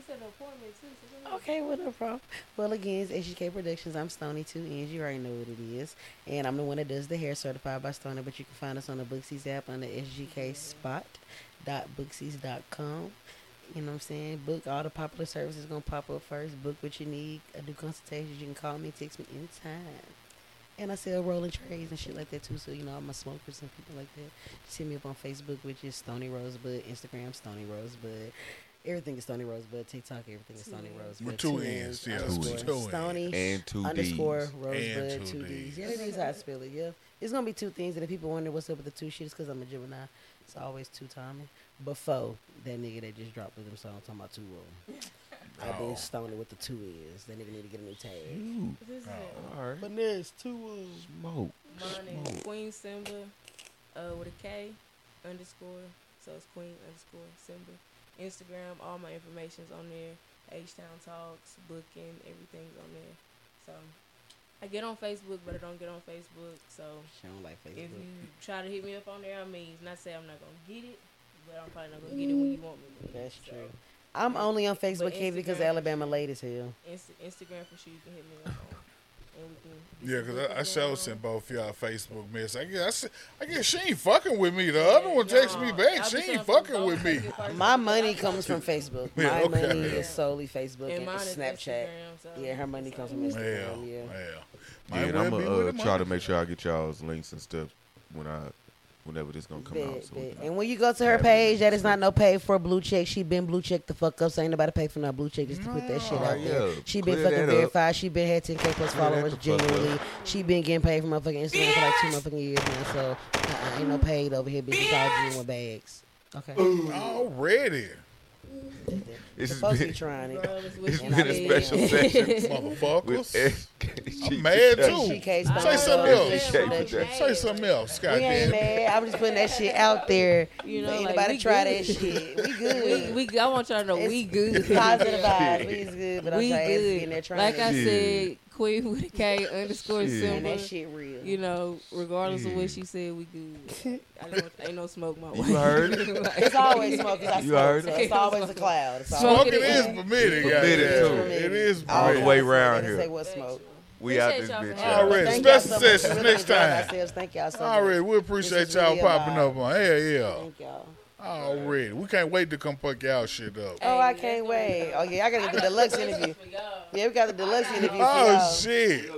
said an appointment too. So go ahead. Okay, well, no problem. Well, again, it's SGK Productions. I'm Stony Two Ends. You already know what it is, and I'm the one that does the hair, certified by Stony. But you can find us on the Booksies app under SGK Spot dot booksies.com. You know what I'm saying? Book all the popular services gonna pop up first. Book what you need. I do consultations. You can call me, text me anytime. And I sell rolling trays and shit like that too. So you know I'm a smokers and people like that. Just hit me up on Facebook, which is Stony Rosebud. Instagram Stony Rosebud. Everything is Stony Rosebud. TikTok, everything is Stony Rosebud. With two N's, yeah, two underscore N's. Two N's. Stony And two underscore D's. Rosebud And two two D's. Ds. Yeah, that is how I spell it. Yeah, it's gonna be two things. And if people wonder what's up with the two shit, it's because I'm a Gemini. It's always two timing. Before that nigga that just dropped with them song talking about two roll. I've Oh. been Stony with the two is. That nigga need to get a new tag. Ooh, This is it. all right. But there's two is. Smoke. Mine is Queen Simba, uh, with a K underscore. So it's Queen underscore Simba. Instagram, all my information's on there. H Town Talks, booking, everything's on there. So I get on Facebook, but I don't get on Facebook. So She don't like Facebook. if you try to hit me up on there, I mean, not say I'm not gonna get it, but I'm probably not gonna get it when you want me. to. That's So, true. I'm only on Facebook heavy because Alabama hell. Inst- Instagram for sure you can hit me up on. And we can get Yeah, because I, I bookings sure going sent both y'all Facebook mess. I guess, I guess she ain't fucking with me. The other one text me back. She ain't fucking with me. My money comes from Facebook. Yeah, My okay. money Yeah. is solely Facebook And and, Snapchat. So Yeah, her money comes from Yeah, Instagram. yeah. Yeah. Yeah, Might and I'm gonna uh, try to make sure I get y'all's links and stuff when I, whenever this gonna come out. So bet. And when you go to her page, that is not no pay for a blue check. She been blue check the fuck up. So ain't nobody pay for no blue check just to put that shit out Oh, there. yeah. She been Clear fucking that up. verified. She been had 10k plus followers the genuinely. She been getting paid from motherfucking Instagram for like two motherfucking years now. So uh-uh, ain't no paid over here. Bitch, it's all June with bags. Okay. Already. This has Supposed to been, trying it. Regardless what it's you And been I a did. special session (laughs) Motherfuckers. SGK. I'm mad too. SGK Say something else. Say something else, We ain't mad. I'm just putting that shit out there. You know, ain't like, nobody we try good. that shit. We (laughs) good. we, we, I want y'all to know It's- we good. Positive vibes. We (laughs) good, but I'm we trying to get in good. there trying Like I said, Queen with a K underscore Yeah. and symbol. that shit real. You know, regardless of what she said, we good. (laughs) I don't, ain't no smoke my way. You heard? (laughs) Like- It's always smoke 'cause I You smoke, heard so it's always a cloud. It's Smoke always Smoking it is in. permitted, Permitted, goddamn. too. It is All the way around They here. Say what smoke. We out this bitch. for out. having Already. Special sessions next enjoyed time. ourselves. Thank y'all so much. Already, we appreciate y'all uh, popping up on. Hell yeah. Thank y'all. Oh, Already. We can't wait to come fuck y'all shit up. Oh, I can't wait. Oh yeah, I gotta get the deluxe interview. Yeah, we got the deluxe interview Oh shit.